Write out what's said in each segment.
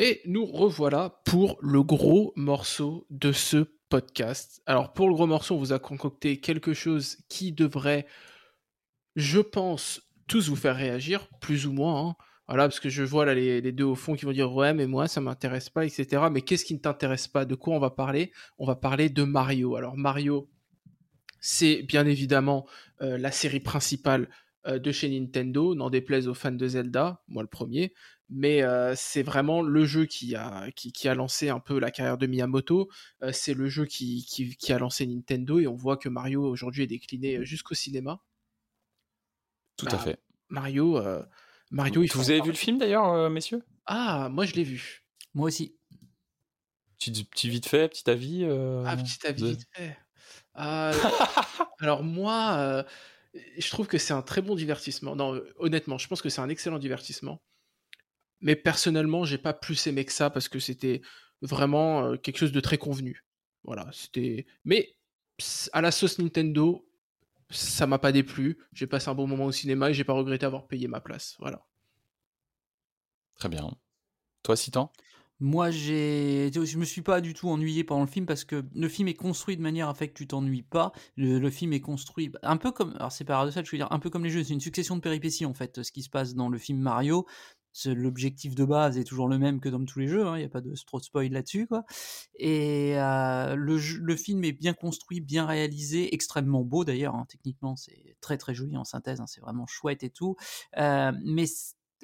Et nous revoilà pour le gros morceau de ce podcast. Alors pour le gros morceau, on vous a concocté quelque chose qui devrait, je pense, tous vous faire réagir, plus ou moins. Hein. Voilà, parce que je vois là les, deux au fond qui vont dire ouais, mais moi ça m'intéresse pas, etc. Mais qu'est-ce qui ne t'intéresse pas? De quoi on va parler? On va parler de Mario. Alors Mario, c'est bien évidemment euh, la série principale de chez Nintendo, n'en déplaise aux fans de Zelda, moi le premier, mais euh, c'est vraiment le jeu qui a, qui, a lancé un peu la carrière de Miyamoto, euh, c'est le jeu qui, qui, a lancé Nintendo, et on voit que Mario aujourd'hui est décliné jusqu'au cinéma. Tout à bah, fait. Mario, Mario il Vous avez vu le film d'ailleurs, messieurs? Ah, moi je l'ai vu. Moi aussi. Petit, petit vite fait, petit avis Ah, petit avis vite fait. alors moi je trouve que c'est un très bon divertissement. Non, honnêtement, je pense que c'est un excellent divertissement. Mais personnellement, j'ai pas plus aimé que ça parce que c'était vraiment euh, quelque chose de très convenu. Voilà, c'était. Mais à la sauce Nintendo, ça m'a pas déplu. J'ai passé un bon moment au cinéma et j'ai pas regretté avoir payé ma place. Voilà. Très bien. Toi, Citan moi, j'ai, je me suis pas du tout ennuyé pendant le film parce que le film est construit de manière à faire que tu t'ennuies pas. Le, film est construit un peu comme, alors c'est paradoxal, je veux dire, un peu comme les jeux. C'est une succession de péripéties en fait. Ce qui se passe dans le film Mario, l'objectif de base est toujours le même que dans tous les jeux. Hein. Il n'y a pas de trop de spoil là-dessus, quoi. Et euh, le, le, film est bien construit, bien réalisé, extrêmement beau d'ailleurs. Hein. Techniquement, c'est très très joli en synthèse. Hein. C'est vraiment chouette et tout. Euh, mais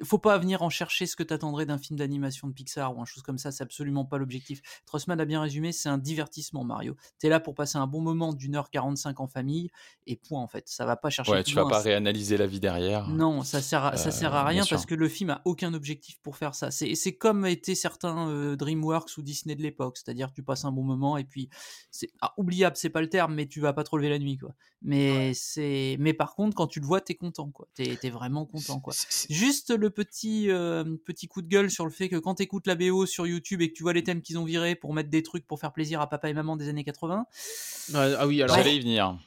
faut pas venir en chercher ce que t'attendrais d'un film d'animation de Pixar ou un chose comme ça, c'est absolument pas l'objectif. Trossman a bien résumé, c'est un divertissement Mario. T'es là pour passer un bon moment d'une heure 45 en famille et point en fait. Ça va pas chercher. Ouais, tu vas pas réanalyser la vie derrière. Non, ça sert à, ça sert à euh, rien parce que le film a aucun objectif pour faire ça. C'est c'est comme étaient certains euh, DreamWorks ou Disney de l'époque, c'est-à-dire tu passes un bon moment et puis c'est ah, oubliable, c'est pas le terme, mais tu vas pas trop lever la nuit quoi. Mais c'est mais par contre quand tu le vois, t'es content quoi. T'es es vraiment content quoi. Juste le petit, euh, petit coup de gueule sur le fait que quand t'écoutes la BO sur YouTube et que tu vois les thèmes qu'ils ont virés pour mettre des trucs pour faire plaisir à papa et maman des années 80. ah oui, alors. J'allais y venir.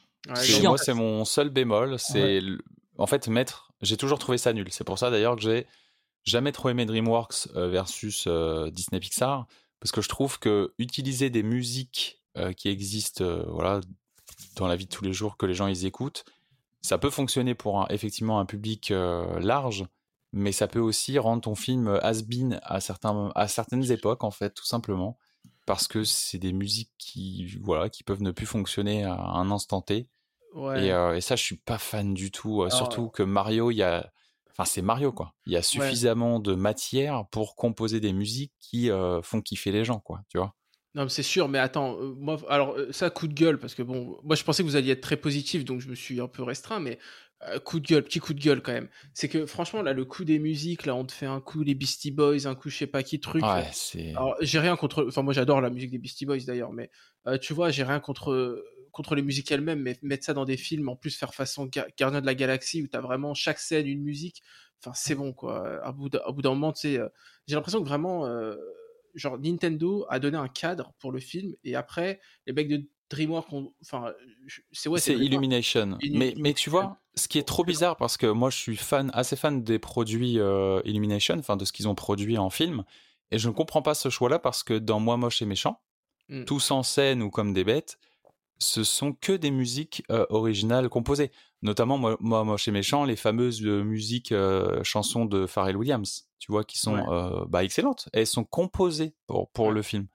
moi, c'est mon seul bémol. C'est en fait mettre. J'ai toujours trouvé ça nul. C'est pour ça d'ailleurs que j'ai jamais trop aimé DreamWorks euh, versus euh, Disney Pixar parce que je trouve que utiliser des musiques qui existent, voilà, dans la vie de tous les jours que les gens ils écoutent, ça peut fonctionner pour un, effectivement un public large, mais ça peut aussi rendre ton film has-been à, certains, à certaines époques, en fait, tout simplement, parce que c'est des musiques qui, voilà, qui peuvent ne plus fonctionner à un instant T. Et, euh, et, ça, je suis pas fan du tout. Euh, surtout que Mario, il y a, enfin, c'est Mario, quoi. Il y a suffisamment de matière pour composer des musiques qui euh, font kiffer les gens, quoi. Tu vois. Non, c'est sûr, mais attends, moi, alors ça, coup de gueule, parce que bon, moi je pensais que vous alliez être très positif, donc je me suis un peu restreint, mais euh, coup de gueule, petit coup de gueule quand même. C'est que franchement, là, le coup des musiques, là, on te fait un coup les Beastie Boys, un coup je sais pas qui truc. Ouais, c'est. Alors, j'ai rien contre. Enfin, moi, j'adore la musique des Beastie Boys d'ailleurs, mais euh, tu vois, j'ai rien contre contre les musiques elles-mêmes, mais mettre ça dans des films, en plus faire façon Gardien de la Galaxie où t'as vraiment chaque scène une musique. Enfin, c'est bon quoi. À bout d'un moment, tu sais, euh, j'ai l'impression que vraiment. genre Nintendo a donné un cadre pour le film et après les mecs de DreamWorks, enfin, c'est ouais, c'est Illumination. Mais, mais tu vois, ce qui est trop bizarre parce que moi je suis fan, assez fan des produits euh, Illumination, enfin de ce qu'ils ont produit en film, et je ne comprends pas ce choix-là parce que dans Moi moche et méchant, mm. tous en scène ou comme des bêtes, ce sont que des musiques euh, originales composées. Notamment Moi, moche et méchant, les fameuses euh, musiques chansons de Pharrell Williams, tu vois, qui sont bah, excellentes. Elles sont composées pour, pour le film.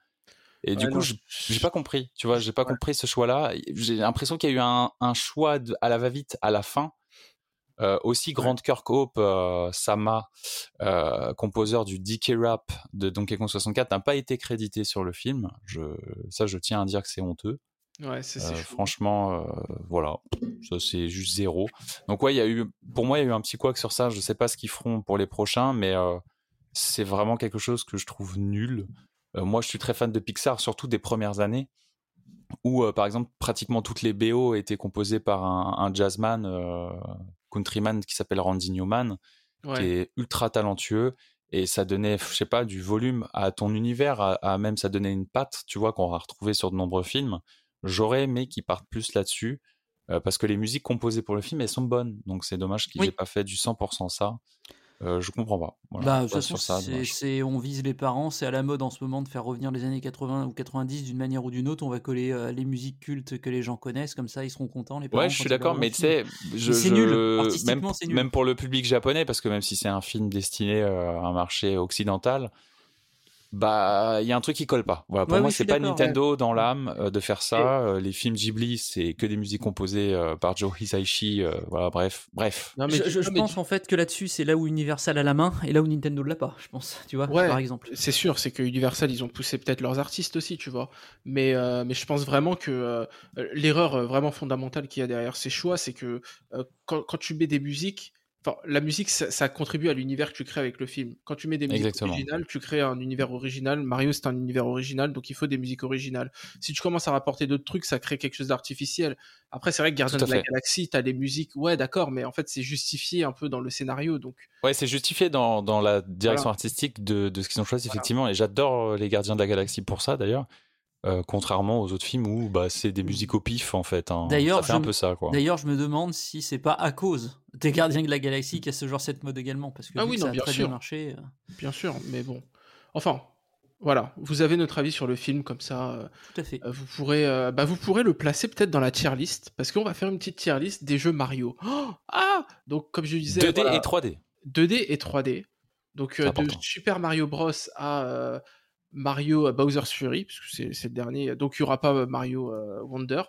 Et du coup, j'ai pas compris. Tu vois, j'ai pas compris ce choix-là. J'ai l'impression qu'il y a eu un, un choix à la va-vite à la fin. Euh, aussi Grant Kirk Hope, euh, Sama, euh, composeur du DK Rap de Donkey Kong 64, n'a pas été crédité sur le film. Je, ça, je tiens à dire que c'est honteux. Ouais, c'est euh, franchement, voilà, ça c'est juste zéro. Donc ouais, il y a eu, pour moi, il y a eu un petit couac sur ça. Je sais pas ce qu'ils feront pour les prochains, mais c'est vraiment quelque chose que je trouve nul. Euh, moi, je suis très fan de Pixar, surtout des premières années, où, euh, par exemple, pratiquement toutes les BO étaient composées par un, jazzman, euh, countryman qui s'appelle Randy Newman, qui est ultra talentueux et ça donnait, je sais pas, du volume à ton univers, à, même ça donnait une patte, tu vois, qu'on va retrouver sur de nombreux films. J'aurais aimé qu'ils partent plus là-dessus, parce que les musiques composées pour le film, elles sont bonnes, donc c'est dommage qu'ils n'aient pas fait du 100% ça. Euh, je comprends pas. bah, de toute façon, c'est, on vise les parents. C'est à la mode en ce moment de faire revenir les années 80 ou 90 d'une manière ou d'une autre. On va coller euh, les musiques cultes que les gens connaissent, comme ça ils seront contents. Les parents, ouais, je suis d'accord, mais tu sais, c'est nul. Artistiquement, même, c'est nul. Même pour le public japonais, parce que même si c'est un film destiné à un marché occidental, bah il y a un truc qui colle pas. Voilà, pour moi c'est pas Nintendo dans l'âme euh, de faire ça. Euh, les films Ghibli c'est que des musiques composées euh, par Joe Hisaishi. voilà, bref, bref. je, pense en fait que là-dessus c'est là où Universal a la main et là où Nintendo l'a pas. Je pense, tu vois, par exemple. C'est sûr, c'est que Universal ils ont poussé peut-être leurs artistes aussi, tu vois. Mais mais je pense vraiment que l'erreur vraiment fondamentale qu'il y a derrière ces choix, c'est que quand, quand tu mets des musiques la musique, ça, contribue à l'univers que tu crées avec le film. Quand tu mets des musiques originales, tu crées un univers original. Mario, c'est un univers original, donc il faut des musiques originales. Si tu commences à rapporter d'autres trucs, ça crée quelque chose d'artificiel. Après, c'est vrai que Guardian of la Galaxy, tu as des musiques, ouais, d'accord, mais en fait, c'est justifié un peu dans le scénario. Donc... Ouais, c'est justifié dans, la direction artistique de, ce qu'ils ont choisi, effectivement. Et j'adore euh, les Gardiens de la Galaxie pour ça, d'ailleurs. Euh, contrairement aux autres films où bah, c'est des musiques au pif en fait. Hein. D'ailleurs, un peu ça D'ailleurs, je me demande si c'est pas à cause des Gardiens de la Galaxie qu'il y a ce genre cette mode également parce que, ah oui, ça a bien très sûr. bien marché. Euh. Bien sûr, mais bon. Enfin, voilà, vous avez notre avis sur le film comme ça. Euh, Tout à fait. vous pourrez, bah, vous pourrez le placer peut-être dans la tier list parce qu'on va faire une petite tier list des jeux Mario. Oh ah, donc comme je disais, 2D et 3D. 2D et 3D. Donc de Super Mario Bros à Mario Bowser's Fury, puisque c'est le dernier, donc il n'y aura pas euh, Mario euh, Wonder.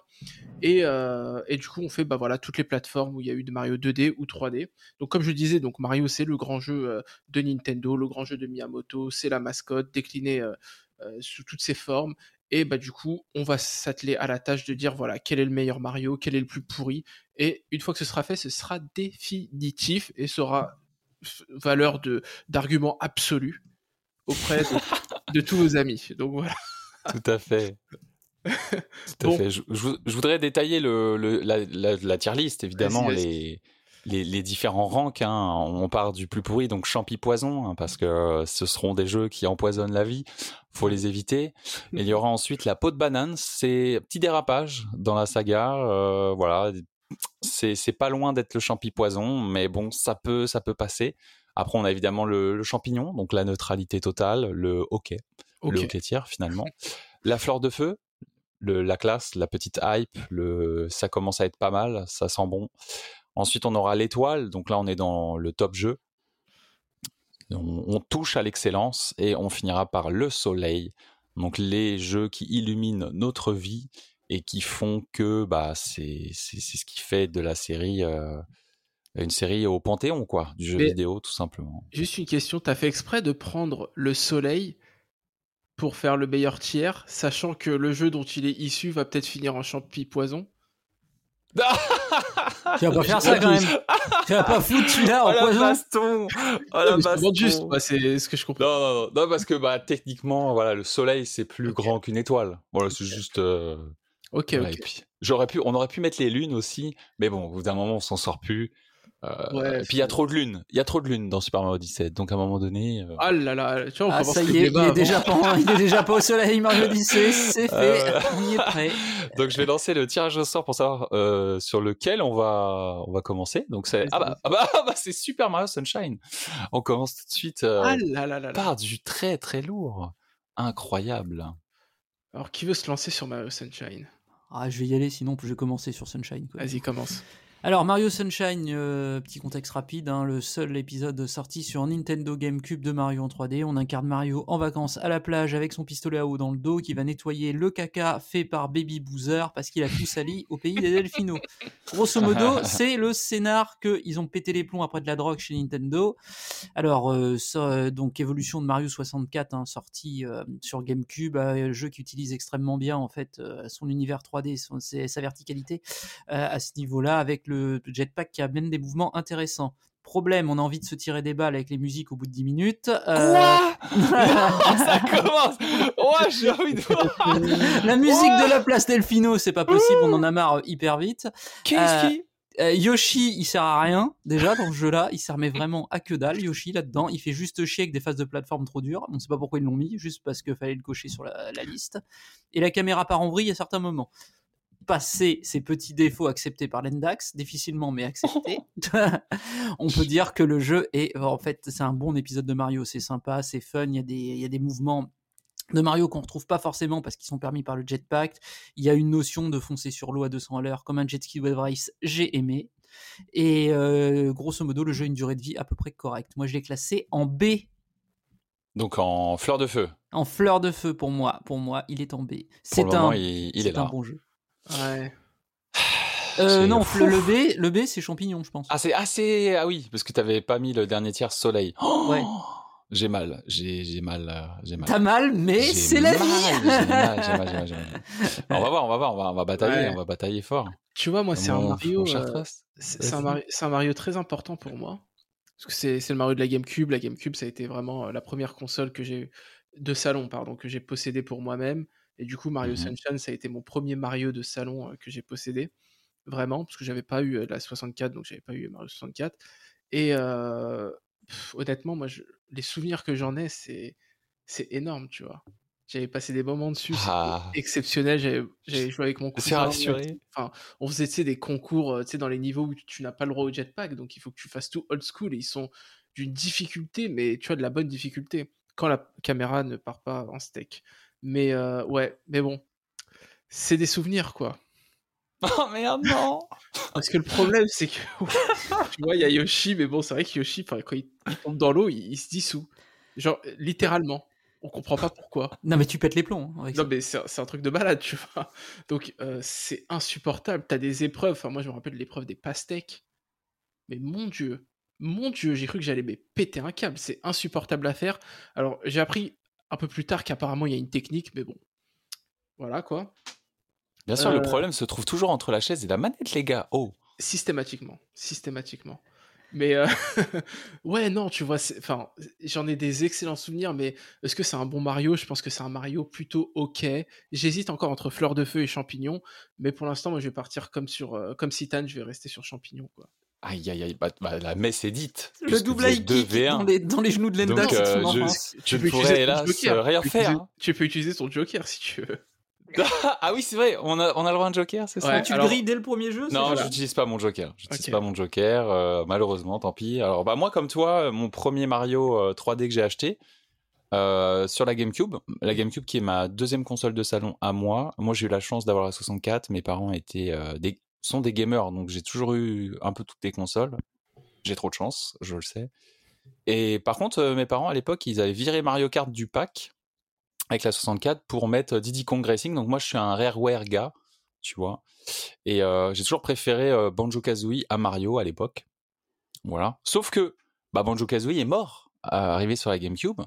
Euh, et, du coup, on fait bah, voilà, toutes les plateformes où il y a eu de Mario 2D ou 3D. Donc, comme je disais, donc Mario, c'est le grand jeu de Nintendo, le grand jeu de Miyamoto, c'est la mascotte déclinée sous toutes ses formes. Et bah, du coup, on va s'atteler à la tâche de dire voilà, quel est le meilleur Mario, quel est le plus pourri. Et une fois que ce sera fait, ce sera définitif et sera valeur d'argument absolu auprès de, tous vos amis. Donc voilà. Tout à fait. Tout à fait. Je, voudrais détailler le, la, tier list, évidemment, les, les, différents ranks. Hein. On part du plus pourri, donc champi poison, hein, parce que ce seront des jeux qui empoisonnent la vie. Faut les éviter. Et il y aura ensuite la peau de banane. C'est petit dérapage dans la saga. Euh, voilà, c'est pas loin d'être le champi poison, mais bon, ça peut ça peut passer. Après, on a évidemment le, champignon, donc la neutralité totale, le hockey, le hockey tiers finalement. La fleur de feu, la classe, la petite hype, le, ça commence à être pas mal, ça sent bon. Ensuite, on aura l'étoile, donc là, on est dans le top jeu. On, touche à l'excellence et on finira par le soleil, donc les jeux qui illuminent notre vie et qui font que bah, c'est ce qui fait de la série. Euh, une série au panthéon, quoi, du jeu vidéo, tout simplement. Juste une question, t'as fait exprès de prendre le soleil pour faire le meilleur tiers, sachant que le jeu dont il est issu va peut-être finir en champi poison? Tu vas pas faire ça quand même. tu vas pas foutre celui-là en oh poison. Baston. Oh la baston. juste, c'est ce que je comprends. Non, non, non, non, parce que bah techniquement, voilà, le soleil c'est plus grand qu'une étoile. Voilà, c'est juste. Euh, ok, ok. j'aurais pu, on aurait pu mettre les lunes aussi, mais bon, au bout d'un moment, on s'en sort plus. Euh, et puis il y a trop de lunes, il y a trop de lunes dans Super Mario 17, donc à un moment donné. Euh, ah là là, tu vois, on ah, ça y est, il est, déjà pas, il est déjà pas au soleil Mario 17, c'est fait, euh, on y est prêt. donc je vais lancer le tirage au sort pour savoir sur lequel on va, on va commencer. Donc c'est ah bah, ah bah, ah bah c'est Super Mario Sunshine. On commence tout de suite ah là là là par du très très lourd, incroyable. Alors qui veut se lancer sur Mario Sunshine? Ah je vais y aller, sinon je vais commencer sur Sunshine. Vas-y commence. Alors Mario Sunshine, euh, petit contexte rapide, hein, le seul épisode sorti sur Nintendo GameCube de Mario en 3D. On incarne Mario en vacances à la plage avec son pistolet à eau dans le dos qui va nettoyer le caca fait par Baby Boozer parce qu'il a tout sali au pays des Delfinos. Grosso modo, c'est le scénar qu'ils ont pété les plombs après de la drogue chez Nintendo. Alors, euh, euh, donc évolution de Mario 64 hein, sorti sur GameCube, un jeu qui utilise extrêmement bien en fait son univers 3D, son, sa verticalité à ce niveau-là avec le le jetpack qui amène des mouvements intéressants. Problème, on a envie de se tirer des balles avec les musiques au bout de 10 minutes. Euh, Quoi? Ça commence Ouais, j'ai envie de voir La musique de la place Delfino, c'est pas possible, on en a marre hyper vite. Qu'est-ce euh, qui? euh, Yoshi, il sert à rien déjà dans ce jeu-là. Il servait vraiment à que dalle. Yoshi là-dedans, il fait juste chier avec des phases de plateforme trop dures. On ne sait pas pourquoi ils l'ont mis, juste parce qu'il fallait le cocher sur la, liste. Et la caméra part en vrille à certains moments. Passer ces petits défauts acceptés par l'Endax, difficilement mais acceptés, on peut dire que le jeu est, en fait, c'est un bon épisode de Mario. C'est sympa, c'est fun, il y, a des, il y a des mouvements de Mario qu'on retrouve pas forcément parce qu'ils sont permis par le jetpack. Il y a une notion de foncer sur l'eau à 200 à l'heure comme un jet ski wave race, j'ai aimé. Et euh, grosso modo, le jeu a une durée de vie à peu près correcte. Moi, je l'ai classé en B. Donc en fleur de feu. En fleur de feu pour moi. Pour moi, il est en B. C'est un, il, est, un bon jeu. Ouais. Euh, non, le B, le B, c'est champignon, je pense. Ah, c'est assez. Ah oui, parce que tu t'avais pas mis le dernier tiers soleil. ouais. J'ai mal, j'ai mal, euh, j'ai mal. T'as mal, mais c'est la vie. J'ai mal, j'ai mal, j'ai mal, on va voir, on va voir, on va, on va batailler, on va batailler fort. Tu vois, moi, c'est un Mario, euh, c'est un, Mario, un Mario très important pour moi. Parce que c'est le Mario de la GameCube. La GameCube, ça a été vraiment la première console que j'ai de salon, pardon, que j'ai possédé pour moi-même. Et du coup, Mario mmh Sunshine, ça a été mon premier Mario de salon que j'ai possédé. Vraiment, parce que j'avais pas eu la 64, donc j'avais pas eu Mario 64. Et honnêtement, moi, les souvenirs que j'en ai, c'est c'est énorme, tu vois. J'avais passé des moments dessus ah. exceptionnels. J'avais joué avec mon cousin. Enfin, on faisait des concours dans les niveaux où tu n'as pas le droit au jetpack, donc il faut que tu fasses tout old school. Et ils sont d'une difficulté, mais tu vois, de la bonne difficulté, quand la caméra ne part pas en steak. Mais ouais, mais bon, c'est des souvenirs, quoi. Oh merde, non Parce que le problème, c'est que tu vois, il y a Yoshi, mais bon, c'est vrai que Yoshi, quand il, tombe dans l'eau, il, se dissout. Genre, littéralement. On comprend pas pourquoi. Non, mais tu pètes les plombs. Hein, non, mais c'est un truc de malade, tu vois. Donc, euh, c'est insupportable. T'as des épreuves. Enfin, moi, je me rappelle l'épreuve des pastèques. Mais mon Dieu, mon Dieu, j'ai cru que j'allais péter un câble. C'est insupportable à faire. Alors, j'ai appris un peu plus tard qu'apparemment, il y a une technique, mais bon. Voilà, quoi. Bien sûr, le euh, problème se trouve toujours entre la chaise et la manette, les gars. Oh. Systématiquement, systématiquement. Mais euh, ouais, non, tu vois, enfin, j'en ai des excellents souvenirs, mais est-ce que c'est un bon Mario? Je pense que c'est un Mario plutôt ok. J'hésite encore entre Fleur de Feu et Champignon, mais pour l'instant, moi, je vais partir comme sur, euh, comme Citane, je vais rester sur Champignon, quoi. Aïe, aïe, aïe, bah, bah, la messe est dite. Le double high kick dans les, dans les, genoux de Lenda, c'est je, tu, peux pourrais hélas rien faire. Hein. Tu peux utiliser ton Joker si tu veux. ah oui, c'est vrai, on a, on a le droit à un joker, c'est ça Tu le grilles dès le premier jeu Non, je n'utilise pas mon joker. J'utilise pas mon joker, euh, malheureusement, tant pis. Alors, bah, moi, comme toi, mon premier Mario 3D euh, que j'ai acheté euh, sur la GameCube, la GameCube qui est ma deuxième console de salon à moi. Moi, j'ai eu la chance d'avoir la 64. Mes parents étaient des, sont des gamers, donc j'ai toujours eu un peu toutes les consoles. J'ai trop de chance, je le sais. Et par contre, mes parents à l'époque, ils avaient viré Mario Kart du pack avec la 64 pour mettre Diddy Kong Racing. Donc moi, je suis un Rareware gars, tu vois. Et euh, j'ai toujours préféré euh, Banjo Kazooie à Mario à l'époque. Voilà. Sauf que bah, Banjo Kazooie est mort, arrivé sur la GameCube.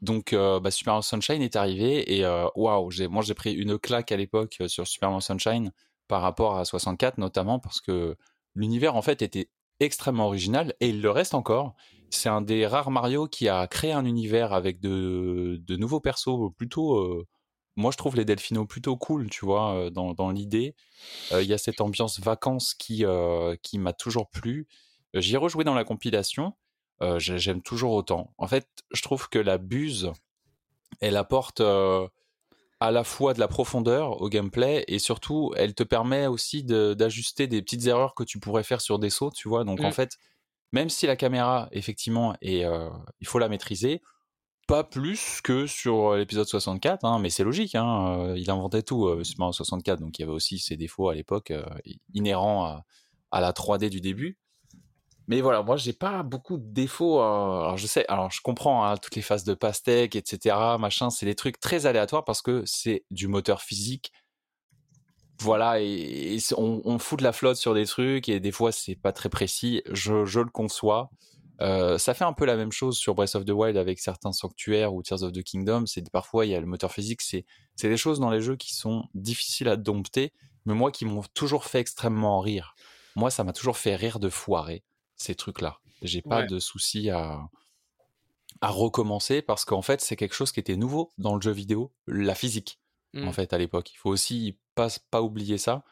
Donc bah, Super Sunshine est arrivé et waouh, moi j'ai pris une claque à l'époque sur Super Sunshine par rapport à 64 notamment parce que l'univers en fait était extrêmement original et il le reste encore c'est un des rares Mario qui a créé un univers avec de, nouveaux persos plutôt. Euh, moi, je trouve les Delphino plutôt cool, tu vois, euh, dans, l'idée. Euh, il y a cette ambiance vacances qui, qui m'a toujours plu. J'y ai rejoué dans la compilation. J'aime toujours autant. En fait, je trouve que la buse, elle apporte à la fois de la profondeur au gameplay et surtout, elle te permet aussi d'ajuster des petites erreurs que tu pourrais faire sur des sauts, tu vois. Donc, en mmh. fait, même si la caméra, effectivement, est, euh, il faut la maîtriser, pas plus que sur l'épisode 64, hein, mais c'est logique, hein, euh, il inventait tout, euh, Super Mario 64, donc il y avait aussi ses défauts à l'époque, inhérents à, la 3D du début. Mais voilà, moi j'ai pas beaucoup de défauts. alors je sais, alors je comprends hein, toutes les phases de pastèque, etc. Machin, c'est des trucs très aléatoires parce que c'est du moteur physique voilà, et, on, fout de la flotte sur des trucs et des fois c'est pas très précis. Je, le conçois. Euh, ça fait un peu la même chose sur Breath of the Wild avec certains sanctuaires ou Tears of the Kingdom. C'est parfois il y a le moteur physique. C'est c'est des choses dans les jeux qui sont difficiles à dompter, mais moi qui m'ont toujours fait extrêmement rire. Moi, ça m'a toujours fait rire de foirer ces trucs-là. J'ai pas de souci à à recommencer parce qu'en fait c'est quelque chose qui était nouveau dans le jeu vidéo, la physique en mmh. fait à l'époque. Il faut aussi pas, pas oublier ça.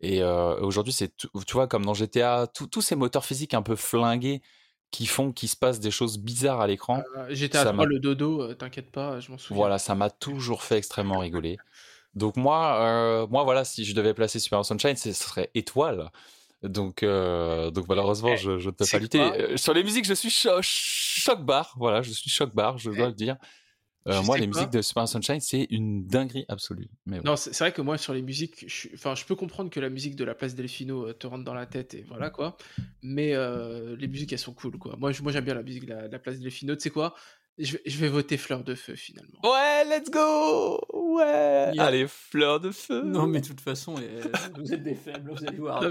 Et aujourd'hui, c'est tu vois comme dans GTA, tous ces moteurs physiques un peu flingués qui font qu'il se passe des choses bizarres à l'écran. GTA 3, le dodo, t'inquiète pas, je m'en souviens. Voilà, ça m'a toujours fait extrêmement rigoler. Donc moi, moi voilà, si je devais placer Super Sunshine, ce serait étoile. Donc, donc malheureusement, eh, je, je, ne peux pas lutter. sur les musiques, je suis choc bar. Voilà, je suis choc bar, je dois le dire. Euh, moi, les musiques de Super Sunshine, c'est une dinguerie absolue. Mais Non, c'est vrai que moi, sur les musiques, je, enfin, je peux comprendre que la musique de la place Delfino euh, te rentre dans la tête et voilà quoi. Mais euh, les musiques, elles sont cool quoi. Moi, moi j'aime bien la musique de la, place Delfino. Tu sais quoi? Je vais, je vais, voter Fleur de Feu finalement. Ouais, let's go Ouais Allez, Fleur de Feu Non, mais de toute façon, vous êtes des faibles, vous allez voir. tu,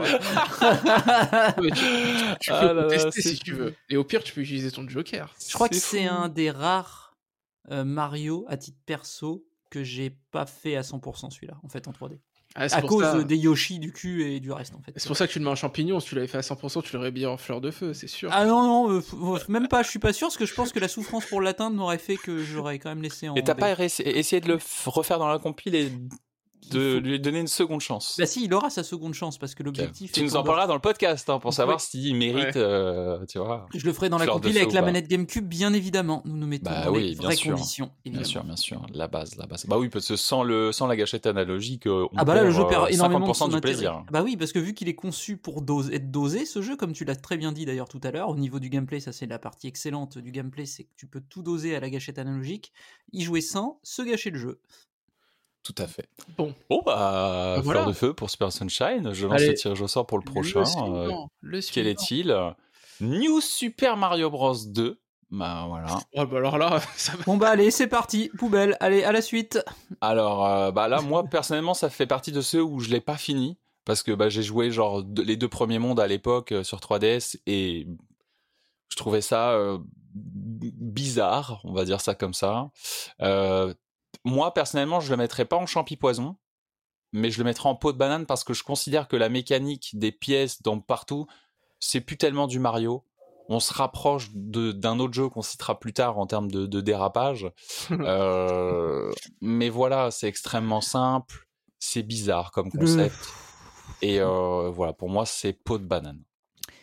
peux ah contester si tu veux. Et au pire, tu peux utiliser ton Joker. Je crois que c'est un des rares euh, Mario à titre perso que j'ai pas fait à 100% celui-là en fait en 3D. Ah, à cause des Yoshi du cul et du reste en fait. C'est pour ça que tu le mets en champignon, si tu l'avais fait à 100%, tu l'aurais bien en fleur de feu, c'est sûr. Ah non, non, euh, même pas, je suis pas sûr, parce que je pense que la souffrance pour l'atteindre m'aurait fait que j'aurais quand même laissé en. Et t'as pas essayé de le refaire dans la compile et de lui donner une seconde chance. Bah si, il aura sa seconde chance parce que l'objectif. Tu nous en parleras dans le podcast hein, pour savoir s'il mérite, euh, tu vois. Je le ferai dans la compile avec la manette GameCube, bien évidemment. Nous nous mettons bah dans les vraies conditions. Bien sûr, bien sûr, la base, la base. Bah oui, parce que sans le, sans la gâchette analogique, on ah bah là le jeu perd euh, énormément de du plaisir. Bah oui, parce que vu qu'il est conçu pour être dosé, ce jeu, comme tu l'as très bien dit d'ailleurs tout à l'heure, au niveau du gameplay, ça c'est la partie excellente du gameplay, c'est que tu peux tout doser à la gâchette analogique, y jouer sans, se gâcher le jeu. Tout à fait. Bon. Bon, bah, bah fleur de feu pour Super Sunshine. Je lance le tirage au sort pour le prochain. Le euh, quel est-il? New Super Mario Bros 2. Bah voilà. Oh, bah alors là, Bon bah allez, c'est parti, poubelle. Allez, à la suite. Alors euh, bah là, moi personnellement, ça fait partie de ceux où je l'ai pas fini parce que bah, j'ai joué genre les deux premiers mondes à l'époque euh, sur 3DS et je trouvais ça bizarre, on va dire ça comme ça. Euh, moi, personnellement, je le mettrais pas en champi poison, mais je le mettrais en peau de banane parce que je considère que la mécanique des pièces dans partout, c'est plus tellement du Mario. On se rapproche d'un autre jeu qu'on citera plus tard en termes de, dérapage. Euh, mais voilà, c'est extrêmement simple, c'est bizarre comme concept. Et euh, voilà, pour moi, c'est peau de banane.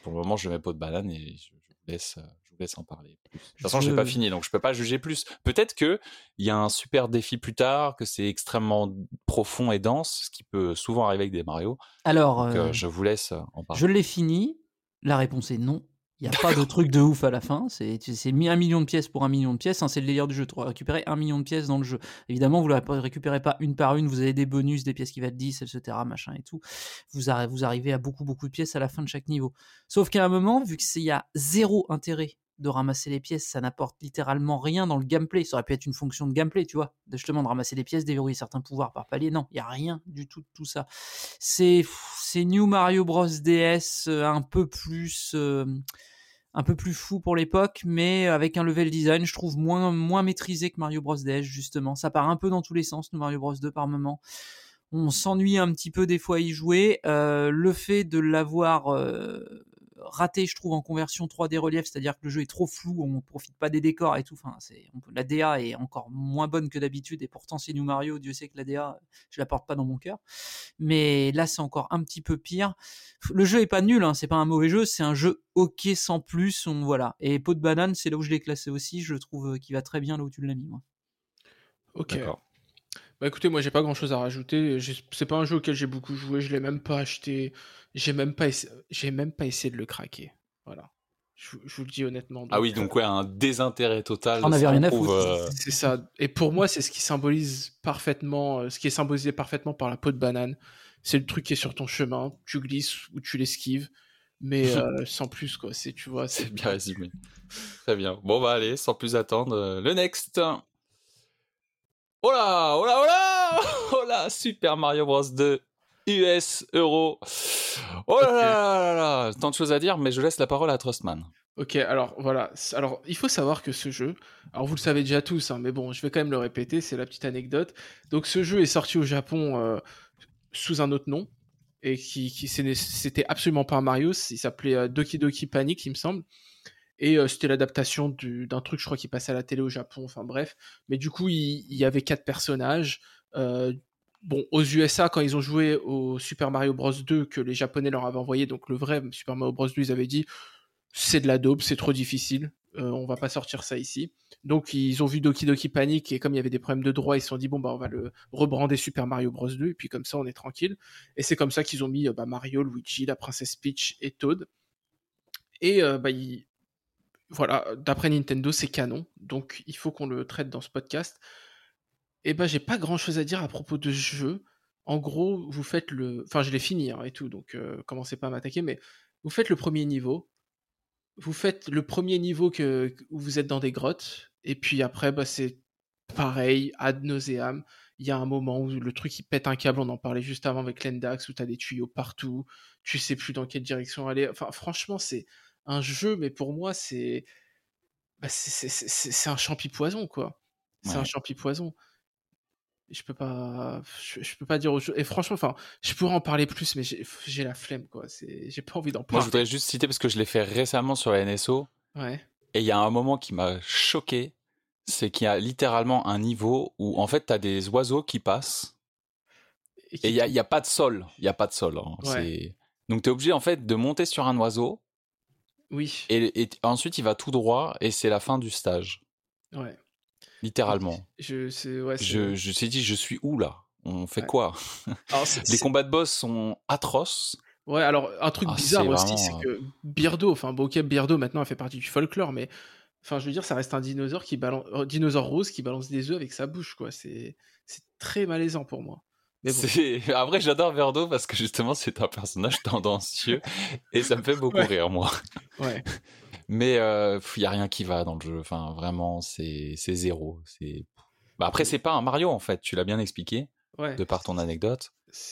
Pour le moment, je mets peau de banane et je, je laisse laisse en parler. De toute façon, je n'ai pas fini, donc je peux pas juger plus. Peut-être que il y a un super défi plus tard, que c'est extrêmement profond et dense, ce qui peut souvent arriver avec des Mario. Alors, euh, euh, je vous laisse en parler. Je l'ai fini. La réponse est non. Il n'y a pas de truc de ouf à la fin. C'est mis un million de pièces pour un million de pièces. Hein, c'est le délire du jeu. Tu récupérer un million de pièces dans le jeu. Évidemment, vous ne récupérez pas une par une. Vous avez des bonus, des pièces qui valent 10, etc. Machin et tout. Vous, vous arrivez à beaucoup, beaucoup de pièces à la fin de chaque niveau. Sauf qu'à un moment, vu qu'il y a zéro intérêt de ramasser les pièces, ça n'apporte littéralement rien dans le gameplay. Ça aurait pu être une fonction de gameplay, tu vois, de justement de ramasser les pièces, déverrouiller certains pouvoirs par palier. Non, il y a rien du tout de tout ça. C'est c'est New Mario Bros DS euh, un peu plus euh, un peu plus fou pour l'époque, mais avec un level design, je trouve moins moins maîtrisé que Mario Bros DS justement. Ça part un peu dans tous les sens, New Mario Bros 2 par moment. On s'ennuie un petit peu des fois à y jouer. Euh, le fait de l'avoir raté, je trouve, en conversion 3D relief, c'est-à-dire que le jeu est trop flou, on profite pas des décors et tout. Enfin, c'est, la DA est encore moins bonne que d'habitude, et pourtant c'est New Mario, Dieu sait que la DA, je la porte pas dans mon cœur. Mais là, c'est encore un petit peu pire. Le jeu est pas nul, hein, c'est pas un mauvais jeu, c'est un jeu ok sans plus, on, voilà. Et Pot de banane, c'est là où je l'ai classé aussi, je trouve euh, qu'il va très bien là où tu l'as mis, moi. Ok. Bah écoutez, moi j'ai pas grand chose à rajouter. C'est pas un jeu auquel j'ai beaucoup joué, je l'ai même pas acheté. J'ai même pas j'ai même pas essayé de le craquer. Voilà. Je, vous le dis honnêtement. ah oui, donc ouais, un désintérêt total. On avait rien à foutre. Euh, c'est ça. Et pour moi, c'est ce qui symbolise parfaitement, euh, ce qui est symbolisé parfaitement par la peau de banane. C'est le truc qui est sur ton chemin. Tu glisses ou tu l'esquives, mais euh, sans plus quoi. C'est tu vois. C'est bien résumé. Très bien. Bon bah allez, sans plus attendre, le next. Oh là, oh là, oh là, oh là, Super Mario Bros 2 US, euro. Oh là, là là là tant de choses à dire, mais je laisse la parole à Trustman. Ok, alors voilà. Alors, il faut savoir que ce jeu, alors vous le savez déjà tous, hein, mais bon, je vais quand même le répéter, c'est la petite anecdote. Donc, ce jeu est sorti au Japon euh, sous un autre nom, et qui, qui c'était absolument pas un Mario, il s'appelait euh, Doki Doki Panic, il me semble. Et euh, c'était l'adaptation d'un truc, je crois, qui passait à la télé au Japon, enfin bref. Mais du coup, il, y avait quatre personnages. Euh, bon, aux USA, quand ils ont joué au Super Mario Bros 2 que les Japonais leur avaient envoyé, donc le vrai Super Mario Bros 2, ils avaient dit c'est de la daube, c'est trop difficile. on va pas sortir ça ici. Donc ils ont vu Doki Doki Panic et comme il y avait des problèmes de droit, ils se sont dit bon bah on va le rebrander Super Mario Bros 2 et puis comme ça on est tranquille. Et c'est comme ça qu'ils ont mis bah, Mario, Luigi, la princesse Peach et Toad. Et bah, voilà, d'après Nintendo c'est canon, donc il faut qu'on le traite dans ce podcast. Et bah j'ai pas grand chose à dire à propos de ce jeu. En gros, vous faites le, enfin je l'ai fini hein, et tout, donc commencez pas à m'attaquer, mais vous faites le premier niveau vous faites le premier niveau que, où vous êtes dans des grottes, et puis après, bah, c'est pareil, ad nauseam. Il y a un moment où le truc il pète un câble, on en parlait juste avant avec l'Endax, où tu as des tuyaux partout, tu sais plus dans quelle direction aller. Enfin, franchement, c'est un jeu, mais pour moi, c'est bah, c'est un champi poison, quoi. C'est un champi poison je peux pas je, peux pas dire autre chose et franchement enfin je pourrais en parler plus mais j'ai la flemme quoi. J'ai pas envie d'en parler moi je voudrais juste citer parce que je l'ai fait récemment sur la NSO ouais. et il y a un moment qui m'a choqué c'est qu'il y a littéralement un niveau où en fait tu as des oiseaux qui passent et il y a, y a, pas de sol. Il y a pas de sol hein. donc tu es obligé en fait de monter sur un oiseau oui et, et ensuite il va tout droit et c'est la fin du stage ouais Littéralement. Je, je, je sais dit, je suis où là? On fait quoi? Les combats de boss sont atroces. Ouais, alors un truc ah, bizarre aussi, c'est que Birdo, enfin bon, ok, Birdo maintenant elle fait partie du folklore, mais enfin je veux dire, ça reste un dinosaure qui balance, euh, dinosaure rose qui balance des œufs avec sa bouche, quoi. C'est c'est très malaisant pour moi. Mais bon. Après, j'adore Birdo parce que justement, c'est un personnage tendancieux et ça me fait beaucoup rire, moi. Ouais. Mais il euh, y a rien qui va dans le jeu. Enfin, vraiment, c'est zéro. C'est. Bah, après, c'est pas un Mario en fait. Tu l'as bien expliqué. De par ton anecdote.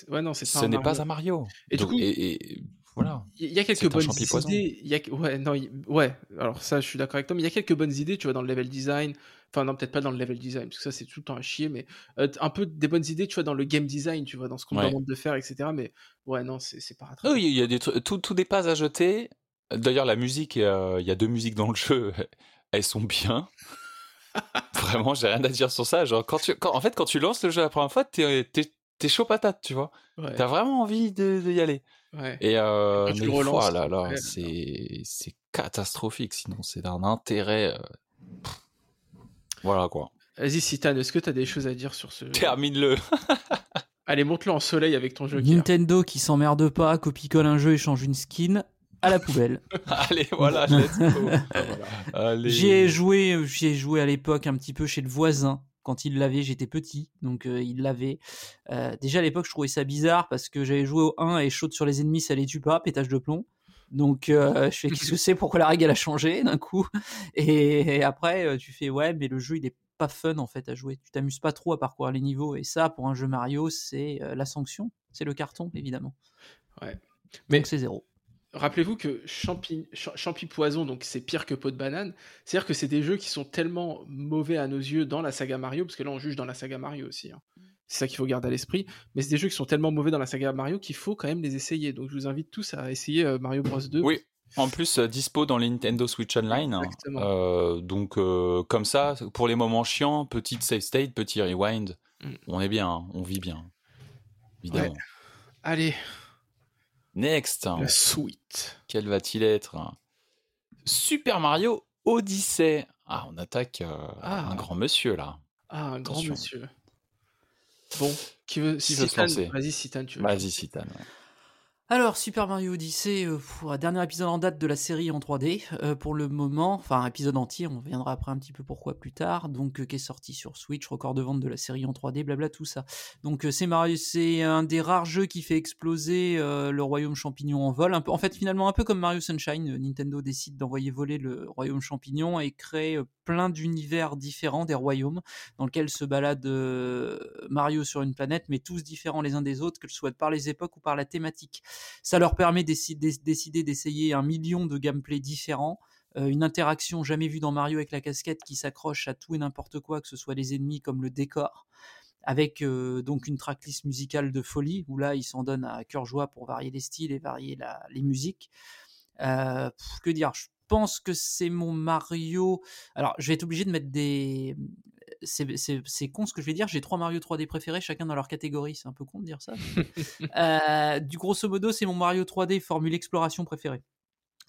Ouais, non, c'est Ce n'est pas un Mario. Et du coup, et, voilà. Il y a quelques bonnes idées. Y a... Ouais, non, ouais. Alors ça, je suis d'accord avec toi. Mais il y a quelques bonnes idées, tu vois, dans le level design. Enfin, non, peut-être pas dans le level design, parce que ça, c'est tout le temps à chier. Mais euh, un peu des bonnes idées, tu vois, dans le game design, tu vois, dans ce qu'on demande de faire, etc. Mais ouais, non, c'est pas. Oui, il y a des trucs, tout, tout des pas à jeter. D'ailleurs, la musique, euh, il y a deux musiques dans le jeu, elles sont bien. Vraiment, j'ai rien à dire sur ça. Genre, quand tu, en fait, quand tu lances le jeu la première fois, t'es, es, chaud patate, tu vois. T'as vraiment envie de, y aller. Et, euh, mais fois, là, là, c'est, c'est catastrophique. Sinon, c'est d'un intérêt. Euh, voilà quoi. Vas-y, Citan, est-ce que t'as des choses à dire sur ce Termine-le. Allez, monte-le en soleil avec ton jeu. Nintendo qui s'emmerde pas, copie-colle un jeu et change une skin à la poubelle. Allez, voilà, let's go. J'ai joué, j'ai joué à l'époque un petit peu chez le voisin quand il l'avait, j'étais petit, donc euh, il l'avait. Euh, déjà à l'époque, je trouvais ça bizarre parce que j'avais joué au 1 et chaude sur les ennemis, ça les tue pas, pétage de plomb. Donc euh, je fais qu'est-ce que c'est, pourquoi la règle a changé d'un coup? Et, après tu fais ouais, mais le jeu il est pas fun en fait à jouer. Tu t'amuses pas trop à parcourir les niveaux et ça pour un jeu Mario c'est la sanction, c'est le carton évidemment. Ouais. Mais c'est zéro rappelez-vous que Champi, Champi Poison, donc c'est pire que Pot de Banane. C'est-à-dire que c'est des jeux qui sont tellement mauvais à nos yeux dans la saga Mario, parce que là on juge dans la saga Mario aussi. Hein. C'est ça qu'il faut garder à l'esprit. Mais c'est des jeux qui sont tellement mauvais dans la saga Mario qu'il faut quand même les essayer. Donc je vous invite tous à essayer euh, Mario Bros 2. Oui. En plus, euh, dispo dans les Nintendo Switch Online. Hein. Euh, donc, comme ça, pour les moments chiants, petite save state, petit rewind, mm. on est bien, hein. on vit bien. Évidemment. Allez, Next. La suite. Quel va-t-il être Super Mario Odyssey. Ah, on attaque euh, ah. un grand monsieur là. Ah, un grand monsieur. Bon, qui veut, qui veut se lancer? Vas-y, Citan, tu veux. Vas-y, Citan. Alors, Super Mario Odyssey, euh, dernier épisode en date de la série en 3D. Euh, pour le moment, enfin, épisode entier, on viendra après un petit peu pourquoi plus tard. Donc, euh, qui est sorti sur Switch, record de vente de la série en 3D, blabla, tout ça. Donc, c'est Mario, c'est un des rares jeux qui fait exploser le royaume champignon en vol. En fait, finalement, un peu comme Mario Sunshine, Nintendo décide d'envoyer voler le royaume champignon et crée plein d'univers différents, des royaumes, dans lesquels se balade Mario sur une planète, mais tous différents les uns des autres, que ce soit par les époques ou par la thématique. Ça leur permet de décider d'essayer un million de gameplay différents, euh, une interaction jamais vue dans Mario avec la casquette qui s'accroche à tout et n'importe quoi, que ce soit les ennemis comme le décor, avec euh, donc une tracklist musicale de folie, où là ils s'en donnent à cœur joie pour varier les styles et varier les musiques. Euh, que dire? Je pense que c'est mon Mario. Alors, je vais être obligé de mettre des. C'est con ce que je vais dire. J'ai trois Mario 3D préférés, chacun dans leur catégorie. C'est un peu con de dire ça. euh, du grosso modo, c'est mon Mario 3D formule exploration préféré.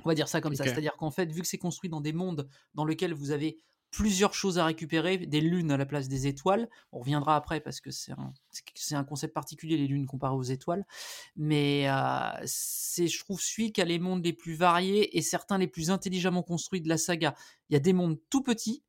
On va dire ça comme ça. C'est-à-dire qu'en fait, vu que c'est construit dans des mondes dans lesquels vous avez plusieurs choses à récupérer, des lunes à la place des étoiles. On reviendra après parce que c'est un, concept particulier, les lunes comparées aux étoiles. Mais euh, c'est, je trouve, celui qui a les mondes les plus variés et certains les plus intelligemment construits de la saga. Il y a des mondes tout petits,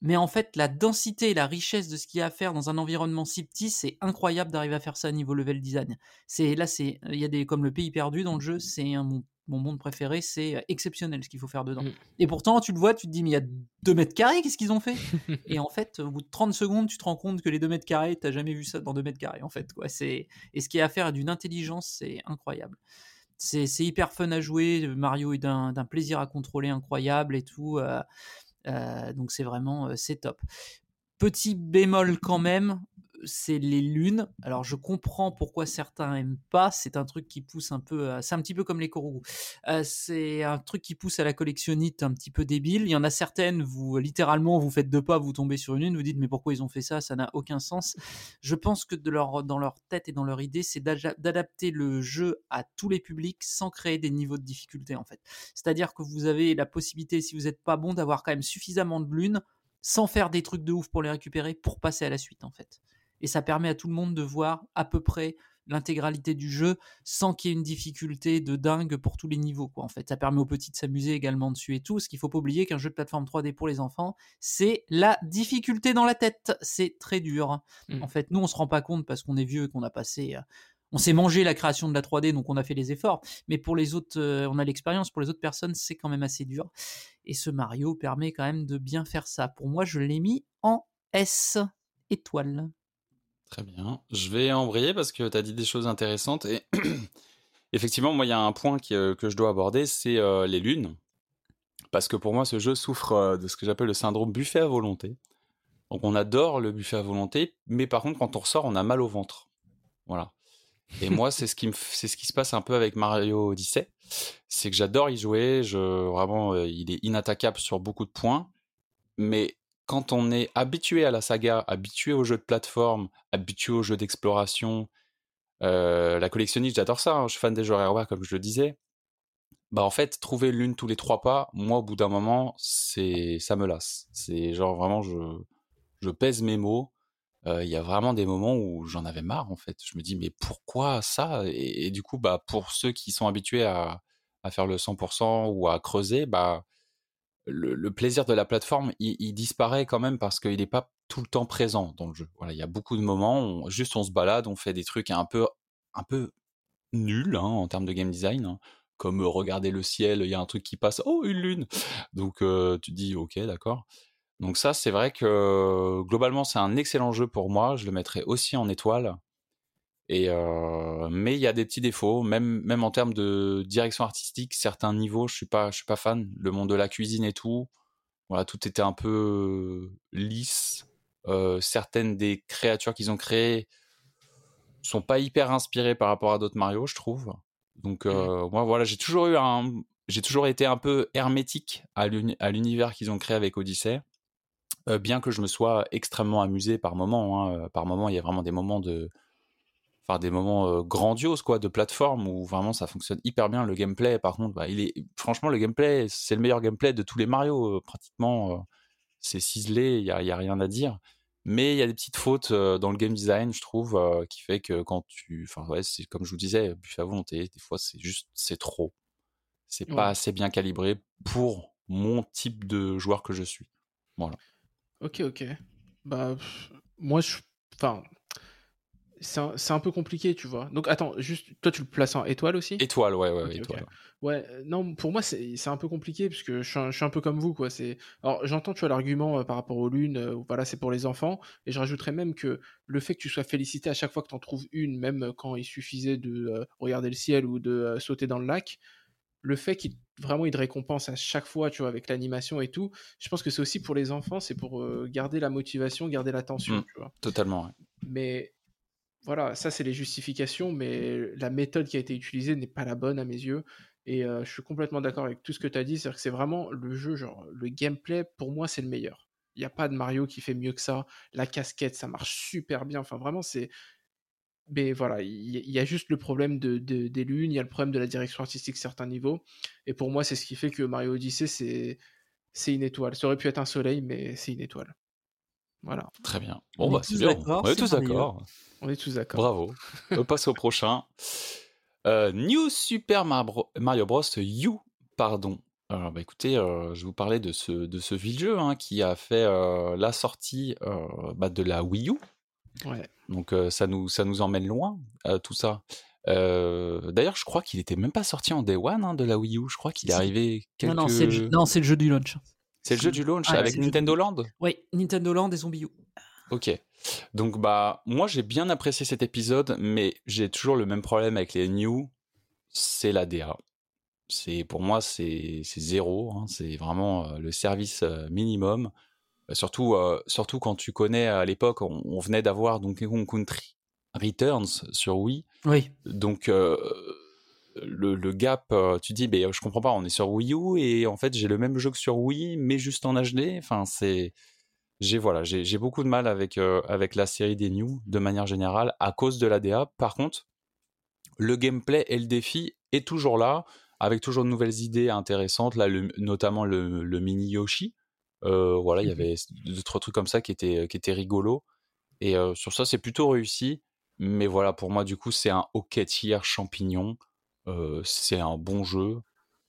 mais en fait, la densité et la richesse de ce qu'il y a à faire dans un environnement si petit, c'est incroyable d'arriver à faire ça à niveau level design. C'est là, c'est il y a des comme le pays perdu dans le jeu, c'est un mon monde préféré, c'est euh, exceptionnel ce qu'il faut faire dedans. Mm. Et pourtant, tu le vois, tu te dis, mais il y a 2 mètres carrés, qu'est-ce qu'ils ont fait? Et en fait, au bout de 30 secondes, tu te rends compte que les 2 mètres carrés, t'as jamais vu ça dans 2 mètres carrés, en fait. Quoi. Et ce qui est à faire d'une intelligence, c'est incroyable. C'est hyper fun à jouer, Mario est d'un plaisir à contrôler incroyable et tout. Euh, donc c'est vraiment, c'est top. Petit bémol quand même, c'est les lunes. Alors je comprends pourquoi certains aiment pas. C'est un truc qui pousse un peu. C'est un petit peu comme les Korogu. Euh, c'est un truc qui pousse à la collectionnite un petit peu débile. Il y en a certaines, vous littéralement vous faites deux pas, vous tombez sur une lune, vous dites mais pourquoi ils ont fait ça? Ça n'a aucun sens. Je pense que de leur, dans leur tête et dans leur idée, c'est d'adapter le jeu à tous les publics sans créer des niveaux de difficulté en fait. C'est-à-dire que vous avez la possibilité, si vous n'êtes pas bon, d'avoir quand même suffisamment de lunes sans faire des trucs de ouf pour les récupérer pour passer à la suite en fait et ça permet à tout le monde de voir à peu près l'intégralité du jeu sans qu'il y ait une difficulté de dingue pour tous les niveaux quoi en fait. Ça permet aux petits de s'amuser également dessus et tout. Ce qu'il faut pas oublier qu'un jeu de plateforme 3D pour les enfants c'est la difficulté dans la tête. C'est très dur mmh. en fait nous on se rend pas compte parce qu'on est vieux et qu'on a passé euh, on s'est mangé la création de la 3D donc on a fait les efforts. Mais pour les autres euh, on a l'expérience. Pour les autres personnes c'est quand même assez dur. Et ce Mario permet quand même de bien faire ça. Pour moi je l'ai mis en S étoile Très bien. Je vais embrayer parce que tu as dit des choses intéressantes. Et effectivement, moi, il y a un point euh, que je dois aborder, c'est euh, les lunes. Parce que pour moi, ce jeu souffre euh, de ce que j'appelle le syndrome buffet à volonté. Donc on adore le buffet à volonté, mais par contre, quand on ressort, on a mal au ventre. Voilà. Et moi, c'est ce qui c'est ce qui se passe un peu avec Mario Odyssey, c'est que j'adore y jouer. Je vraiment, il est inattaquable sur beaucoup de points, mais quand on est habitué à la saga, habitué aux jeux de plateforme, habitué aux jeux d'exploration, euh, la collectionniste, j'adore ça, hein, je suis fan des jeux RWA comme je le disais. Bah en fait, trouver l'une tous les trois pas, moi au bout d'un moment, c'est ça me lasse. C'est genre vraiment je je pèse mes mots. Euh, il y a vraiment des moments où j'en avais marre en fait. Je me dis mais pourquoi ça? Et, du coup bah pour ceux qui sont habitués à, à faire le 100% ou à creuser, bah le, plaisir de la plateforme, il, disparaît quand même parce qu'il n'est pas tout le temps présent dans le jeu. Voilà, il y a beaucoup de moments, où juste on se balade, on fait des trucs un peu, un peu nuls hein, en termes de game design, hein, comme euh, regarder le ciel, il y a un truc qui passe, oh une lune. Donc euh, tu dis ok, d'accord. Donc ça, c'est vrai que globalement, c'est un excellent jeu pour moi. Je le mettrai aussi en étoile. Et euh, mais il y a des petits défauts, même même en termes de direction artistique, certains niveaux, je suis pas je suis pas fan. Le monde de la cuisine et tout, voilà, tout était un peu lisse. Euh, certaines des créatures qu'ils ont créées sont pas hyper inspirées par rapport à d'autres Mario, je trouve. Donc mmh. euh, moi voilà, j'ai toujours eu un j'ai toujours été un peu hermétique à l'univers qu'ils ont créé avec Odyssey. bien que je me sois extrêmement amusé par moments, hein, par moments il y a vraiment des moments de enfin des moments grandioses quoi de plateforme où vraiment ça fonctionne hyper bien. Le gameplay par contre bah, il est franchement le gameplay c'est le meilleur gameplay de tous les Mario pratiquement c'est ciselé il y a, y a, rien à dire. Mais il y a des petites fautes dans le game design je trouve qui fait que quand tu enfin ouais c'est comme je vous disais buffet à volonté des fois c'est juste c'est trop. C'est pas assez bien calibré pour mon type de joueur que je suis. Voilà. Ok ok. Bah moi je enfin c'est un, peu compliqué, tu vois. Donc attends, juste, toi tu le places en étoile aussi? Étoile, ouais, ouais, étoile. Ouais, euh, non, pour moi c'est un peu compliqué parce que je suis un, peu comme vous, quoi. Alors j'entends, tu vois, l'argument euh, par rapport aux lunes, euh, voilà, c'est pour les enfants, et je rajouterais même que le fait que tu sois félicité à chaque fois que tu en trouves une, même quand il suffisait de regarder le ciel ou de sauter dans le lac, le fait qu'il vraiment il te récompense à chaque fois, tu vois, avec l'animation et tout, je pense que c'est aussi pour les enfants, c'est pour garder la motivation, garder l'attention, mmh, tu vois. Totalement. Ouais. Mais voilà, ça c'est les justifications, mais la méthode qui a été utilisée n'est pas la bonne à mes yeux. Et je suis complètement d'accord avec tout ce que tu as dit, c'est-à-dire que c'est vraiment le jeu, genre le gameplay, pour moi c'est le meilleur. Il n'y a pas de Mario qui fait mieux que ça. La casquette, ça marche super bien. Enfin vraiment, c'est mais voilà, il y, a juste le problème de, des lunes, il y a le problème de la direction artistique à certains niveaux. Et pour moi, c'est ce qui fait que Mario Odyssey, c'est une étoile. Ça aurait pu être un soleil, mais c'est une étoile. Voilà. Très bien. Bon, bah, c'est bien. On est tous d'accord. On est tous d'accord. Bravo. On passe au prochain. Euh, New Super Mario Bros. U, pardon. Alors, bah, écoutez, euh, je vous parler de ce, de ce vieux jeu hein, qui a fait euh, la sortie bah, de la Wii U. Ouais. Donc, ça, nous, ça nous emmène loin, tout ça. D'ailleurs, je crois qu'il était même pas sorti en Day One hein, de la Wii U. Je crois qu'il est arrivé quelques... Non, non, c'est le, jeu du launch. C'est le jeu du launch avec Nintendo Land Oui, Nintendo Land et Zombie U. Ok. Donc bah moi j'ai bien apprécié cet épisode, mais j'ai toujours le même problème avec les new, c'est la DA. C'est pour moi c'est zéro, hein. c'est vraiment euh, le service euh, minimum. Euh, surtout surtout quand tu connais à l'époque on, venait d'avoir Donkey Kong Country Returns sur Wii. Oui. Donc le, le, gap, tu dis, mais je comprends pas, on est sur Wii U et en fait j'ai le même jeu que sur Wii, mais juste en HD. Enfin, c'est, j'ai voilà, j'ai beaucoup de mal avec euh, avec la série des New de manière générale à cause de la DA. Par contre, le gameplay et le défi est toujours là, avec toujours de nouvelles idées intéressantes. Là, notamment le, mini Yoshi. Euh, voilà, il y avait d'autres trucs comme ça qui étaient qui étaient rigolos. Et euh, sur ça, c'est plutôt réussi. Mais voilà, pour moi, du coup, c'est un hockey champignon. C'est un bon jeu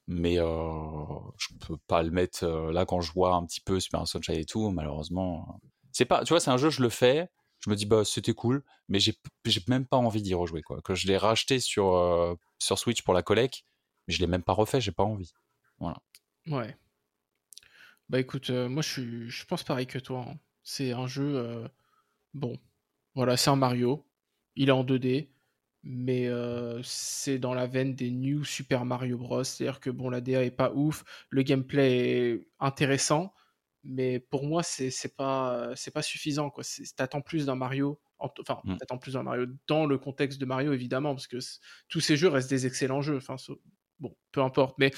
mais je peux pas le mettre là quand je vois un petit peu Super Sunshine et tout malheureusement c'est pas tu vois c'est un jeu je le fais je me dis bah c'était cool mais j'ai j'ai même pas envie d'y rejouer quoi. Que je l'ai racheté sur sur Switch pour la collecte mais je l'ai même pas refait j'ai pas envie. Voilà. Ouais. Bah écoute moi je je pense pareil que toi hein. c'est un jeu bon voilà c'est un Mario il est en 2D mais c'est dans la veine des New Super Mario Bros. C'est-à-dire que bon, la DA est pas ouf, le gameplay est intéressant, mais pour moi, c'est pas, c'est pas suffisant. Quoi. T'attends plus d'un Mario, enfin, mmh. t'attends plus d'un Mario dans le contexte de Mario, évidemment, parce que tous ces jeux restent des excellents jeux. Enfin, bon, peu importe, mais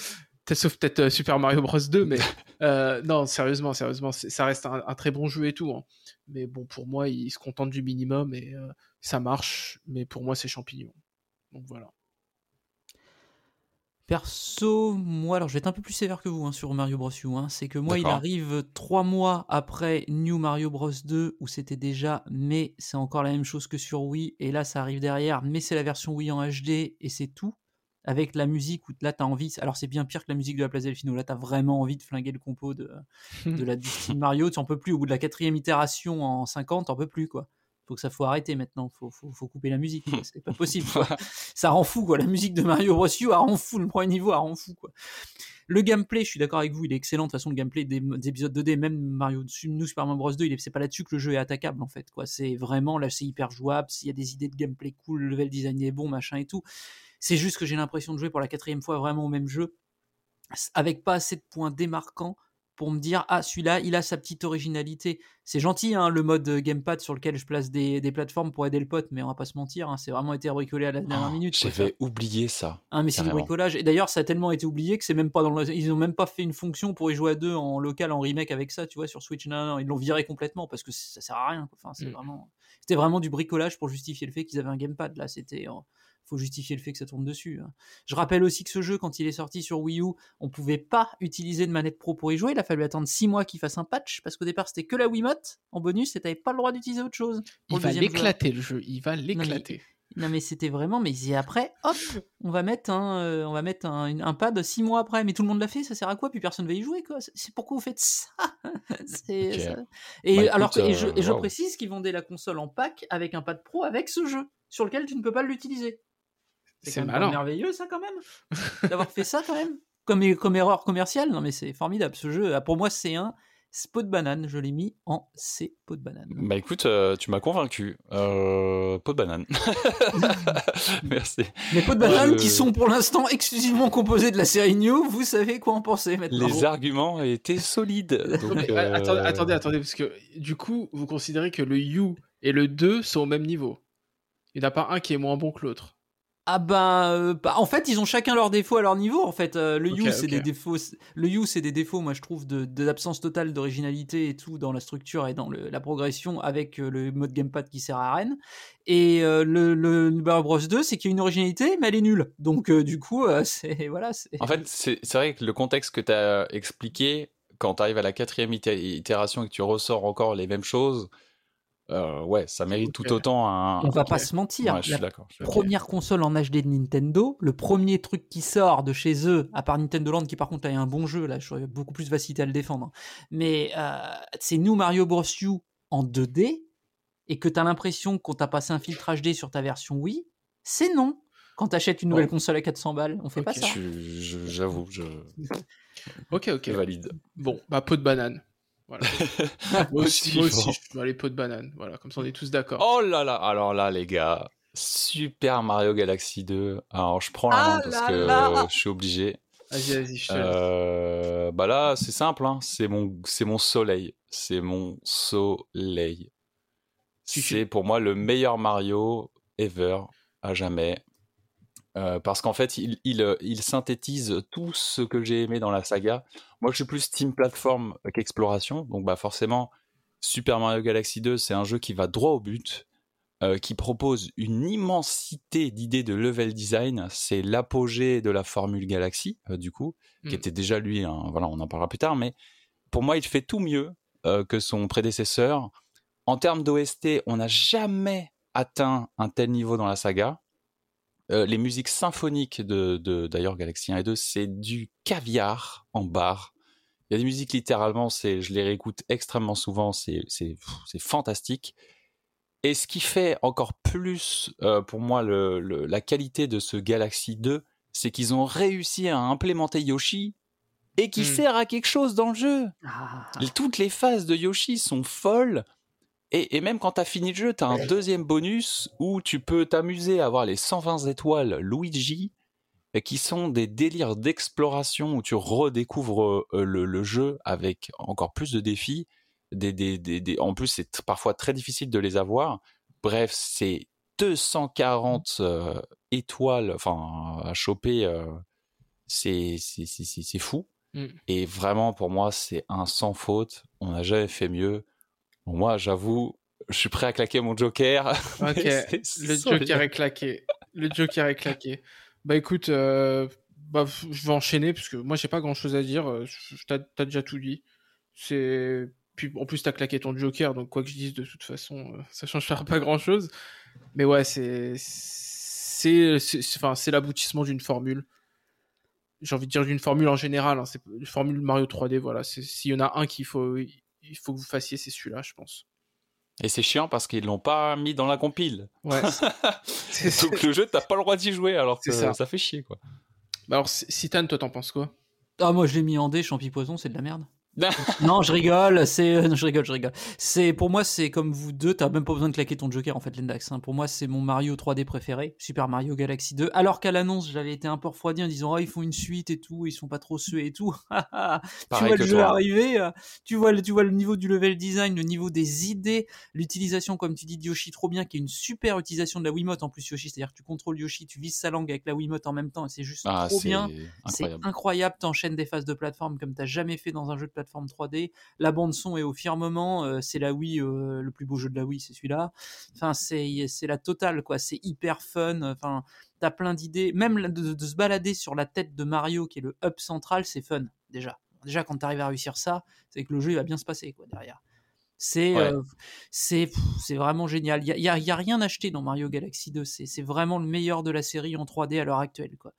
sauf peut-être Super Mario Bros 2, mais non, sérieusement, sérieusement, ça reste un, très bon jeu et tout. Hein. Mais bon, pour moi, il se contente du minimum et ça marche, mais pour moi, c'est champignon. Donc voilà. Perso, moi, alors je vais être un peu plus sévère que vous hein, sur Mario Bros. U. Hein. C'est que moi, il arrive trois mois après New Mario Bros. 2 où c'était déjà, mais c'est encore la même chose que sur Wii. Et là, ça arrive derrière, mais c'est la version Wii en HD et c'est tout. Avec la musique où là, t'as envie. Alors, c'est bien pire que la musique de la Place Delfino. Là, t'as vraiment envie de flinguer le compo de, de la du Mario. Tu en peux plus. Au bout de la quatrième itération en 50, t'en peux plus, quoi faut que ça faut arrêter maintenant, faut, faut, faut couper la musique, c'est pas possible. ça rend fou quoi, la musique de Mario Bros. U, elle rend fou, le premier niveau, elle rend fou quoi. Le gameplay, je suis d'accord avec vous, il est excellent. De toute façon, le gameplay des, épisodes 2D, même Mario New Super Mario Bros 2, c'est pas là-dessus que le jeu est attaquable en fait. Quoi, c'est vraiment là, c'est hyper jouable. S'il y a des idées de gameplay cool, le level design est bon, machin et tout. C'est juste que j'ai l'impression de jouer pour la quatrième fois vraiment au même jeu, avec pas assez de points démarquants pour me dire ah celui-là il a sa petite originalité. C'est gentil hein, le mode euh, gamepad sur lequel je place des, plateformes pour aider le pote mais on va pas se mentir hein, c'est vraiment été bricolé à la dernière oh, minute j'avais oublié ça ah mais c'est du bricolage. Et d'ailleurs ça a tellement été oublié que c'est même pas dans ils ont même pas fait une fonction pour y jouer à deux en local en remake avec ça tu vois sur Switch. Non, non ils l'ont viré complètement parce que ça sert à rien enfin c'est mm. vraiment c'était vraiment du bricolage pour justifier le fait qu'ils avaient un gamepad. Là c'était faut justifier le fait que ça tourne dessus. Hein. Je rappelle aussi que ce jeu, quand il est sorti sur Wii U, on pouvait pas utiliser de manette pro pour y jouer. Il a fallu attendre 6 mois qu'il fasse un patch parce qu'au départ c'était que la Wiimote en bonus et t'avais pas le droit d'utiliser autre chose. Il va l'éclater le jeu, il va l'éclater. Non mais c'était vraiment, mais après, hop, on va mettre un, euh, on va mettre un, pad six mois après, mais tout le monde l'a fait, ça sert à quoi? Puis personne va y jouer quoi. C'est pourquoi vous faites ça, Et bah, alors, et, je, et je précise qu'ils vendaient la console en pack avec un pad pro avec ce jeu sur lequel tu ne peux pas l'utiliser. C'est merveilleux ça quand même d'avoir fait ça quand même comme, comme erreur commerciale. Non mais c'est formidable ce jeu. Ah, pour moi c'est un pot de banane. Je l'ai mis en C pot de banane. Bah écoute, euh, tu m'as convaincu. Euh, pot de banane. Merci. Les pots de banane qui sont pour l'instant exclusivement composés de la série New. Vous savez quoi en penser maintenant Les arguments étaient solides. Euh, attendez, attendez, parce que du coup, vous considérez que le U et le 2 sont au même niveau. Il n'y en a pas un qui est moins bon que l'autre. Ah ben, euh, bah, en fait, ils ont chacun leurs défauts à leur niveau. En fait, euh, le You, c'est des défauts. Le You, c'est des défauts, moi, je trouve, de d'absence totale d'originalité et tout dans la structure et dans la progression avec euh, le mode gamepad qui sert à rien. Et le, le Bros 2, c'est qu'il y a une originalité, mais elle est nulle. Donc, du coup, c'est voilà. En fait, c'est vrai que le contexte que tu as expliqué, quand tu arrives à la quatrième itération et que tu ressors encore les mêmes choses, euh, ouais, ça mérite tout autant un. On va pas se mentir. la première console en HD de Nintendo, le premier truc qui sort de chez eux, à part Nintendo Land qui par contre a un bon jeu, là, j'aurais beaucoup plus facilité à le défendre. Mais euh, c'est New Mario Bros. U en 2D et que tu as l'impression qu'on t'a passé un filtre HD sur ta version Wii, c'est non. Quand tu achètes une nouvelle console à 400 balles, on fait pas ça. J'avoue, je. ok, ok. valide. Bon, bah, peau de banane. Voilà. moi aussi, moi aussi, je les pots de banane. Voilà, comme ça on est tous d'accord. Oh là là, alors là les gars, Super Mario Galaxy 2. Alors je prends la main ah parce que je suis obligé. Vas-y, vas-y, je te euh, Bah là, c'est simple, hein. c'est mon, c'est mon soleil, c'est mon soleil. C'est pour moi le meilleur Mario ever à jamais. Euh, parce qu'en fait, il, il, il, synthétise tout ce que j'ai aimé dans la saga. Moi, je suis plus team platform qu'exploration, donc bah forcément, Super Mario Galaxy 2, c'est un jeu qui va droit au but, euh, qui propose une immensité d'idées de level design. C'est l'apogée de la formule Galaxy, euh, du coup, qui mmh. était déjà lui. voilà, on en parlera plus tard, mais pour moi, il fait tout mieux que son prédécesseur. En termes d'OST, on n'a jamais atteint un tel niveau dans la saga. Euh, les musiques symphoniques de, d'ailleurs Galaxy 1 et 2, c'est du caviar en barre. Il y a des musiques littéralement, c'est, je les réécoute extrêmement souvent, c'est, c'est, fantastique. Et ce qui fait encore plus euh, pour moi le, la qualité de ce Galaxy 2, c'est qu'ils ont réussi à implémenter Yoshi et qui hmm. sert à quelque chose dans le jeu. Ah. Toutes les phases de Yoshi sont folles. Et, même quand tu as fini le jeu, tu as un deuxième bonus où tu peux t'amuser à avoir les 120 étoiles Luigi, qui sont des délires d'exploration où tu redécouvres euh, le, jeu avec encore plus de défis. Des, des, en plus, c'est parfois très difficile de les avoir. Bref, c'est 240 euh, étoiles enfin, à choper. Euh, c'est fou. Mm. Et vraiment, pour moi, c'est un sans faute. On n'a jamais fait mieux moi, j'avoue, je suis prêt à claquer mon Joker. Ok, le Joker est claqué. Le Joker est claqué. Bah écoute, euh, bah, je vais enchaîner parce que moi j'ai pas grand chose à dire. Euh, t'as as déjà tout dit. C'est puis en plus t'as claqué ton Joker, donc quoi que je dise de toute façon, euh, ça change pas grand chose. Mais ouais, c'est c'est enfin l'aboutissement d'une formule. J'ai envie de dire d'une formule en général. Hein. C'est une formule Mario 3D. Voilà, s'il y en a un qu'il faut il faut que vous fassiez, c'est celui-là, je pense. Et c'est chiant parce qu'ils l'ont pas mis dans la compile. Ouais. Donc le jeu, t'as pas le droit d'y jouer, alors que ça. fait chier, quoi. Bah alors, Citan, toi, t'en penses quoi? Ah, moi, je l'ai mis en D, champi poison, c'est de la merde. non, je rigole. C'est, euh, je rigole, je rigole. C'est pour moi, c'est comme vous deux. T'as même pas besoin de claquer ton Joker en fait, Lendax. Hein. Pour moi, c'est mon Mario 3D préféré, Super Mario Galaxy 2. Alors qu'à l'annonce, j'avais été un peu refroidi en disant, oh, ils font une suite et tout, ils sont pas trop ceux et tout. tu vois le jeu arriver, euh, tu vois le, tu vois le niveau du level design, le niveau des idées, l'utilisation, comme tu dis, de Yoshi trop bien, qui est une super utilisation de la Wiimote en plus Yoshi, c'est-à-dire que tu contrôles Yoshi, tu vises sa langue avec la Wiimote en même temps, et c'est juste ah, trop bien. C'est incroyable. T'enchaînes des phases de plateforme comme t'as jamais fait dans un jeu de plateforme 3D. La bande son est au firmement. Euh, c'est la Wii, euh, le plus beau jeu de la Wii, c'est celui-là. Enfin, c'est c'est la totale quoi. C'est hyper fun. Enfin, t'as plein d'idées. Même de, se balader sur la tête de Mario, qui est le hub central, c'est fun déjà. Déjà, quand t'arrives à réussir ça, c'est que le jeu il va bien se passer quoi derrière. C'est euh, c'est vraiment génial. Il y a, y a, rien acheté dans Mario Galaxy 2. C'est vraiment le meilleur de la série en 3D à l'heure actuelle. Quoi.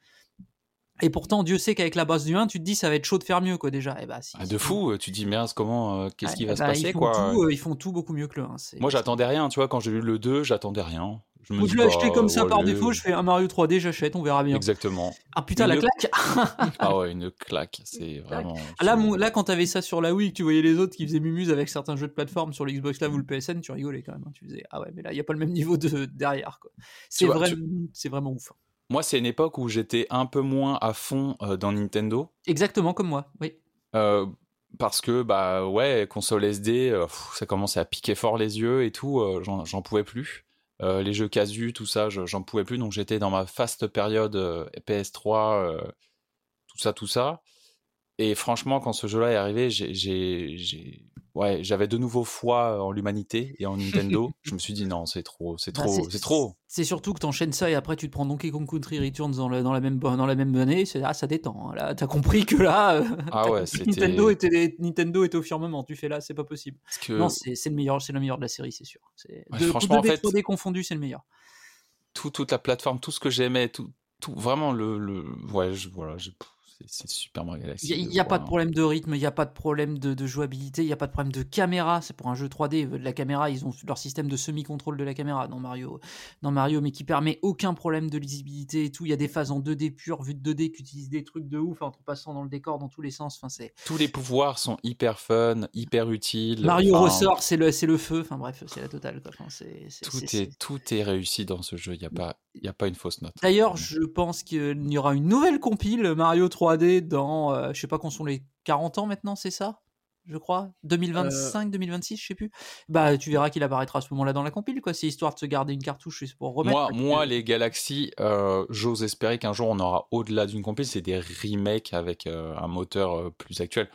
Et pourtant, Dieu sait qu'avec la base du 1, tu te dis ça va être chaud de faire mieux, quoi, déjà. Et eh bah, ah, de fou, tu te dis merde, comment, euh, qu'est-ce qui va se bah, passer, quoi. Tout, euh, ils font tout beaucoup mieux que le 1. Moi, j'attendais rien, tu vois, quand j'ai lu le 2, j'attendais rien. Je me dis, acheter comme ça par défaut, je fais un Mario 3D, j'achète, on verra bien. Exactement. Ah putain, la claque Ah ouais, une claque, c'est vraiment. Là, là, quand t'avais ça sur la Wii, que tu voyais les autres qui faisaient mumuse avec certains jeux de plateforme sur l'Xbox Live ou le PSN, tu rigolais quand même. Hein. Tu faisais, ah ouais, mais là, il n'y a pas le même niveau de derrière, quoi. C'est vrai, c'est vraiment ouf. Moi, c'est une époque où j'étais un peu moins à fond euh, dans Nintendo. Exactement comme moi, oui. Euh, parce que, bah ouais, console SD, euh, ça commençait à piquer fort les yeux et tout, j'en pouvais plus. les jeux casu, tout ça, j'en pouvais plus. Donc j'étais dans ma faste période PS3, tout ça, tout ça. Et franchement, quand ce jeu-là est arrivé, j'ai, ouais, j'avais de nouveau foi en l'humanité et en Nintendo. je me suis dit non, c'est trop, c'est bah, trop, c'est trop. C'est surtout que t'enchaînes ça et après tu te prends Donkey Kong Country Returns dans, dans la même dans la même année. Là, ça détend. Hein. Là, t'as compris que là, euh, ah ouais, Nintendo était Nintendo était au firmament. Tu fais là, c'est pas possible. Non, c'est le meilleur, c'est le meilleur de la série, c'est sûr. C'est franchement, en fait, confondus, c'est le meilleur. Tout, toute la plateforme, tout ce que j'aimais, tout, tout, vraiment le, le ouais, je, voilà, je, c'est Super Mario Galaxy. Il n'y a, pas de problème de rythme, il n'y a pas de problème de, jouabilité, il n'y a pas de problème de caméra. C'est pour un jeu 3D, de la caméra, ils ont leur système de semi-contrôle de la caméra dans Mario, dans Mario, mais qui permet aucun problème de lisibilité et tout. Il y a des phases en 2D pure, vue de 2D, qui utilisent des trucs de ouf en passant dans le décor dans tous les sens. Enfin, c'est... Tous les pouvoirs sont hyper fun, hyper utiles. Mario ressort, c'est le, c'est le feu. Enfin bref, c'est la totale. tout, est, tout est réussi dans ce jeu, il n'y a, pas, a pas une fausse note. D'ailleurs, je pense qu'il y aura une nouvelle compile Mario 3D dans euh, je sais pas quand sont les 40 ans maintenant, c'est ça je crois? 2025 2026 je sais plus. Bah tu verras qu'il apparaîtra à ce moment-là dans la compile quoi c'est histoire de se garder une cartouche pour remettre. Moi moi les Galaxies euh, j'ose espérer qu'un jour on aura au-delà d'une compile c'est des remakes avec euh, un moteur plus actuel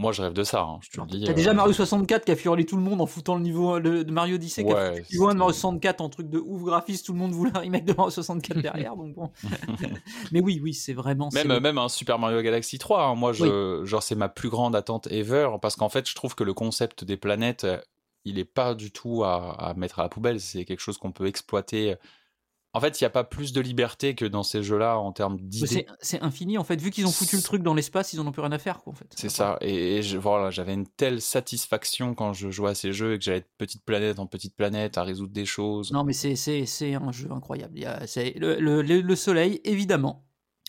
moi, je rêve de ça, hein, je te le dis. T'as déjà euh. Mario 64 qui a furlé tout le monde en foutant le niveau de Mario Odyssey, qui a niveau de Mario 64 en truc de ouf graphiste, tout le monde voulait un remake de Mario 64 derrière, donc bon. Mais oui, oui, c'est vraiment. Même, même un Super Mario Galaxy 3, hein, moi, je, genre, c'est ma plus grande attente ever, parce qu'en fait, je trouve que le concept des planètes, euh, il est pas du tout à, à mettre à la poubelle, c'est quelque chose qu'on peut exploiter en fait, il n'y a pas plus de liberté que dans ces jeux-là en termes d'idées. C'est infini, en fait. Vu qu'ils ont foutu le truc dans l'espace, ils n'en ont plus rien à faire, quoi, en fait. C'est ça. Et, voilà, j'avais une telle satisfaction quand je jouais à ces jeux et que j'allais de petite planète en petite planète à résoudre des choses. Non, mais c'est un jeu incroyable. Il y a, le, le, soleil, évidemment.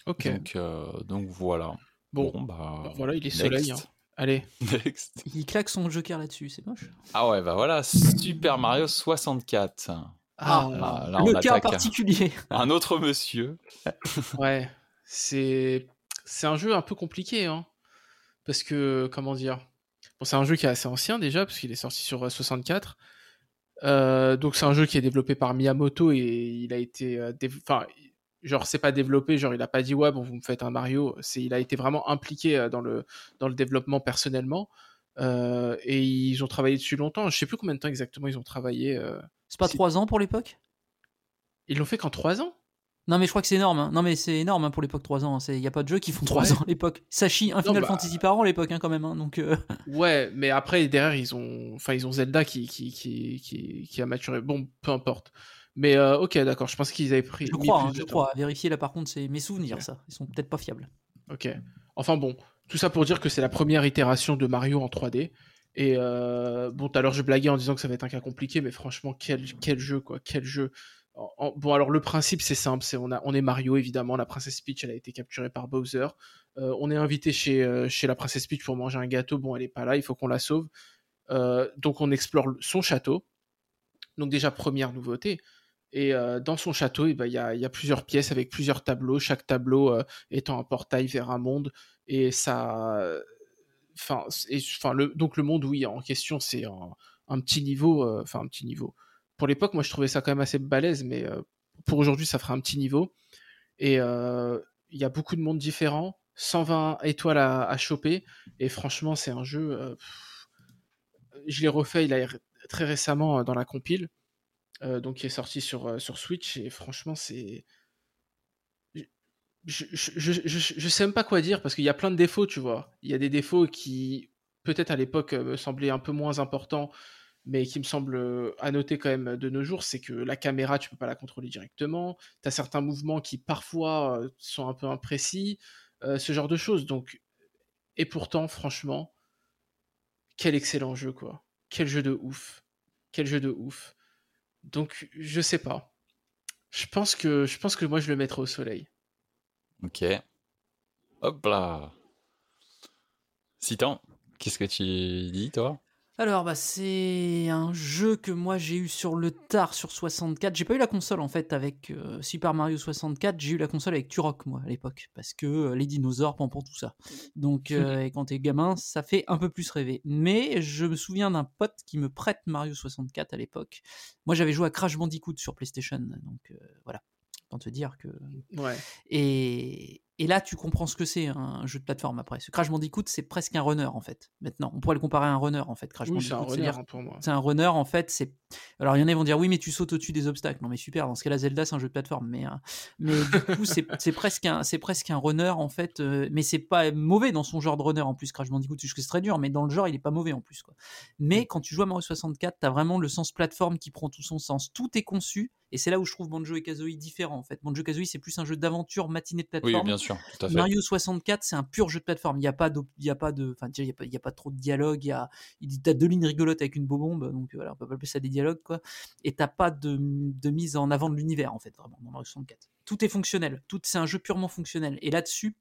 Ok. Donc, euh, donc voilà. Bon, bah, bah, voilà, il est soleil. Hein. Allez. Next. Il claque son joker là-dessus, c'est moche. Ah ouais, bah voilà, Super Mario 64. Ah, ah le cas particulier. Un autre monsieur. ouais, c'est c'est un jeu un peu compliqué, hein, parce que comment dire? Bon, c'est un jeu qui est assez ancien déjà, parce qu'il est sorti sur 64. Euh, euh, donc c'est un jeu qui est développé par Miyamoto et il a été, euh, enfin, genre c'est pas développé, genre il a pas dit ouais bon vous me faites un Mario, c'est il a été vraiment impliqué dans le dans le développement personnellement. et ils ont travaillé dessus longtemps. Je sais plus combien de temps exactement ils ont travaillé. C'est pas 3 ans pour l'époque? Ils l'ont fait qu'en 3 ans? Non mais je crois que c'est énorme. Hein. Non mais c'est énorme hein, pour l'époque 3 ans. Il n'y a pas de jeux qui font 3 ans à l'époque. Ça chie un Final bah Fantasy par an à l'époque hein, quand même. donc, euh. Ouais mais après derrière ils ont, enfin, ils ont Zelda qui, qui, qui, qui, a maturé. Bon peu importe. Mais euh, ok d'accord je pense qu'ils avaient pris. Je crois, je crois. Vérifier là par contre c'est mes souvenirs ça. Ils sont peut-être pas fiables. Ok. Enfin bon tout ça pour dire que c'est la première itération de Mario en 3D. Et euh, bon, tout à l'heure, je blaguais en disant que ça va être un cas compliqué, mais franchement, quel, quel jeu, quoi, quel jeu. bon, alors le principe, c'est simple, c'est on, a, on est Mario, évidemment, la princesse Peach, elle a été capturée par Bowser. Euh, on est invité chez, euh, chez la princesse Peach pour manger un gâteau, bon, elle est pas là, il faut qu'on la sauve. donc on explore son château. Donc déjà, première nouveauté. Et dans son château, eh ben, il y, a, y, a, plusieurs pièces avec plusieurs tableaux, chaque tableau étant un portail vers un monde. Et ça enfin, le, donc le monde oui en question c'est un, petit niveau, euh, enfin un petit niveau. Pour l'époque, moi je trouvais ça quand même assez balèze, mais euh, pour aujourd'hui ça ferait un petit niveau. Et euh, il y a beaucoup de mondes différents, 120 étoiles à, choper, et franchement c'est un jeu. je l'ai refait, il a très récemment dans la compile, donc il est sorti sur sur Switch, et franchement c'est je, je, sais même pas quoi dire parce qu'il y a plein de défauts, tu vois. Il y a des défauts qui, peut-être à l'époque, me semblaient un peu moins importants, mais qui me semblent euh, à noter quand même de nos jours, c'est que la caméra, tu peux pas la contrôler directement. Tu as certains mouvements qui parfois euh, sont un peu imprécis, euh, ce genre de choses. Donc, et pourtant, franchement, quel excellent jeu, quoi. Quel jeu de ouf. Quel jeu de ouf. Donc, je sais pas. Je pense que, je pense que moi, je le mettrai au soleil. Ok. Hop là. Citan, qu'est-ce que tu dis, toi? Alors, bah, c'est un jeu que moi j'ai eu sur le tard sur 64. J'ai pas eu la console en fait avec euh, Super Mario 64. J'ai eu la console avec Turok moi à l'époque parce que euh, les dinosaures, pour tout ça. Donc, euh, et quand t'es gamin, ça fait un peu plus rêver. Mais je me souviens d'un pote qui me prête Mario 64 à l'époque. Moi, j'avais joué à Crash Bandicoot sur PlayStation, donc voilà. Te dire que. Ouais. Et, et là, tu comprends ce que c'est un jeu de plateforme après. Ce Crash Bandicoot, c'est presque un runner en fait. Maintenant, on pourrait le comparer à un runner en fait. Crash oui, c'est un runner hein, pour moi. C'est un runner en fait. C'est alors il y en a qui vont dire oui, mais tu sautes au-dessus des obstacles. Non mais super. Dans ce cas-là, Zelda, c'est un jeu de plateforme. Mais euh, mais du coup, c'est presque un c'est presque un runner en fait. Euh, mais c'est pas mauvais dans son genre de runner en plus. Crash Bandicoot, c'est très dur, mais dans le genre, il est pas mauvais en plus quoi. Mais mm. quand tu joues à Mario 64, t'as vraiment le sens plateforme qui prend tout son sens. Tout est conçu et c'est là où je trouve Banjo et Kazooie différent en fait. Banjo Kazooie, c'est plus un jeu d'aventure matinée de plateforme. Oui, bien sûr, tout à fait. Mario 64, c'est un pur jeu de plateforme. Il n'y a pas de, il y a pas de, enfin, il y a pas, il y a pas trop de dialogue. Il y a, il t'as deux lignes rigolotes avec une bombe, donc voilà, on peut pas appeler ça des dialogues quoi. Et t'as pas de, de mise en avant de l'univers en fait, vraiment dans Mario 64. Tout est fonctionnel. Tout, c'est un jeu purement fonctionnel. Et là-dessus,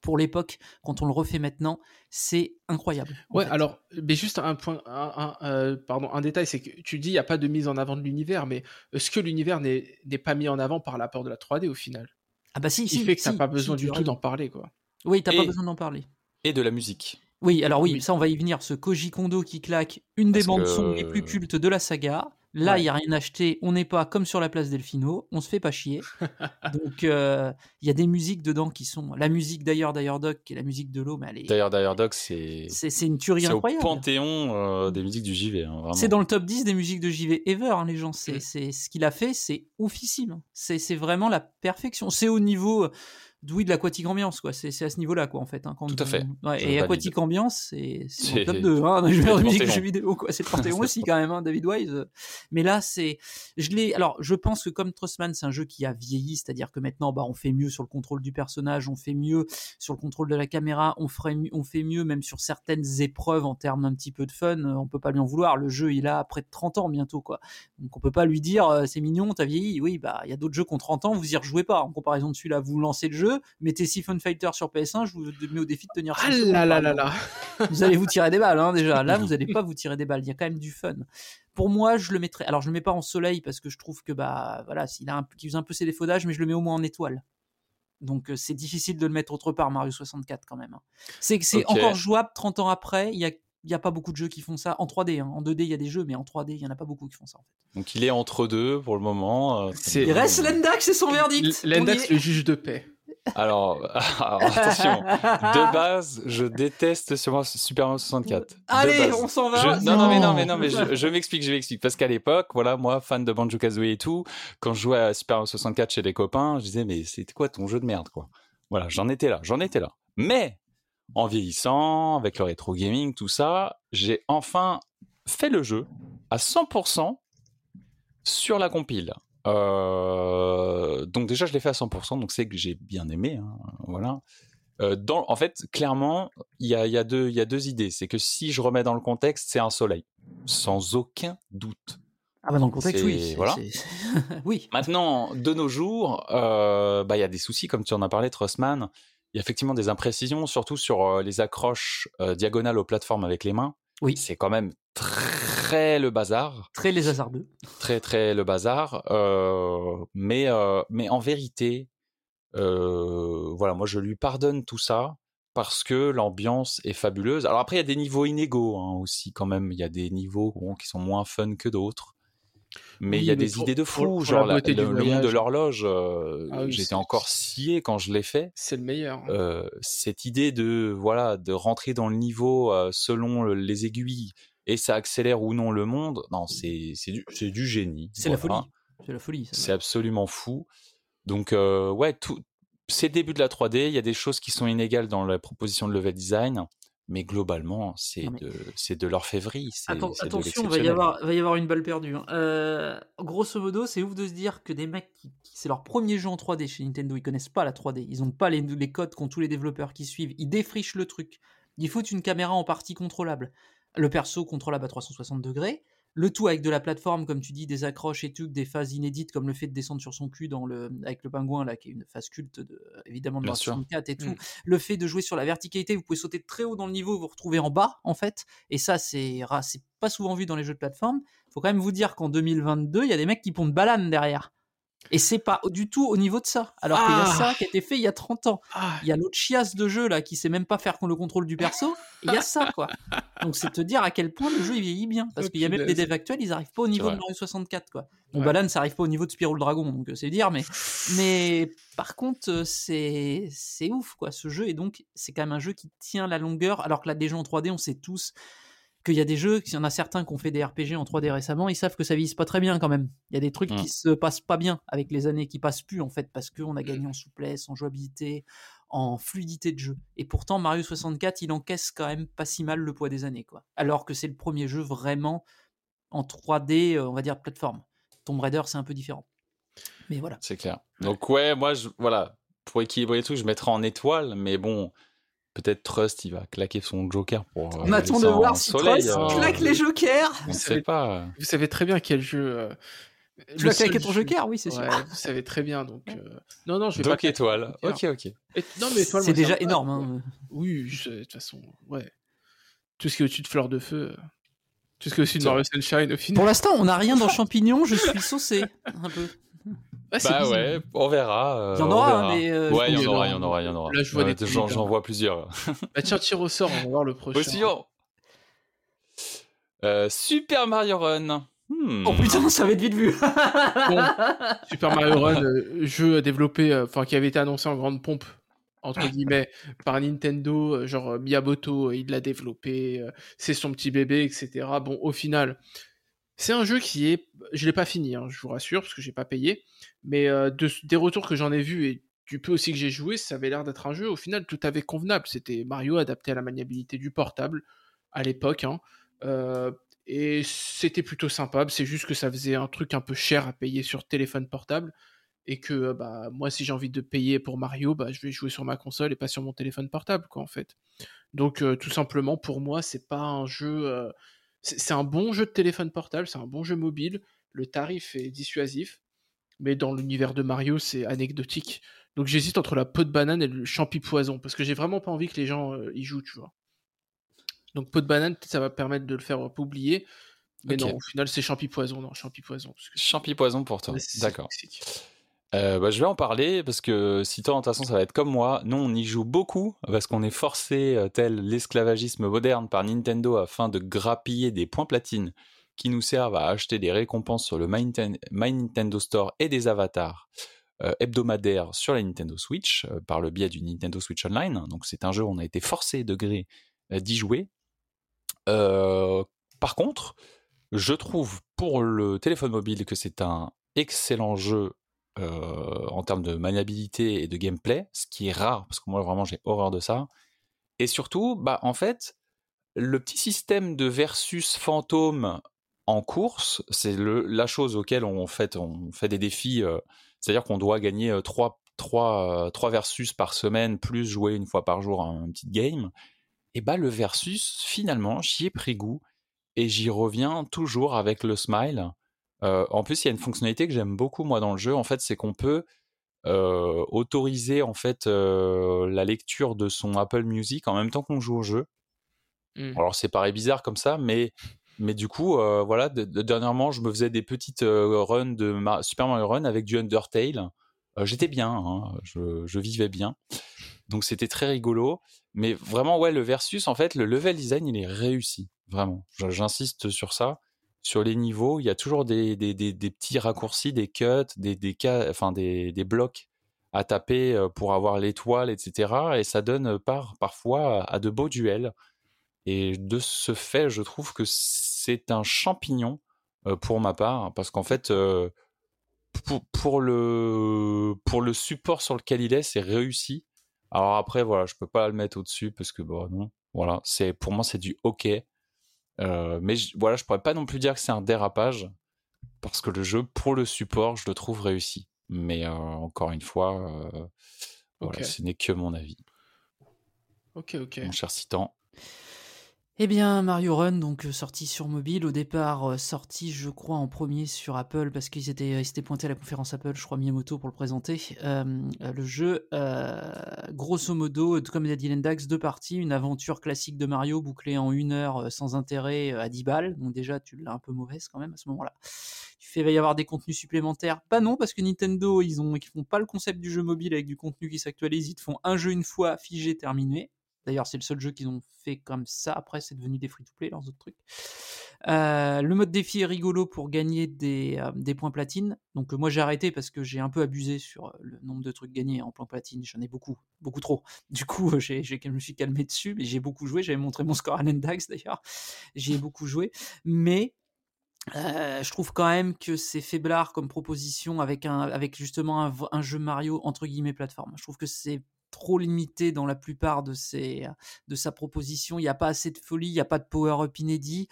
pour l'époque, quand on le refait maintenant, c'est incroyable. Ouais, alors, mais juste un point, un, euh, pardon, un détail, c'est que tu dis il n'y a pas de mise en avant de l'univers, mais est-ce que l'univers n'est pas mis en avant par l'apport de la 3D au final Ah bah si, Il fait que tu n'as pas besoin du tout d'en parler, quoi. Oui, t'as pas besoin d'en parler. Et de la musique. Oui, alors oui, ça on va y venir. Ce Koji Kondo qui claque une des bandes son les plus cultes de la saga. Là, il n'y a rien acheté. On n'est pas comme sur la place Delfino. On se fait pas chier. Donc, euh, il y a des musiques dedans qui sont. La musique d'ailleurs, d'ailleurs Doc, qui est la musique de l'eau, est. D'ailleurs, d'ailleurs Doc, c'est. C'est une tuerie incroyable. C'est au panthéon euh, des musiques du JV. Hein, c'est dans le top 10 des musiques de JV ever, hein, les gens. C'est mm. ce qu'il a fait, c'est oufissime. C'est vraiment la perfection. C'est au niveau oui de l'aquatique ambiance quoi. C'est à ce niveau là quoi en fait hein, tout à fait. et aquatique ambiance c'est le top 2 hein, les de musique jeux vidéo quoi. C'est le panthéon aussi quand même hein, David Wise. Mais là c'est je l'ai alors je pense que comme Trustman c'est un jeu qui a vieilli c'est-à-dire que maintenant bah on fait mieux sur le contrôle du personnage on fait mieux sur le contrôle de la caméra on ferait on fait mieux même sur certaines épreuves en termes un petit peu de fun on peut pas lui en vouloir. Le jeu il a près de 30 ans bientôt quoi. Donc on peut pas lui dire euh, c'est mignon t'as vieilli. Oui bah il y a d'autres jeux qui ont 30 ans vous y rejouez pas. En comparaison de celui-là vous lancez le jeu mettez Siphon Fighter sur PS1, je vous mets au défi de tenir ah là là là là Vous allez vous tirer des balles, hein, déjà. Là, vous n'allez pas vous tirer des balles. Il y a quand même du fun. Pour moi, je le mettrais. Alors, je le mets pas en soleil parce que je trouve que, bah, voilà, s'il a un, use un peu ses défauts d'âge, mais je le mets au moins en étoile. Donc, euh, c'est difficile de le mettre autre part, Mario 64, quand même. Hein. C'est que c'est encore jouable 30 ans après. Il y a il n'y a pas beaucoup de jeux qui font ça en 3D. Hein. En 2D, il y a des jeux, mais en 3D, il n'y en a pas beaucoup qui font ça. En fait. Donc il est entre deux pour le moment. Euh, il reste Lendax, c'est son verdict. Lendax, le juge de paix. Alors, attention, de base, je déteste Super Mario 64. Allez, on s'en va. non, non, mais non, mais non, mais je, m'explique, je m'explique. Parce qu'à l'époque, voilà, moi, fan de Banjo Kazooie et tout, quand je jouais à Super Mario 64 chez des copains, je disais, mais c'était quoi ton jeu de merde, quoi? Voilà, j'en étais là, j'en étais là. Mais en vieillissant, avec le rétro gaming, tout ça, j'ai enfin fait le jeu à 100% sur la compile. Euh, donc déjà, je l'ai fait à 100%, donc c'est que j'ai bien aimé. Hein, voilà. Euh, dans, en fait, clairement, il y a, y, a deux, y a deux idées. C'est que si je remets dans le contexte, c'est un soleil, sans aucun doute. Ah bah dans le contexte, oui. Voilà. oui. Maintenant, de nos jours, euh, bah il y a des soucis, comme tu en as parlé, Trussman. Il y a effectivement des imprécisions, surtout sur les accroches diagonales aux plateformes avec les mains. Oui. C'est quand même très le bazar. Très les hasardeux. Très très le bazar. Euh, mais euh, mais en vérité, euh, voilà, moi je lui pardonne tout ça parce que l'ambiance est fabuleuse. Alors après il y a des niveaux inégaux hein, aussi quand même. Il y a des niveaux qui sont moins fun que d'autres. Mais il y a des idées de fou, genre le, monde de l'horloge. Ah j'étais encore scié quand je l'ai fait. C'est le meilleur. Hein. cette idée de voilà de rentrer dans le niveau selon les aiguilles, et ça accélère ou non le monde. Non, c'est du, du génie. C'est la folie. C'est la folie. C'est absolument fou. Donc, euh, ouais, tout, c'est le début de la 3D. Il y a des choses qui sont inégales dans la proposition de level design. Mais globalement, c'est de, c'est de l'orfèvrerie. attention, il va y avoir, va y avoir une balle perdue. Hein. Euh, grosso modo, c'est ouf de se dire que des mecs qui, c'est leur premier jeu en 3D chez Nintendo, ils connaissent pas la 3D, ils ont pas les, les codes qu'ont tous les développeurs qui suivent, ils défrichent le truc. Ils foutent une caméra en partie contrôlable le perso contrôlable à 360 degrés, le tout avec de la plateforme, comme tu dis, des accroches et tout, des phases inédites, comme le fait de descendre sur son cul dans le, avec le pingouin, là, qui est une phase culte, de, évidemment, de la 64 et tout. Mmh. Le fait de jouer sur la verticalité, vous pouvez sauter très haut dans le niveau, vous vous retrouvez en bas, en fait. Et ça, c'est pas souvent vu dans les jeux de plateforme. Faut quand même vous dire qu'en 2022, il y a des mecs qui pondent balane derrière. Et c'est pas du tout au niveau de ça. Alors qu'il y a ça ah. qui a été fait il y a 30 ans. Ah. Il y a l'autre chiasse de jeu là qui sait même pas faire le contrôle du perso. Il y a ça quoi. Donc c'est te dire à quel point le jeu il vieillit bien. Parce qu'il y a même des devs actuels, ils arrivent pas au niveau de Mario 64 quoi. Bon, Balan, ça arrive pas au niveau de Spyro le Dragon, donc euh, c'est dire, mais, mais par contre, euh, c'est, c'est ouf quoi. Ce jeu, et donc c'est quand même un jeu qui tient la longueur, alors que là, des jeux en 3D, on sait tous qu'il y a des jeux, qu'il y en a certains qui ont fait des RPG en 3D récemment, ils savent que ça vise pas très bien quand même. Il y a des trucs qui se passent pas bien avec les années, qui passent plus en fait, parce qu'on a gagné en souplesse, en jouabilité, en fluidité de jeu. Et pourtant, Mario 64, il encaisse quand même pas si mal le poids des années, quoi. Alors que c'est le premier jeu vraiment en 3D, euh, on va dire plateforme. Tomb Raider, c'est un peu différent. Mais voilà. C'est clair. Donc ouais, moi, je, voilà, pour équilibrer tout, je mettrai en étoile, mais bon, Peut-être Trust, il va claquer son Joker pour. On euh, attend de voir si Trust euh, claque les Jokers. On ne sait pas. Vous savez très bien quel jeu. Euh, tu vas claquer ton Joker, oui, c'est sûr. Vous savez très bien, donc. Non, non, je vais donc pas. étoile. Ok, ok. Non, mais étoile. C'est déjà énorme. Hein. Oui, de toute façon, ouais. Tout ce qui est au-dessus de Fleur de Feu. Tout ce qui est au-dessus de Mario Sunshine, au final. Pour l'instant, on n'a rien dans Champignon, je suis saucé. Un peu bah ouais, on verra. Euh, il y en aura, mais. Euh, ouais, il y en aura, il y en aura, il y en aura. Là, je vois des J'en vois plusieurs. bah tiens, tire au sort, on va voir le prochain. Euh, Super Mario Run. Hmm. Oh putain, ça va être vite vu. Super Mario Run, jeu développé, enfin qui avait été annoncé en grande pompe entre guillemets par Nintendo, genre Miyamoto, il l'a développé, c'est son petit bébé, etc. Bon, au final, c'est un jeu qui est, je l'ai pas fini, hein, je vous rassure, parce que j'ai pas payé, mais euh, des retours que j'en ai vus et du peu aussi que j'ai joué, ça avait l'air d'être un jeu au final tout à fait convenable. C'était Mario adapté à la maniabilité du portable à l'époque, hein, euh, et c'était plutôt sympa. C'est juste que ça faisait un truc un peu cher à payer sur téléphone portable et que bah moi si j'ai envie de payer pour Mario, bah je vais jouer sur ma console et pas sur mon téléphone portable quoi en fait. Donc euh, tout simplement pour moi c'est pas un jeu c'est un bon jeu de téléphone portable, c'est un bon jeu mobile, le tarif est dissuasif, mais dans l'univers de Mario, c'est anecdotique. Donc j'hésite entre la peau de banane et le champi poison, parce que j'ai vraiment pas envie que les gens euh, y jouent, tu vois. Donc peau de banane, ça va permettre de le faire oublier. Mais non, au final, c'est champi poison, non, champi poison. Champi poison pour toi, d'accord. Euh, bah, je vais en parler parce que si toi, de toute façon, ça va être comme moi. Nous, on y joue beaucoup parce qu'on est forcé, euh, tel l'esclavagisme moderne, par Nintendo afin de grappiller des points platines qui nous servent à acheter des récompenses sur le My, Nintendo Store et des avatars euh, hebdomadaires sur la Nintendo Switch par le biais du Nintendo Switch Online. Donc, c'est un jeu où on a été forcé de gré d'y jouer. par contre, je trouve pour le téléphone mobile que c'est un excellent jeu euh, en termes de maniabilité et de gameplay, ce qui est rare, parce que moi vraiment j'ai horreur de ça. Et surtout, bah en fait, le petit système de versus fantôme en course, c'est la chose auquel on fait, des défis, euh, c'est-à-dire qu'on doit gagner 3, 3, 3, versus par semaine, plus jouer une fois par jour un petit game. Et bah le versus, finalement, j'y ai pris goût et j'y reviens toujours avec le smile euh, en plus, il y a une fonctionnalité que j'aime beaucoup moi dans le jeu. En fait, c'est qu'on peut euh, autoriser en fait euh, la lecture de son Apple Music en même temps qu'on joue au jeu. Mmh. Alors, c'est paraît bizarre comme ça, mais mais du coup, voilà, dernièrement, je me faisais des petites runs de Super Mario Run avec du Undertale. J'étais bien, hein, je, je, vivais bien. Donc c'était très rigolo. Mais vraiment, ouais, le versus, en fait, le level design, il est réussi. Vraiment. J'insiste sur ça sur les niveaux, il y a toujours des, petits raccourcis, des cuts, des, des, enfin des, blocs à taper pour avoir l'étoile, etc. Et ça donne par, parfois à de beaux duels. Et de ce fait, je trouve que c'est un champignon pour ma part, parce qu'en fait, pour, le, pour le support sur lequel il est, c'est réussi. Alors après, voilà, je peux pas le mettre au-dessus parce que bon, voilà, c'est pour moi c'est du hockey. Euh, mais je, voilà, je pourrais pas non plus dire que c'est un dérapage parce que le jeu, pour le support, je le trouve réussi. Mais euh, encore une fois, euh, voilà, ce n'est que mon avis. Ok, ok. Mon cher Citan. Eh bien, Mario Run, donc sorti sur mobile, au départ sorti, je crois, en premier sur Apple parce qu'ils étaient, ils s'étaient pointés à la conférence Apple, je crois Miyamoto pour le présenter. le jeu, grosso modo, comme a dit Lendax, deux parties, une aventure classique de Mario bouclée en une heure sans intérêt à 10 balles. Donc déjà, tu l'as un peu mauvaise quand même à ce moment-là. Tu fais, il va y avoir des contenus supplémentaires. Pas non, parce que Nintendo, ils ont, ils font pas le concept du jeu mobile avec du contenu qui s'actualise. Ils te font un jeu une fois, figé, terminé. D'ailleurs, c'est le seul jeu qu'ils ont fait comme ça. Après, c'est devenu des free-to-play, leurs autres trucs. Euh, le mode défi est rigolo pour gagner des, euh, points platine. Donc, euh, moi, j'ai arrêté parce que j'ai un peu abusé sur le nombre de trucs gagnés en points platine. J'en ai beaucoup, beaucoup trop. Du coup, je me suis calmé dessus, mais j'ai beaucoup joué. J'avais montré mon score à Lendax d'ailleurs. J'y ai beaucoup joué. Mais je trouve quand même que c'est faiblard comme proposition avec, justement un, jeu Mario entre guillemets plateforme. Je trouve que c'est trop limité dans la plupart de, ses, de sa proposition. Il n'y a pas assez de folie, il n'y a pas de power-up inédit.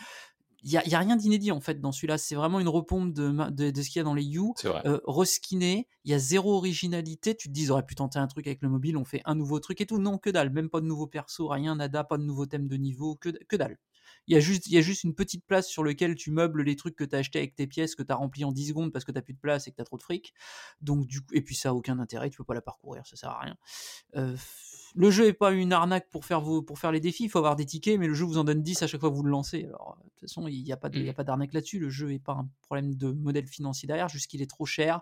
Il n'y a, y a, rien d'inédit en fait dans celui-là. C'est vraiment une repompe de, de, ce qu'il y a dans les You. Euh, reskiné, il y a zéro originalité. Tu te dis, aurait pu tenter un truc avec le mobile, on fait un nouveau truc et tout. Non, que dalle. Même pas de nouveau perso, rien, nada, pas de nouveau thème de niveau, que, que dalle. Il y, a juste, il y a juste une petite place sur laquelle tu meubles les trucs que tu as acheté avec tes pièces que tu as rempli en 10 secondes parce que tu plus de place et que tu as trop de fric. Donc, du coup, et puis ça a aucun intérêt, tu peux pas la parcourir, ça sert à rien. Euh, le jeu est pas une arnaque pour faire, vos, pour faire les défis, il faut avoir des tickets, mais le jeu vous en donne 10 à chaque fois que vous le lancez. Alors, de toute façon, il n'y a pas d'arnaque là-dessus. Le jeu n'est pas un problème de modèle financier derrière, juste qu'il est trop cher,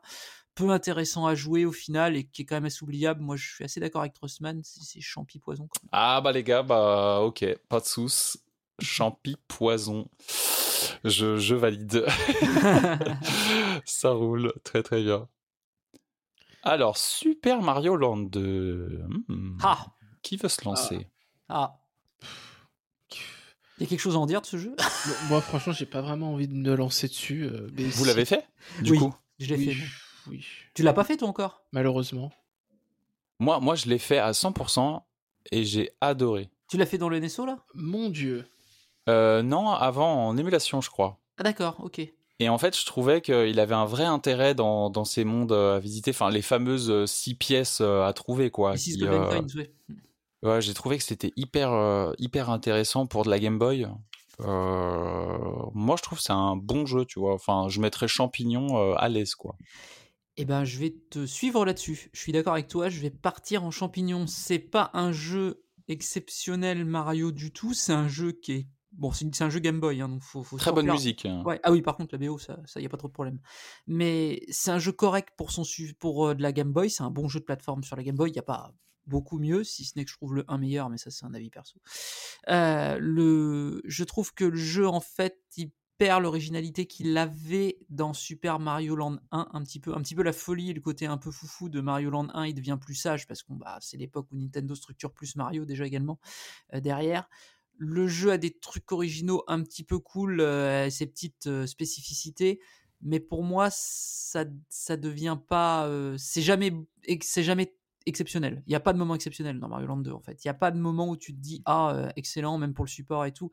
peu intéressant à jouer au final et qui est quand même assez oubliable. Moi, je suis assez d'accord avec Trustman, c'est champi poison. Ah bah les gars, bah ok, pas de sous. Champi poison. Je, je valide. Ça roule très très bien. Alors, Super Mario Land 2. Hmm. Ah. Qui veut se lancer? Ah. Il y a quelque chose à en dire de ce jeu? Moi, franchement, j'ai pas vraiment envie de me lancer dessus. Euh, Vous l'avez fait Du coup? Je l'ai fait. Oui. Tu l'as pas fait toi encore? Malheureusement. Moi, moi, je l'ai fait à 100% et j'ai adoré. Tu l'as fait dans le NSO là? Mon dieu. Euh, non, avant en émulation, je crois. Ah d'accord, ok. Et en fait, je trouvais qu'il avait un vrai intérêt dans, dans, ces mondes euh, à visiter, enfin les fameuses euh, six pièces à trouver, quoi. ouais. j'ai trouvé que c'était hyper, hyper intéressant pour de la Game Boy. moi, je trouve que c'est un bon jeu, tu vois. Enfin, je mettrais champignon à l'aise, quoi. Eh ben, je vais te suivre là-dessus. Je suis d'accord avec toi. Je vais partir en champignon. C'est pas un jeu exceptionnel Mario du tout. C'est un jeu qui est Bon, c'est un jeu Game Boy, hein, donc faut, faut Très bonne musique. Hein. Ouais. Ah oui, par contre, la BO, ça, ça y a pas trop de problème. Mais c'est un jeu correct pour son pour euh, de la Game Boy. C'est un bon jeu de plateforme sur la Game Boy. Il n'y a pas beaucoup mieux, si ce n'est que je trouve le 1 meilleur, mais ça, c'est un avis perso. Euh, le, je trouve que le jeu, en fait, il perd l'originalité qu'il avait dans Super Mario Land 1 un petit peu un petit peu la folie et le côté un peu foufou de Mario Land 1 il devient plus sage parce que bah, c'est l'époque où Nintendo structure plus Mario déjà également euh, derrière le jeu a des trucs originaux un petit peu cool, euh, ses petites euh, spécificités, mais pour moi, ça, ça devient pas. Euh, c'est jamais, c'est jamais exceptionnel. Il n'y a pas de moment exceptionnel dans Mario Land 2 en fait. Il n'y a pas de moment où tu te dis ah excellent même pour le support et tout.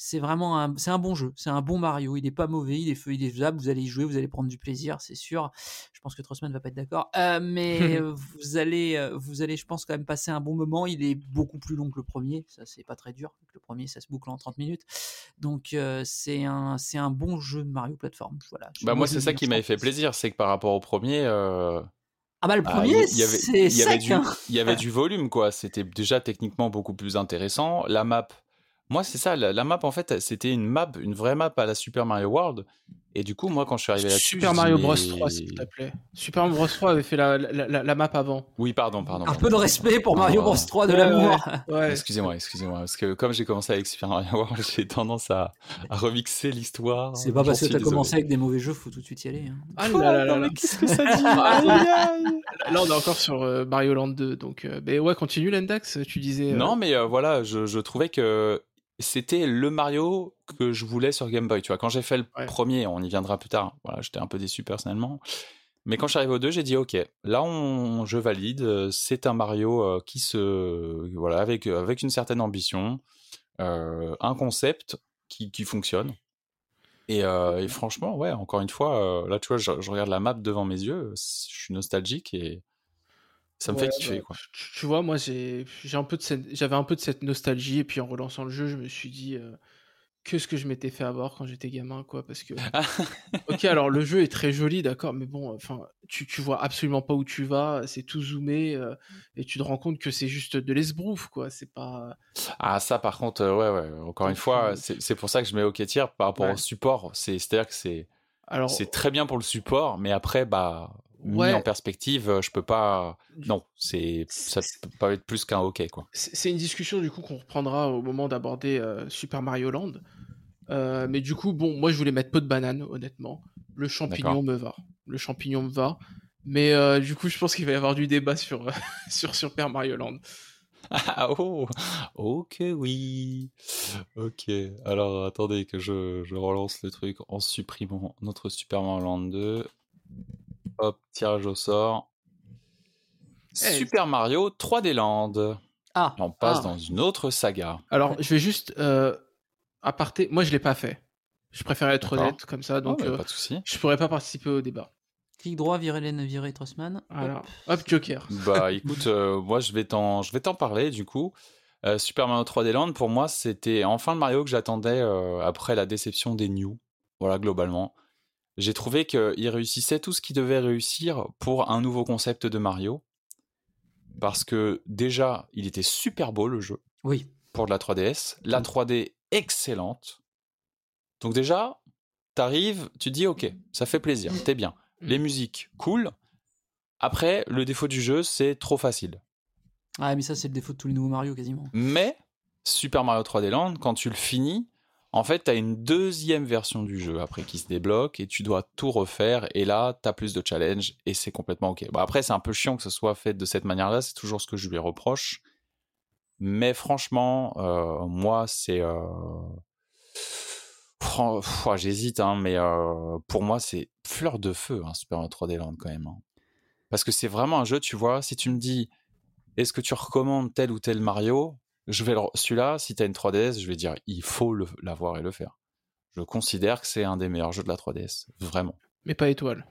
C'est vraiment un, c'est un bon jeu, c'est un bon Mario. Il n'est pas mauvais, il est feu, il est faisable. Vous allez y jouer, vous allez prendre du plaisir, c'est sûr. Je pense que Trossman ne va pas être d'accord, mais vous allez, vous allez, je pense quand même passer un bon moment. Il est beaucoup plus long que le premier, ça c'est pas très dur. Le premier ça se boucle en 30 minutes, donc c'est un, c'est un bon jeu de Mario plateforme. Voilà. Bah moi c'est ça qui m'avait fait plaisir, c'est que par rapport au premier. Ah bah le ah, premier, c'est sec. Du, il y avait du volume, quoi. C'était déjà techniquement beaucoup plus intéressant. La map, moi c'est ça, la, map en fait, c'était une map, une vraie map à la Super Mario World. Et du coup, moi, quand je suis arrivé là-dessus. Super Mario Bros 3, s'il te plaît. Super Mario Bros 3 avait fait la, la, map avant. Oui, pardon, pardon. Un peu de respect pour Mario Bros 3 de l'amour. Ouais, Excusez-moi, excusez-moi. Parce que comme j'ai commencé avec Super Mario World, j'ai tendance à, à remixer l'histoire. C'est pas parce que t'as commencé avec des mauvais jeux, faut tout de suite y aller. Hein. Ah là là là, qu'est-ce que ça dit? Là, on est encore sur euh, Mario Land 2. Donc, euh, mais ouais, continue l'index, tu disais. Euh, non, mais voilà, je, je trouvais que c'était le Mario que je voulais sur Game Boy. Tu vois, quand j'ai fait le premier, on y viendra plus tard. Voilà, j'étais un peu déçu personnellement. Mais quand j'arrive au 2, j'ai dit ok, là on, je valide. C'est un Mario euh, qui se, voilà, avec avec une certaine ambition, euh, un concept qui, qui fonctionne. Et, euh, et, franchement, ouais, encore une fois, là tu vois, je, regarde la map devant mes yeux, je suis nostalgique et Ça me fait kiffer, quoi. Tu, vois, moi, j'ai un peu de j'avais un peu de cette nostalgie, et puis en relançant le jeu, je me suis dit que ce que je m'étais fait avoir quand j'étais gamin, quoi. Parce que, ok, alors le jeu est très joli, d'accord, mais bon, enfin, tu, tu vois absolument pas où tu vas, c'est tout zoomé, et tu te rends compte que c'est juste de l'esbrouf, quoi. C'est pas. Ah, ça, par contre, ouais, ouais. Encore une fois, c'est pour ça que je mets au tier par rapport au support. C'est-à-dire que c'est. Alors... C'est très bien pour le support, mais après, bah, mis en perspective, euh, je peux pas. Non, c'est ça peut pas être plus qu'un hockey quoi. C'est une discussion du coup qu'on reprendra au moment d'aborder euh, Super Mario Land. Euh, mais du coup, bon, moi je voulais mettre peu de banane, honnêtement. Le champignon me va. Le champignon me va. Mais du coup, je pense qu'il va y avoir du débat sur, sur Super Mario Land. Ah oh, ok, oui. Ok, alors attendez que je, je relance le truc en supprimant notre Super Mario Land 2. Hop, tirage au sort. Eh, Super Mario 3D Land. Ah. on passe ah. dans une autre saga. Alors, je vais juste euh, aparté. Moi, je l'ai pas fait. Je préfère être honnête comme ça, donc euh, pas de souci. je pourrais pas participer au débat. Clic droit, virer Len, virer Trossman. Hop. Hop, Joker. Bah, écoute, euh, moi, je vais t'en, je vais t'en parler du coup. Euh, Super Mario 3D Land, pour moi, c'était enfin le Mario que j'attendais après la déception des New. Voilà, globalement j'ai trouvé qu'il réussissait tout ce qu'il devait réussir pour un nouveau concept de Mario. Parce que déjà, il était super beau le jeu. Oui. Pour de la 3DS. La 3D excellente. Donc déjà, t'arrives, tu dis ok, ça fait plaisir, t'es bien. Mm. Les musiques, cool. Après, le défaut du jeu, c'est trop facile. Ah, mais ça, c'est le défaut de tous les nouveaux Mario quasiment. Mais Super Mario 3D Land, quand tu le finis, en fait, tu as une deuxième version du jeu après qui se débloque et tu dois tout refaire. Et là, tu as plus de challenge et c'est complètement OK. Bon, après, c'est un peu chiant que ce soit fait de cette manière-là. C'est toujours ce que je lui reproche. Mais franchement, euh, moi, c'est. Euh... J'hésite, hein, mais euh, pour moi, c'est fleur de feu, hein, Super Mario 3D Land quand même. Hein. Parce que c'est vraiment un jeu, tu vois, si tu me dis, est-ce que tu recommandes tel ou tel Mario je vais celui-là, si tu as une 3DS, je vais dire il faut l'avoir et le faire. Je considère que c'est un des meilleurs jeux de la 3DS, vraiment. Mais pas étoile.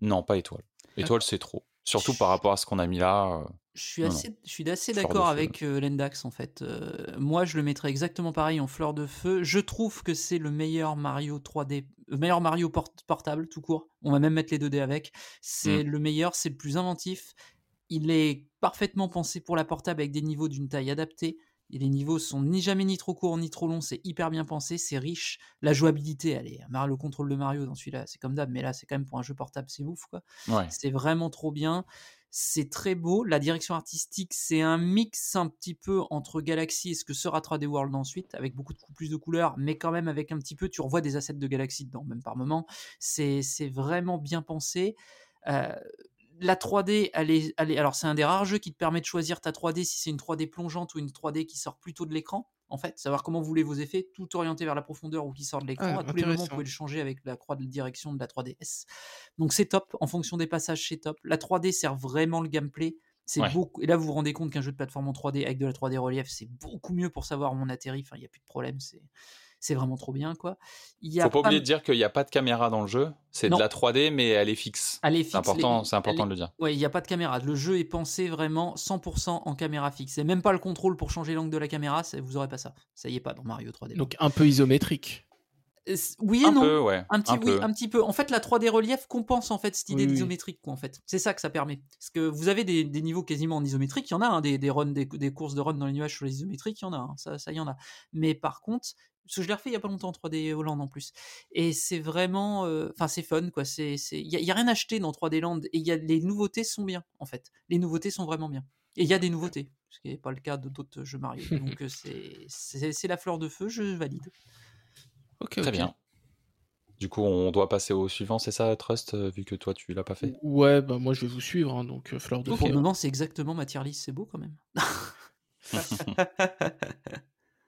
Non, pas étoile. Étoile, c'est trop. Surtout par rapport à ce qu'on a mis là. Euh, je suis assez, je suis assez d'accord avec euh, Lendax en fait. Euh, moi, je le mettrais exactement pareil en fleur de feu. Je trouve que c'est le meilleur Mario 3D, le meilleur Mario portable tout court. On va même mettre les 2D avec. C'est mm. le meilleur, c'est le plus inventif. Il est parfaitement pensé pour la portable avec des niveaux d'une taille adaptée. Et les niveaux sont ni jamais ni trop courts ni trop longs, c'est hyper bien pensé, c'est riche. La jouabilité, elle est. Le contrôle de Mario dans celui-là, c'est comme d'hab, mais là, c'est quand même pour un jeu portable, c'est ouf, quoi. C'est vraiment trop bien. C'est très beau. La direction artistique, c'est un mix un petit peu entre Galaxy et ce que sera 3D World ensuite, avec beaucoup de, plus de couleurs, mais quand même avec un petit peu, tu revois des assets de Galaxy dedans, même par moment. C'est vraiment bien pensé. Euh, la 3D, elle est, alors c'est un des rares jeux qui te permet de choisir ta 3D si c'est une 3D plongeante ou une 3D qui sort plutôt de l'écran. En fait, savoir comment vous voulez vos effets, tout orienté vers la profondeur ou qui sort de l'écran. à tous les moments, vous pouvez le changer avec la croix de direction de la 3DS. Donc c'est top. En fonction des passages, c'est top. La 3D sert vraiment le gameplay. C'est beaucoup. Et là, vous vous rendez compte qu'un jeu de plateforme en 3D avec de la 3D relief, c'est beaucoup mieux pour savoir où on atterrit. Enfin, il n'y a plus de problème. C'est c'est vraiment trop bien quoi. Il y a Faut pas, oublier de dire qu'il n'y a pas de caméra dans le jeu, c'est de la 3D mais elle est fixe. Elle est fixe. C'est important, c'est important de le dire. Ouais, il n'y a pas de caméra. Le jeu est pensé vraiment 100% en caméra fixe. Et même pas le contrôle pour changer l'angle de la caméra, vous aurez pas ça. Ça y est pas dans Mario 3D. Donc un peu isométrique. Oui et un non. Peu, ouais. Un petit, un oui, peu. un petit peu. En fait, la 3D relief compense en fait cette idée d'isométrique, quoi. En fait, c'est ça que ça permet. Parce que vous avez des, des niveaux quasiment en isométrique. Il y en a hein, des, des, runs, des, des, courses de run dans les nuages sur les isométriques. Il y en a. Hein, ça, ça y en a. Mais par contre, parce que je l'ai refait il y a pas longtemps en 3D Hollande en plus. Et c'est vraiment, euh, enfin c'est fun quoi. C'est, il y, a rien acheté dans 3D Land et il y a les nouveautés sont bien en fait. Les nouveautés sont vraiment bien. Et il y a des nouveautés, ce qui n'est pas le cas de d'autres jeux Mario. Donc euh, c'est, c'est, la fleur de feu, je valide. Ok, très bien. Du coup, on doit passer au suivant, c'est ça, Trust, euh, vu que toi tu l'as pas fait? Ouais, bah moi je vais vous suivre, hein, donc fleur de feu. Pour le moment, c'est exactement ma tier list, c'est beau quand même.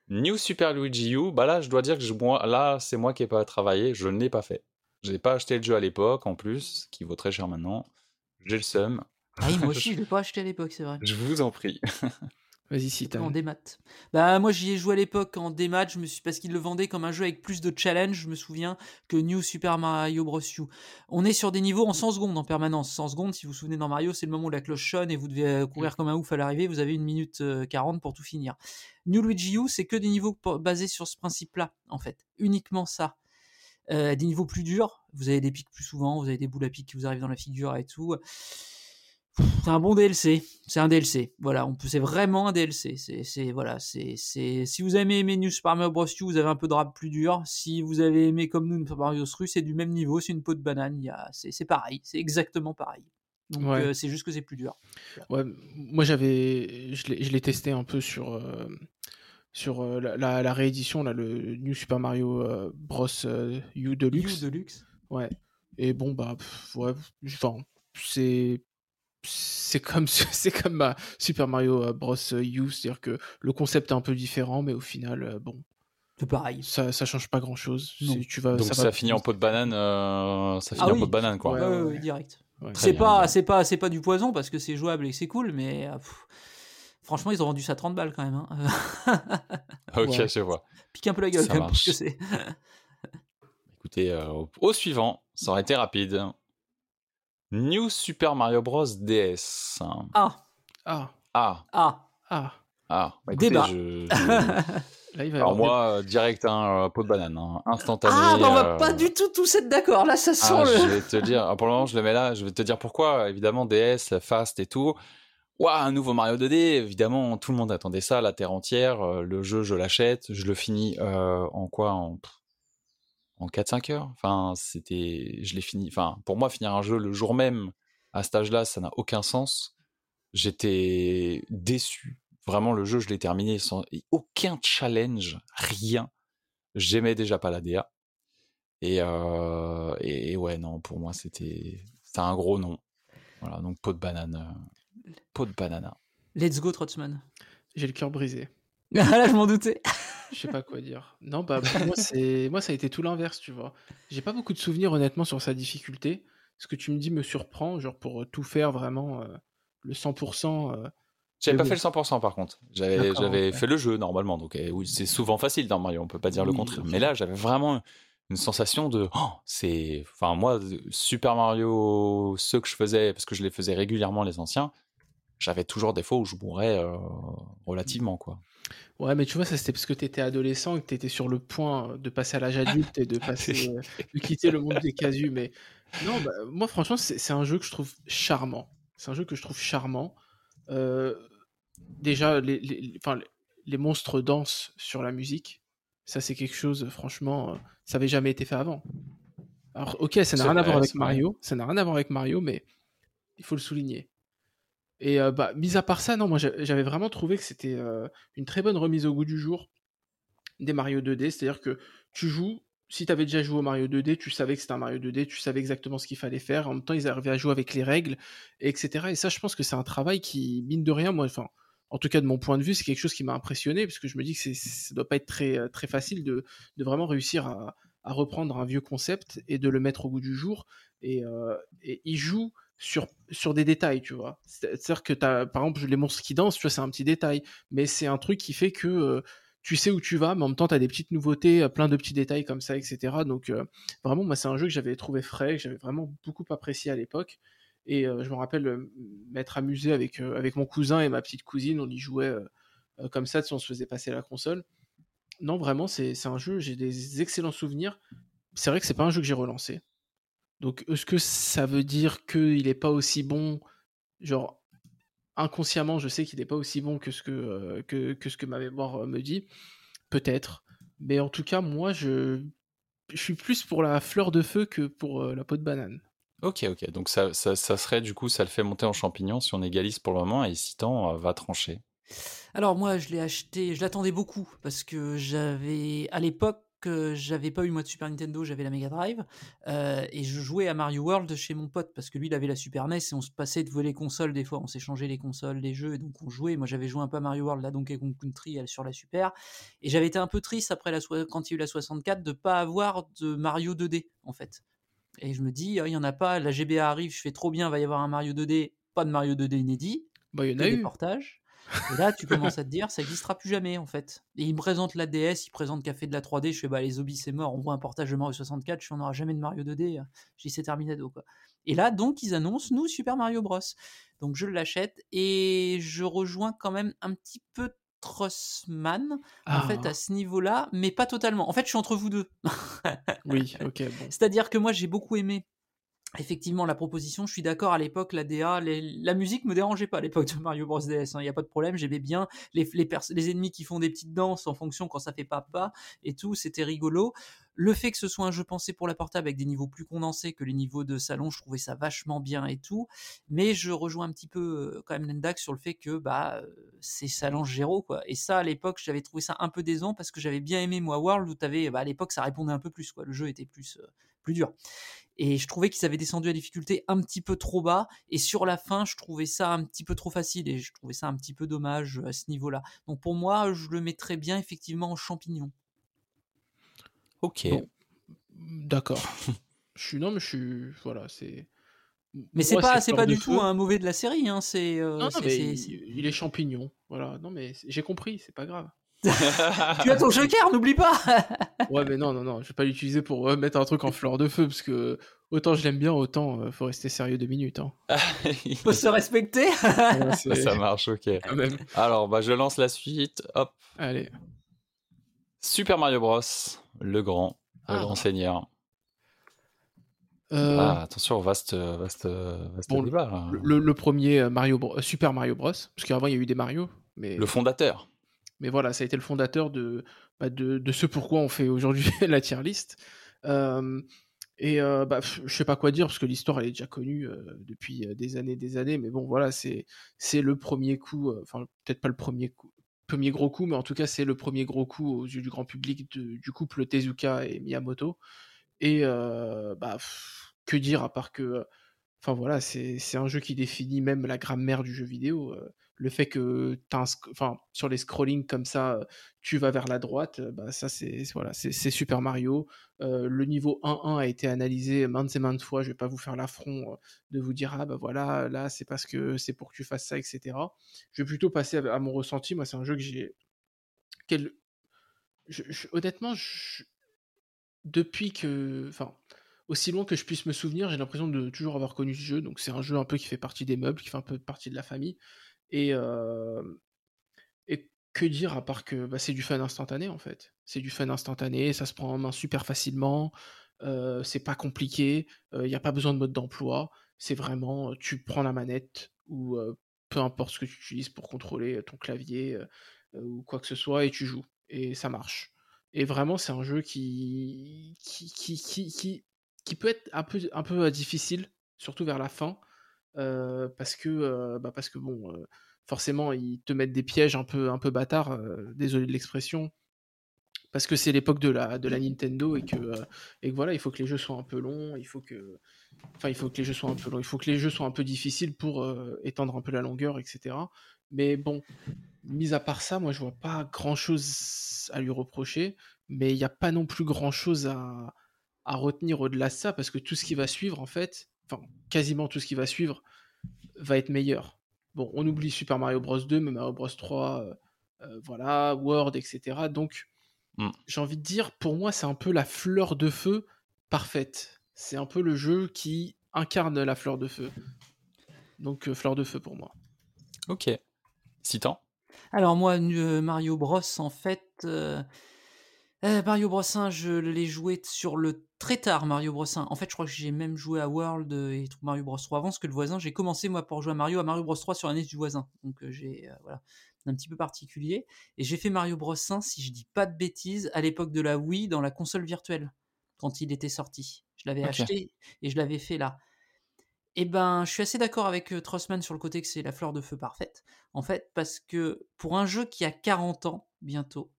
New Super Luigi U, bah là, je dois dire que je, moi, là, c'est moi qui n'ai pas travaillé, je ne l'ai pas fait. Je n'ai pas acheté le jeu à l'époque, en plus, qui vaut très cher maintenant. J'ai le seum. Ah oui, moi aussi, je ne l'ai pas acheté à l'époque, c'est vrai. Je vous en prie. Vas-y, si En démat? Bah, moi, j'y ai joué à l'époque en démat, je me suis... parce qu'il le vendait comme un jeu avec plus de challenge, je me souviens, que New Super Mario Bros. U. On est sur des niveaux en 100 secondes en permanence. 100 secondes, si vous vous souvenez, dans Mario, c'est le moment où la cloche sonne et vous devez euh, courir comme un ouf à l'arrivée. Vous avez une minute 40 euh, pour tout finir. New Luigi U, c'est que des niveaux basés sur ce principe-là, en fait. Uniquement ça. Euh, des niveaux plus durs, vous avez des pics plus souvent, vous avez des boules à pics qui vous arrivent dans la figure et tout c'est un bon DLC. C'est un DLC. Voilà, on peut, c'est vraiment un DLC. C'est, c'est voilà, c'est, c'est. Si vous avez aimé New Super Mario Bros. U, vous avez un peu de rap plus dur. Si vous avez aimé comme nous Super Mario Bros. c'est du même niveau. C'est une peau de banane. Il y a, c'est, c'est pareil. C'est exactement pareil. Donc euh, c'est juste que c'est plus dur. Ouais, moi j'avais, je l'ai, je l'ai testé un peu sur. Euh, sur euh, la, la, réédition, là, le New Super Mario Bros. U Deluxe. U Deluxe. Ouais. Et bon, bah, ouais, enfin, c'est c'est comme c'est comme ma Super Mario euh, Bros euh, U, c'est-à-dire que le concept est un peu différent, mais au final, euh, bon, c'est pareil. Ça, ça change pas grand-chose. Tu vas, Donc ça, finit en pot de banane, ça finit ah en pot de banane quoi. Ouais, ouais, direct. c'est pas, c'est pas, c'est pas du poison parce que c'est jouable et c'est cool, mais franchement ils ont vendu ça 30 balles quand même. Hein. ok, je vois. Pique un peu la gueule quand même que c'est. Écoutez, au suivant, ça aurait été rapide. New Super Mario Bros. DS. Ah. Ah. Ah. Ah. Ah. Ah. Bah, Débat. Alors moi, euh, direct, un euh, pot de banane, hein, instantané. Ah, bah on va euh, pas du tout tous être d'accord. Là, ça sent ah, le. Je vais te dire. Ah, pour le moment, je le mets là. Je vais te dire pourquoi. Évidemment, DS, fast et tout. Waouh, un nouveau Mario 2D. Évidemment, tout le monde attendait ça, la terre entière. le jeu, je l'achète. Je le finis en quoi En en 4-5 heures. Enfin, c'était, je l'ai fini. Enfin, pour moi, finir un jeu le jour même à cet âge-là, ça n'a aucun sens. J'étais déçu. Vraiment, le jeu, je l'ai terminé sans aucun challenge, rien. J'aimais déjà pas la DA. Et, euh, et, ouais, non, pour moi, c'était, c'était un gros non. Voilà, donc pot de banane. Euh, pot de banana. Let's go, Trotsman. J'ai le cœur brisé. Là, je m'en doutais. Je sais pas quoi dire. Non, bah moi c'est moi ça a été tout l'inverse, tu vois. J'ai pas beaucoup de souvenirs honnêtement sur sa difficulté. Ce que tu me dis me surprend, genre pour euh, tout faire vraiment euh, le 100%. Euh, j'avais pas fait le 100% par contre. J'avais j'avais fait le jeu normalement, donc oui, c'est souvent facile dans Mario, on peut pas dire le contraire. Mais là, j'avais vraiment une sensation de oh, c'est enfin moi Super Mario ceux que je faisais parce que je les faisais régulièrement les anciens, j'avais toujours des fois où je mourrais relativement quoi. Ouais, mais tu vois, ça c'était parce que tu étais adolescent et que tu étais sur le point de passer à l'âge adulte et de, passer, euh, de quitter le monde des casus. Mais non, bah, moi franchement, c'est un jeu que je trouve charmant. C'est un jeu que je trouve charmant. Euh, déjà, les, les, les, monstres dansent sur la musique. Ça, c'est quelque chose, franchement, euh, ça n'avait jamais été fait avant. Alors, ok, ça n'a rien à voir avec Mario. Ça n'a rien à voir avec Mario, mais il faut le souligner. Et euh, bah, mis à part ça, non, moi j'avais vraiment trouvé que c'était euh, une très bonne remise au goût du jour des Mario 2D. C'est-à-dire que tu joues, si tu avais déjà joué au Mario 2D, tu savais que c'était un Mario 2D, tu savais exactement ce qu'il fallait faire. En même temps, ils arrivaient à jouer avec les règles, etc. Et ça, je pense que c'est un travail qui, mine de rien, moi, enfin, en tout cas de mon point de vue, c'est quelque chose qui m'a impressionné, parce que je me dis que ça doit pas être très, euh, très facile de, vraiment réussir à, reprendre un vieux concept et de le mettre au goût du jour. Et, et il joue sur, sur des détails, tu vois. C'est-à-dire que, as, par exemple, les monstres qui dansent, tu vois, c'est un petit détail, mais c'est un truc qui fait que euh, tu sais où tu vas, mais en même temps, tu as des petites nouveautés, euh, plein de petits détails comme ça, etc. Donc, euh, vraiment, moi, c'est un jeu que j'avais trouvé frais, que j'avais vraiment beaucoup apprécié à l'époque. Et je me rappelle m'être amusé avec, avec mon cousin et ma petite cousine, on y jouait comme ça, si on se faisait passer la console. Non, vraiment, c'est un jeu, j'ai des excellents souvenirs. C'est vrai que c'est pas un jeu que j'ai relancé. Donc, est-ce que ça veut dire qu'il n'est pas aussi bon Genre, inconsciemment, je sais qu'il n'est pas aussi bon que ce que, euh, que, que, ce que ma mémoire euh, me dit? Peut-être. Mais en tout cas, moi, je, je suis plus pour la fleur de feu que pour euh, la peau de banane. Ok, ok. Donc, ça, ça, ça, serait du coup, ça le fait monter en champignon si on égalise pour le moment et Citan va trancher. Alors, moi, je l'ai acheté, je l'attendais beaucoup parce que j'avais, à l'époque, que j'avais pas eu moi de Super Nintendo, j'avais la Mega Drive euh, et je jouais à Mario World chez mon pote parce que lui il avait la Super NES et on se passait de voler consoles des fois, on s'échangeait les consoles, les jeux et donc on jouait. Moi j'avais joué un peu à Mario World, là Donkey Kong Country sur la Super et j'avais été un peu triste après la quand il y a eu la 64 de pas avoir de Mario 2D en fait. Et je me dis oh, il y en a pas, la GBA arrive, je fais trop bien, va y avoir un Mario 2D, pas de Mario 2D inédit, bah, il y en a eu. des portages. Et là, tu commences à te dire, ça n'existera plus jamais, en fait. Et il me présente la DS, il présente Café de la 3D, je fais, bah, les zombies, c'est mort, on voit un portage de Mario 64, je suis, on n'aura jamais de Mario 2D, j'ai c'est Terminado, quoi. Et là, donc, ils annoncent, nous, Super Mario Bros. Donc, je l'achète, et je rejoins quand même un petit peu Trossman, en fait, à ah. ce niveau-là, mais pas totalement. En fait, je suis entre vous deux. oui, ok. C'est-à-dire que moi, j'ai beaucoup aimé effectivement la proposition. Je suis d'accord à l'époque, la DA, la musique me dérangeait pas à l'époque de Mario Bros DS. Il hein, n'y a pas de problème, j'aimais bien les, les, ennemis qui font des petites danses en fonction quand ça fait pas pas et tout, c'était rigolo. Le fait que ce soit un jeu pensé pour la portable avec des niveaux plus condensés que les niveaux de salon, je trouvais ça vachement bien et tout. Mais je rejoins un petit peu euh, quand même Lendax sur le fait que bah euh, c'est salon Géro quoi. Et ça à l'époque j'avais trouvé ça un peu décevant parce que j'avais bien aimé moi World où t'avais bah, à l'époque ça répondait un peu plus quoi. Le jeu était plus euh, plus dur. Et je trouvais qu'ils avaient descendu la difficulté un petit peu trop bas. Et sur la fin, je trouvais ça un petit peu trop facile. Et je trouvais ça un petit peu dommage à ce niveau-là. Donc pour moi, je le mettrais bien effectivement en champignon. Ok. D'accord. je suis non, mais je suis voilà, c'est. Mais c'est pas, c'est pas du tout un mauvais de la série. Hein. C'est. Euh, non, mais il, est champignon. Voilà. Non, mais j'ai compris. C'est pas grave. tu as ton joker, n'oublie pas. ouais, mais non, non, non. Je vais pas l'utiliser pour euh, mettre un truc en fleur de feu parce que autant je l'aime bien, autant euh, faut rester sérieux deux minutes. Hein. faut se respecter. ça marche, ok. Alors, bah, je lance la suite. Hop. Allez. Super Mario Bros. Le grand, le ah. grand seigneur. Euh, ah, attention, vaste, vaste, vaste débat. Le, premier Mario Super Mario Bros. Parce qu'avant il y a eu des Mario. Mais... Le fondateur. Mais voilà, ça a été le fondateur de, bah, de, ce pourquoi on fait aujourd'hui la tier list. et bah, je sais pas quoi dire parce que l'histoire elle est déjà connue depuis des années, des années. Mais bon, voilà, c'est c'est le premier coup, enfin peut-être pas le premier coup, premier gros coup, mais en tout cas c'est le premier gros coup aux yeux du grand public du couple Tezuka et Miyamoto. Et bah que dire à part que, enfin voilà, c'est un jeu qui définit même la grammaire du jeu vidéo le fait que sur les scrollings comme ça, tu vas vers la droite, bah ça c'est voilà, c'est Super Mario. le niveau 1-1 a été analysé maintes et maintes fois. Je vais pas vous faire l'affront de vous dire ah bah voilà là c'est parce que c'est pour que tu fasses ça etc. Je vais plutôt passer à, mon ressenti. Moi c'est un jeu que j'ai quel... honnêtement depuis que enfin aussi loin que je puisse me souvenir, j'ai l'impression de toujours avoir connu ce jeu. Donc c'est un jeu un peu qui fait partie des meubles, qui fait un peu partie de la famille. Et, que dire à part que bah, c'est du fun instantané en fait. C'est du fun instantané, ça se prend en main super facilement, c'est pas compliqué, il n'y a pas besoin de mode d'emploi. C'est vraiment, tu prends la manette ou peu importe ce que tu utilises pour contrôler ton clavier ou quoi que ce soit et tu joues. Et ça marche. Et vraiment, c'est un jeu qui qui, qui, qui, qui, peut être un peu, un peu difficile, surtout vers la fin, parce que bah parce que bon forcément ils te mettent des pièges un peu un peu bâtards désolé de l'expression parce que c'est l'époque de la de la Nintendo et que et voilà il faut que les jeux soient un peu longs il faut que enfin il faut que les jeux soient un peu longs il faut que les jeux soient un peu difficiles pour étendre un peu la longueur etc mais bon mis à part ça moi je vois pas grand chose à lui reprocher mais il n'y a pas non plus grand chose à, à retenir au-delà de ça parce que tout ce qui va suivre en fait enfin quasiment tout ce qui va suivre va être meilleur. Bon, on oublie Super Mario Bros 2, mais Mario Bros 3, euh, euh, voilà, World, etc. Donc, mm. j'ai envie de dire, pour moi, c'est un peu la fleur de feu parfaite. C'est un peu le jeu qui incarne la fleur de feu. Donc, euh, fleur de feu pour moi. Ok. Citant Alors, moi, Mario Bros, en fait. Mario Bros 1, je l'ai joué sur le très tard Mario Bros 1. En fait, je crois que j'ai même joué à World et Mario Bros 3 avant, parce que le voisin, j'ai commencé moi pour jouer à Mario à Mario Bros 3 sur la NES du voisin. Donc euh, j'ai euh, voilà, un petit peu particulier. Et j'ai fait Mario Bros 1, si je dis pas de bêtises, à l'époque de la Wii dans la console virtuelle quand il était sorti. Je l'avais acheté et je l'avais fait là. Et eh ben, je suis assez d'accord avec euh, Trossman sur le côté que c'est la fleur de feu parfaite. En fait, parce que pour un jeu qui a 40 ans bientôt,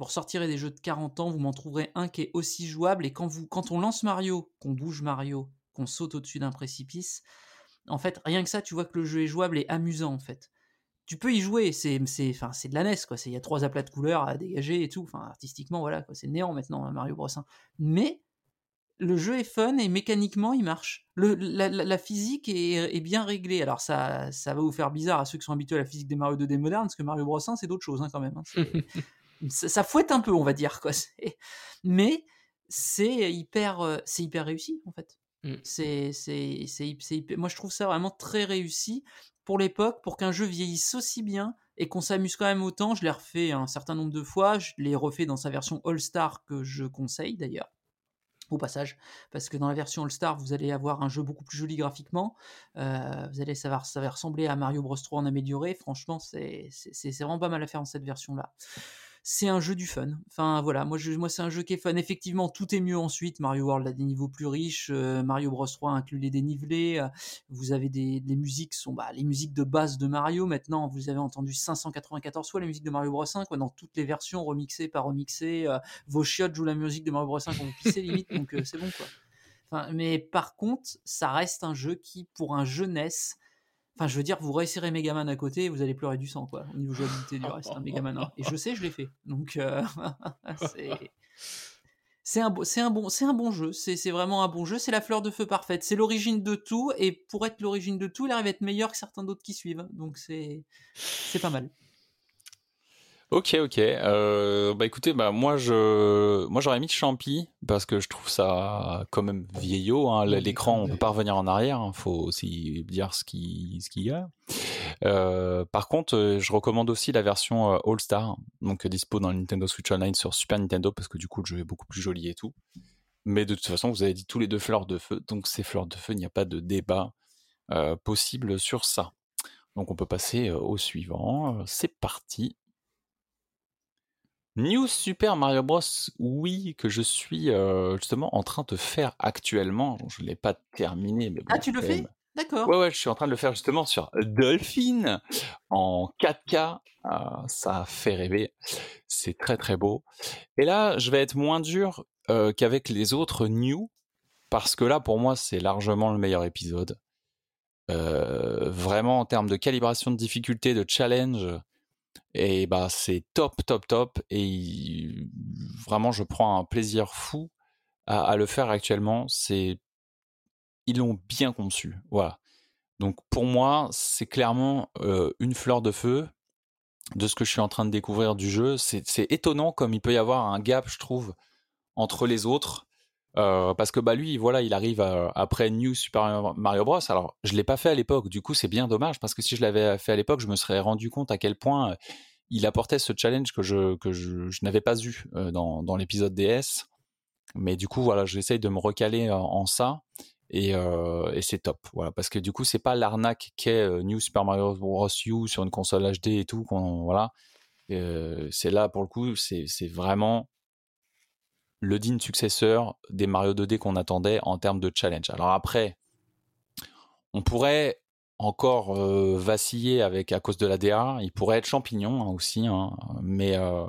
vous ressortirez des jeux de 40 ans, vous m'en trouverez un qui est aussi jouable. Et quand, on lance Mario, qu'on bouge Mario, qu'on saute au-dessus d'un précipice, en fait, rien que ça, tu vois que le jeu est jouable et amusant, en fait. Tu peux y jouer, c'est de la NES quoi, il y a trois aplats de couleurs à dégager et tout, enfin artistiquement voilà, c'est néant maintenant Mario Bros 1. Mais le jeu est fun et mécaniquement il marche. La, physique est, bien réglée. Alors ça, ça va vous faire bizarre à ceux qui sont habitués à la physique des Mario 2D modernes, parce que Mario Bros 1 c'est d'autres choses hein, quand même. Hein. ça, fouette un peu, on va dire quoi. Mais c'est hyper, euh, c'est hyper réussi en fait. Mmh. C'est, c'est, c'est, moi je trouve ça vraiment très réussi pour l'époque, pour qu'un jeu vieillisse aussi bien et qu'on s'amuse quand même autant. Je l'ai refait un certain nombre de fois. Je l'ai refait dans sa version All Star que je conseille d'ailleurs au passage, parce que dans la version All-Star, vous allez avoir un jeu beaucoup plus joli graphiquement, euh, vous allez savoir, ça va ressembler à Mario Bros 3 en amélioré, franchement, c'est vraiment pas mal à faire dans cette version-là c'est un jeu du fun. Enfin voilà, moi, c'est un jeu qui est fun. Effectivement, tout est mieux ensuite. Mario World a des niveaux plus riches, euh, Mario Bros 3 inclut les dénivelés. Euh, vous avez des musiques sont bah, les musiques de base de Mario. Maintenant, vous avez entendu 594 fois les musiques de Mario Bros 5 quoi, dans toutes les versions remixées par remixées. Euh, vos chiottes jouent la musique de Mario Bros 5 quand vous pissez limite, donc c'est bon mais par contre, ça reste un jeu qui, pour un jeunesse, Enfin, je veux dire, vous réussirez Megaman à côté, vous allez pleurer du sang, quoi, au niveau jouabilité du reste, un Megaman 1. Et je sais, je l'ai fait. Donc, euh, c'est. un, c'est un, bon, c'est un bon jeu, c'est, vraiment un bon jeu, c'est la fleur de feu parfaite, c'est l'origine de tout, et pour être l'origine de tout, il arrive à être meilleur que certains d'autres qui suivent, donc c'est pas mal. Ok, ok. Euh, bah écoutez, bah moi je, moi j'aurais mis Champi parce que je trouve ça quand même vieillot. Hein. L'écran, on peut pas revenir en arrière. Il hein. faut aussi dire ce qui, ce qu'il y a. Euh, par contre, euh, je recommande aussi la version All Star, donc dispo dans Nintendo Switch Online sur Super Nintendo parce que du coup le jeu est beaucoup plus joli et tout. Mais de toute façon, vous avez dit tous les deux fleurs de feu, donc ces fleurs de feu, il n'y a pas de débat possible sur ça. Donc on peut passer au suivant. C'est parti. New Super Mario Bros. Oui, que je suis euh, justement en train de faire actuellement. Je ne l'ai pas terminé. Mais ah, tu le fais D'accord. Ouais, ouais, je suis en train de le faire justement sur Dolphin en 4K. Ah, ça fait rêver. C'est très très beau. Et là, je vais être moins dur euh, qu'avec les autres New, parce que là, pour moi, c'est largement le meilleur épisode. Euh, vraiment en termes de calibration de difficulté, de challenge, et bah c'est top, top, top. Et vraiment, je prends un plaisir fou à, le faire actuellement. C'est ils l'ont bien conçu, voilà. Donc pour moi, c'est clairement une fleur de feu de ce que je suis en train de découvrir du jeu. C'est étonnant comme il peut y avoir un gap, je trouve, entre les autres. Euh, parce que bah lui, voilà, il arrive après New Super Mario Bros. Alors, je l'ai pas fait à l'époque. Du coup, c'est bien dommage parce que si je l'avais fait à l'époque, je me serais rendu compte à quel point euh, il apportait ce challenge que je que je, n'avais pas eu euh, dans, dans l'épisode DS. Mais du coup, voilà, j'essaye de me recaler en, ça et, et c'est top. Voilà, parce que du coup, c'est pas l'arnaque qu'est New Super Mario Bros. U sur une console HD et tout. Voilà, c'est là pour le coup, c'est vraiment le digne successeur des Mario 2D qu'on attendait en termes de challenge. Alors après, on pourrait encore euh, vaciller avec à cause de la DA, il pourrait être champignon hein, aussi, hein, mais euh,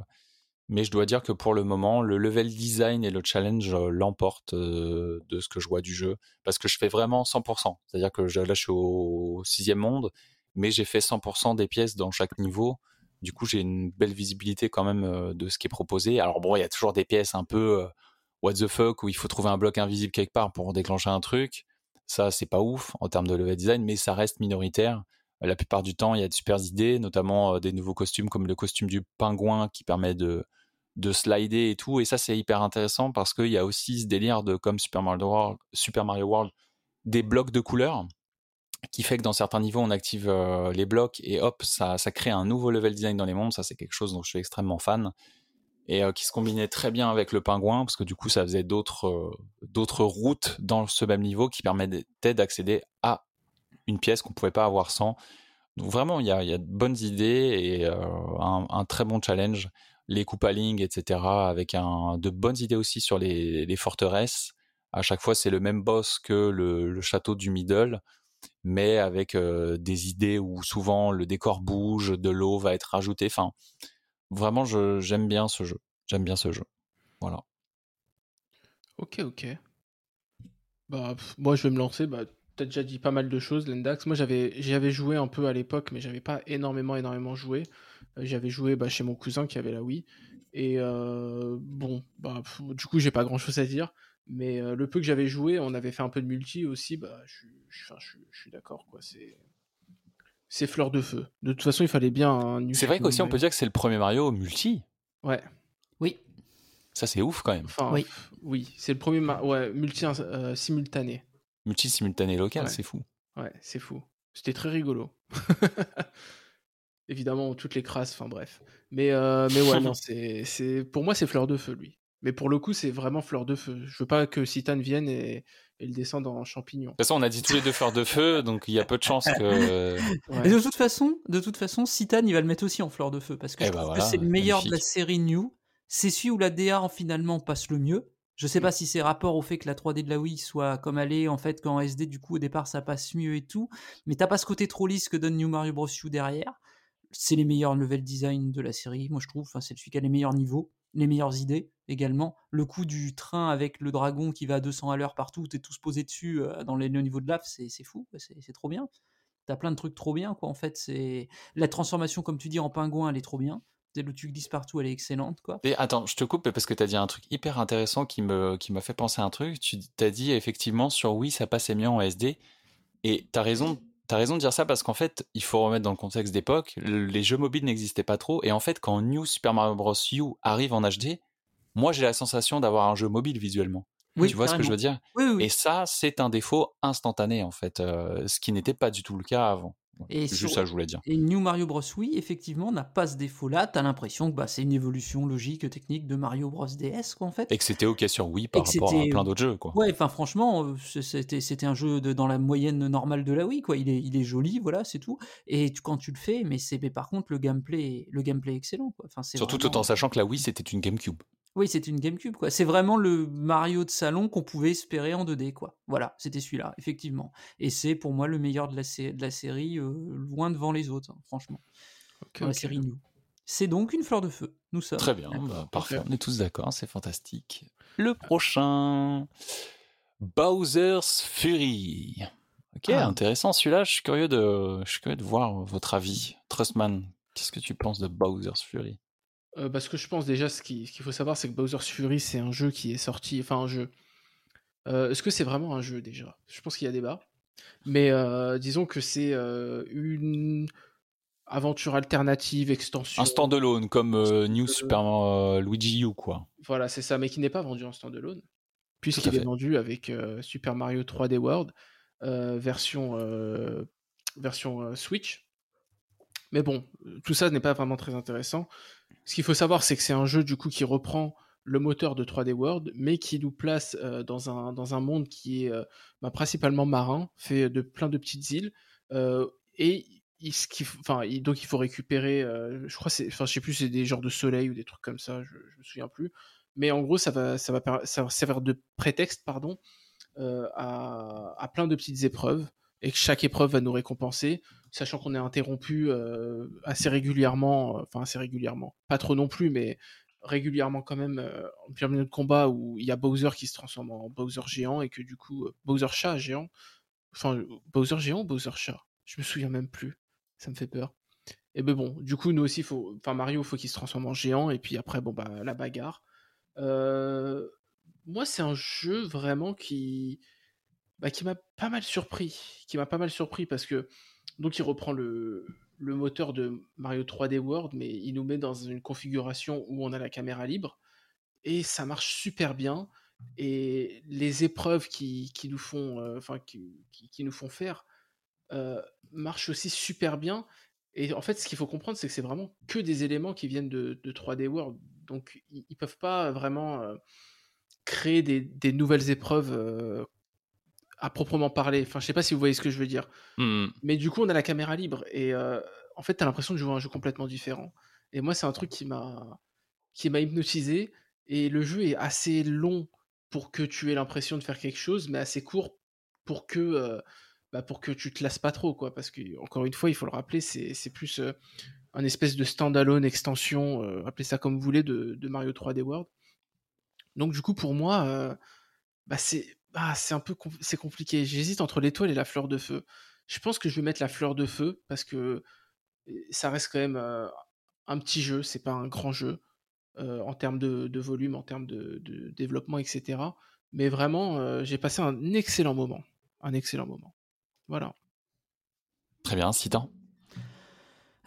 mais je dois dire que pour le moment, le level design et le challenge euh, l'emportent de ce que je vois du jeu, parce que je fais vraiment 100%. C'est-à-dire que là, je suis au sixième monde, mais j'ai fait 100% des pièces dans chaque niveau. Du coup, j'ai une belle visibilité quand même euh, de ce qui est proposé. Alors bon, il y a toujours des pièces un peu euh, what the fuck où il faut trouver un bloc invisible quelque part pour déclencher un truc. Ça, c'est pas ouf en termes de level design, mais ça reste minoritaire. La plupart du temps, il y a de super idées, notamment euh, des nouveaux costumes comme le costume du pingouin qui permet de, de slider et tout. Et ça, c'est hyper intéressant parce qu'il y a aussi ce délire de, comme Super Mario World, Super Mario World des blocs de couleurs qui fait que dans certains niveaux, on active euh, les blocs et hop, ça, ça crée un nouveau level design dans les mondes. Ça, c'est quelque chose dont je suis extrêmement fan et euh, qui se combinait très bien avec le pingouin parce que du coup, ça faisait d'autres euh, d'autres routes dans ce même niveau qui permettaient d'accéder à une pièce qu'on pouvait pas avoir sans. Donc vraiment, il y a, y a, de bonnes idées et un, très bon challenge. Les coupaling, etc. Avec un, de bonnes idées aussi sur les, les forteresses. À chaque fois, c'est le même boss que le château du middle mais avec des idées où souvent le décor bouge, de l'eau va être rajoutée. Enfin, vraiment, j'aime bien ce jeu. J'aime bien ce jeu. Voilà. Ok, ok. Bah, moi, je vais me lancer. Bah, as déjà dit pas mal de choses, Lendax. Moi, j'y avais joué un peu à l'époque, mais j'avais pas énormément, énormément joué. j'avais joué bah, chez mon cousin qui avait la Wii. Et bon, bah, du coup, j'ai pas grand chose à dire. Mais le peu que j'avais joué, on avait fait un peu de multi aussi, bah, je, suis d'accord, quoi. C'est c'est fleur de feu. De toute façon, il fallait bien un. C'est vrai qu'aussi, on peut dire que c'est le premier Mario multi. Ouais. Oui. Ça, c'est ouf quand même. oui. Oui, c'est le premier ouais, multi simultané. Multi simultané local, c'est fou. Ouais, c'est fou. C'était très rigolo. Évidemment, toutes les crasses, enfin bref. Mais, mais ouais, non, c'est, pour moi, c'est fleur de feu, lui. Mais pour le coup, c'est vraiment fleur de feu. Je veux pas que Citan vienne et, et le descende en champignon. De toute façon, on a dit tous les deux fleur de feu, donc il y a peu de chances que. de toute façon, de toute façon, Citan, il va le mettre aussi en fleur de feu parce que, eh ben c'est le meilleur de la série New. C'est celui où la DA finalement passe le mieux. Je sais mm. pas si c'est rapport au fait que la 3D de la Wii soit comme elle est, en fait, qu'en SD, du coup, au départ, ça passe mieux et tout. Mais t'as pas ce côté trop lisse que donne New Mario Bros. U derrière. C'est les meilleurs level design de la série, moi je trouve. Enfin, c'est celui qui a les meilleurs niveaux, les meilleures idées également. Le coup du train avec le dragon qui va à 200 à l'heure partout, t'es tous posés dessus euh, dans les niveaux de lave, c'est fou, c'est trop bien. T'as plein de trucs trop bien, quoi, en fait. c'est La transformation, comme tu dis, en pingouin, elle est trop bien le tu glisses partout, elle est excellente, quoi. Et attends, je te coupe parce que tu as dit un truc hyper intéressant qui me qui m'a fait penser à un truc. Tu as dit effectivement sur oui, ça passait mieux en SD. Et tu as raison, as raison de dire ça parce qu'en fait, il faut remettre dans le contexte d'époque, les jeux mobiles n'existaient pas trop. Et en fait, quand New Super Mario Bros. U arrive en HD, moi j'ai la sensation d'avoir un jeu mobile visuellement. Oui, tu vois ce que je veux dire? Et ça, c'est un défaut instantané en fait, euh, ce qui n'était pas du tout le cas avant. Et juste ça, je voulais dire. Et New Mario Bros. Wii, effectivement, n'a pas ce défaut-là. T'as l'impression que bah, c'est une évolution logique, technique de Mario Bros. DS, quoi, en fait. Et que c'était OK sur Wii par rapport à plein d'autres jeux, quoi. Ouais, enfin, franchement, euh, c'était, un jeu de, dans la moyenne normale de la Wii, quoi. Il est, il est joli, voilà, c'est tout. Et quand tu le fais, mais c'est, par contre, le gameplay, le gameplay excellent, quoi. Enfin, Surtout tout en sachant que la Wii, c'était une GameCube. Oui, c'était une GameCube, quoi. C'est vraiment le Mario de salon qu'on pouvait espérer en 2D, quoi. Voilà, c'était celui-là, effectivement. Et c'est pour moi le meilleur de la, de la série, euh, loin devant les autres, hein, franchement. la série New. C'est donc une fleur de feu. Nous sommes. Très bien, bah, parfait. On est tous d'accord, c'est fantastique. Le prochain, Bowser's Fury. Ok, ah. intéressant celui-là. Je suis curieux de, je suis curieux de voir votre avis. Trustman, qu'est-ce que tu penses de Bowser's Fury? Euh, parce que je pense déjà, ce qu'il faut savoir, c'est que Bowser's Fury, c'est un jeu qui est sorti. Enfin, un jeu. Euh, est-ce que c'est vraiment un jeu déjà? Je pense qu'il y a débat. Mais euh, disons que c'est une aventure alternative, extension. Un standalone, comme New Super Luigi U, quoi. Voilà, c'est ça, mais qui n'est pas vendu en standalone. Puisqu'il est vendu avec Super Mario 3D World, version, version Switch. Mais bon, tout ça n'est pas vraiment très intéressant. Ce qu'il faut savoir, c'est que c'est un jeu du coup qui reprend le moteur de 3D World, mais qui nous place euh, dans, un, dans un monde qui est euh, bah, principalement marin, fait de plein de petites îles. Euh, et donc il faut récupérer, je crois, enfin, je sais plus, c'est des genres de soleil ou des trucs comme ça, je, je me souviens plus. Mais en gros, ça va, ça va, ça va servir de prétexte, pardon, à, à, plein de petites épreuves, et que chaque épreuve va nous récompenser sachant qu'on est interrompu euh, assez régulièrement, euh, enfin assez régulièrement, pas trop non plus, mais régulièrement quand même euh, en plein milieu de combat où il y a Bowser qui se transforme en Bowser géant et que du coup Bowser chat géant, enfin Bowser géant ou Bowser chat, je me souviens même plus, ça me fait peur. Et ben bon, du coup nous aussi faut, enfin Mario faut qu'il se transforme en géant et puis après bon bah la bagarre. moi c'est un jeu vraiment qui, bah, qui m'a pas mal surpris, qui m'a pas mal surpris parce que donc il reprend le, moteur de Mario 3D World, mais il nous met dans une configuration où on a la caméra libre. Et ça marche super bien. Et les épreuves qui, nous, font, euh, nous font faire euh, marchent aussi super bien. Et en fait, ce qu'il faut comprendre, c'est que c'est vraiment que des éléments qui viennent de, 3D World. Donc, ils ne peuvent pas vraiment euh, créer des, des, nouvelles épreuves à proprement parler. Enfin, je sais pas si vous voyez ce que je veux dire. Mmh. Mais du coup, on a la caméra libre et euh, en fait, tu as l'impression de jouer à un jeu complètement différent. Et moi, c'est un truc qui m'a qui m'a hypnotisé et le jeu est assez long pour que tu aies l'impression de faire quelque chose, mais assez court pour que euh, bah, pour que tu te lasses pas trop, quoi. Parce que encore une fois, il faut le rappeler, c'est plus euh, un espèce de standalone extension, appelez ça comme vous voulez, de, de, Mario 3D World. Donc du coup, pour moi, bah, c'est ah, c'est un peu compliqué. J'hésite entre l'étoile et la fleur de feu. Je pense que je vais mettre la fleur de feu parce que ça reste quand même un petit jeu, c'est pas un grand jeu en termes de, volume, en termes de, développement, etc. Mais vraiment, j'ai passé un excellent moment. Un excellent moment. Voilà. Très bien, Citan?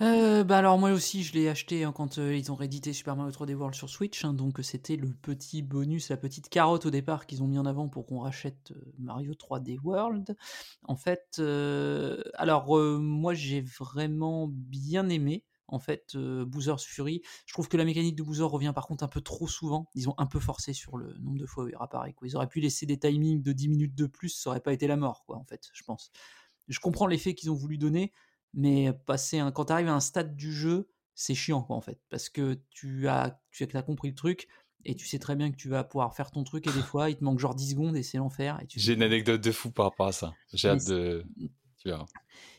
Euh, bah alors moi aussi je l'ai acheté hein, quand euh, ils ont réédité Super Mario 3D World sur Switch, hein, donc c'était le petit bonus, la petite carotte au départ qu'ils ont mis en avant pour qu'on rachète euh, Mario 3D World. En fait, alors moi j'ai vraiment bien aimé en fait Boozer's Fury. Je trouve que la mécanique de Boozer revient par contre un peu trop souvent. Ils ont un peu forcé sur le nombre de fois où il réapparaît. Ils auraient pu laisser des timings de 10 minutes de plus, ça aurait pas été la mort, quoi, en fait, je pense. Je comprends l'effet qu'ils ont voulu donner, mais passer un, quand tu arrives à un stade du jeu, c'est chiant quoi en fait, parce que tu as, tu as compris le truc et tu sais très bien que tu vas pouvoir faire ton truc et des fois il te manque genre 10 secondes et c'est l'enfer. J'ai une anecdote de fou par rapport à ça. J'ai hâte de. Tu verras.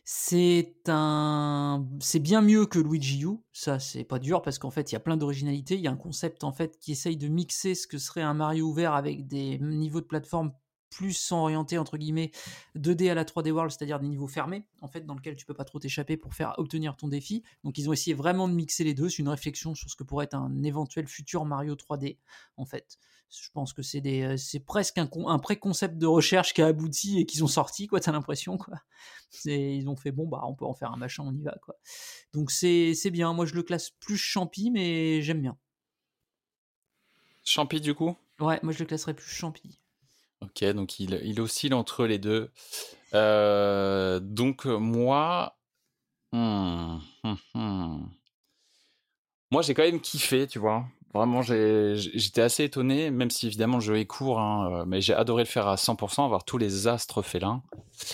C'est un, c'est bien mieux que Luigi U. Ça, c'est pas dur parce qu'en fait, il y a plein d'originalité. Il y a un concept en fait qui essaye de mixer ce que serait un Mario ouvert avec des niveaux de plateforme plus sont orientés entre guillemets 2D à la 3D World, c'est-à-dire des niveaux fermés, en fait, dans lesquels tu peux pas trop t'échapper pour faire obtenir ton défi. Donc ils ont essayé vraiment de mixer les deux. C'est une réflexion sur ce que pourrait être un éventuel futur Mario 3D, en fait. Je pense que c'est des, euh, c'est presque un, un pré-concept de recherche qui a abouti et qu'ils ont sorti, quoi. T'as l'impression, quoi. Ils ont fait bon, bah, on peut en faire un machin, on y va, quoi. Donc c'est, c'est bien. Moi, je le classe plus champi, mais j'aime bien. Champi, du coup? Ouais, moi je le classerais plus champi. Ok, donc il, il oscille entre les deux. Euh, donc moi, hmm, hmm, hmm. moi j'ai quand même kiffé, tu vois. Vraiment, j'étais assez étonné, même si évidemment le jeu est court, hein, euh, mais j'ai adoré le faire à 100%, avoir tous les astres félins.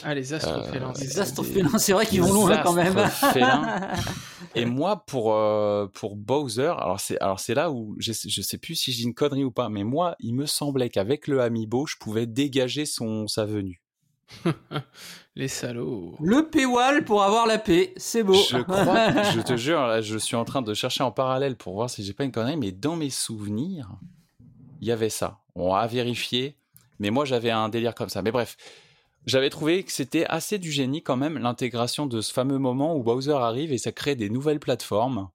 Ah, les astres euh, félins. Les astres félins, c'est vrai qu'ils vont loin quand même. Et moi, pour, euh, pour Bowser, alors c'est, alors c'est là où je, je sais plus si j'ai une connerie ou pas, mais moi, il me semblait qu'avec le Amiibo, je pouvais dégager son, sa venue. Les salauds. Le paywall pour avoir la paix, c'est beau. Je crois, je te jure, je suis en train de chercher en parallèle pour voir si j'ai pas une connerie, mais dans mes souvenirs, il y avait ça. On a vérifié, mais moi j'avais un délire comme ça. Mais bref, j'avais trouvé que c'était assez du génie quand même l'intégration de ce fameux moment où Bowser arrive et ça crée des nouvelles plateformes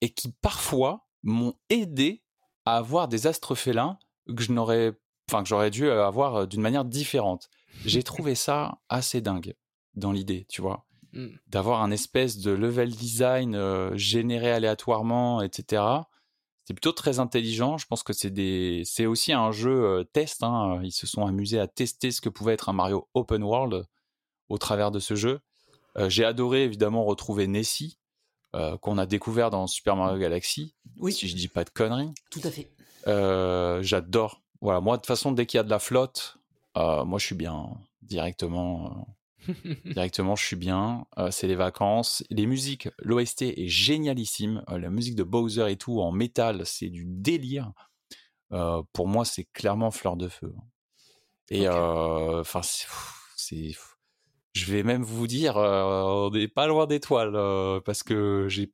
et qui parfois m'ont aidé à avoir des astres félins que je n'aurais, enfin que j'aurais dû avoir d'une manière différente. J'ai trouvé ça assez dingue dans l'idée, tu vois. Mmh. D'avoir un espèce de level design euh, généré aléatoirement, etc. C'est plutôt très intelligent. Je pense que c'est des, c'est aussi un jeu euh, test. Hein. Ils se sont amusés à tester ce que pouvait être un Mario open world au travers de ce jeu. Euh, j'ai adoré évidemment retrouver Nessie qu'on a découvert dans Super Mario Galaxy. Oui. Si je dis pas de conneries. Tout à fait. J'adore. Voilà, moi de toute façon dès qu'il y a de la flotte, euh, moi, je suis bien directement. Euh, directement, je suis bien. C'est les vacances. Les musiques, l'OST est génialissime. la musique de Bowser et tout en métal, c'est du délire. pour moi, c'est clairement fleur de feu. Et enfin, c'est. Je vais même vous dire, on n'est pas loin d'étoiles parce que j'ai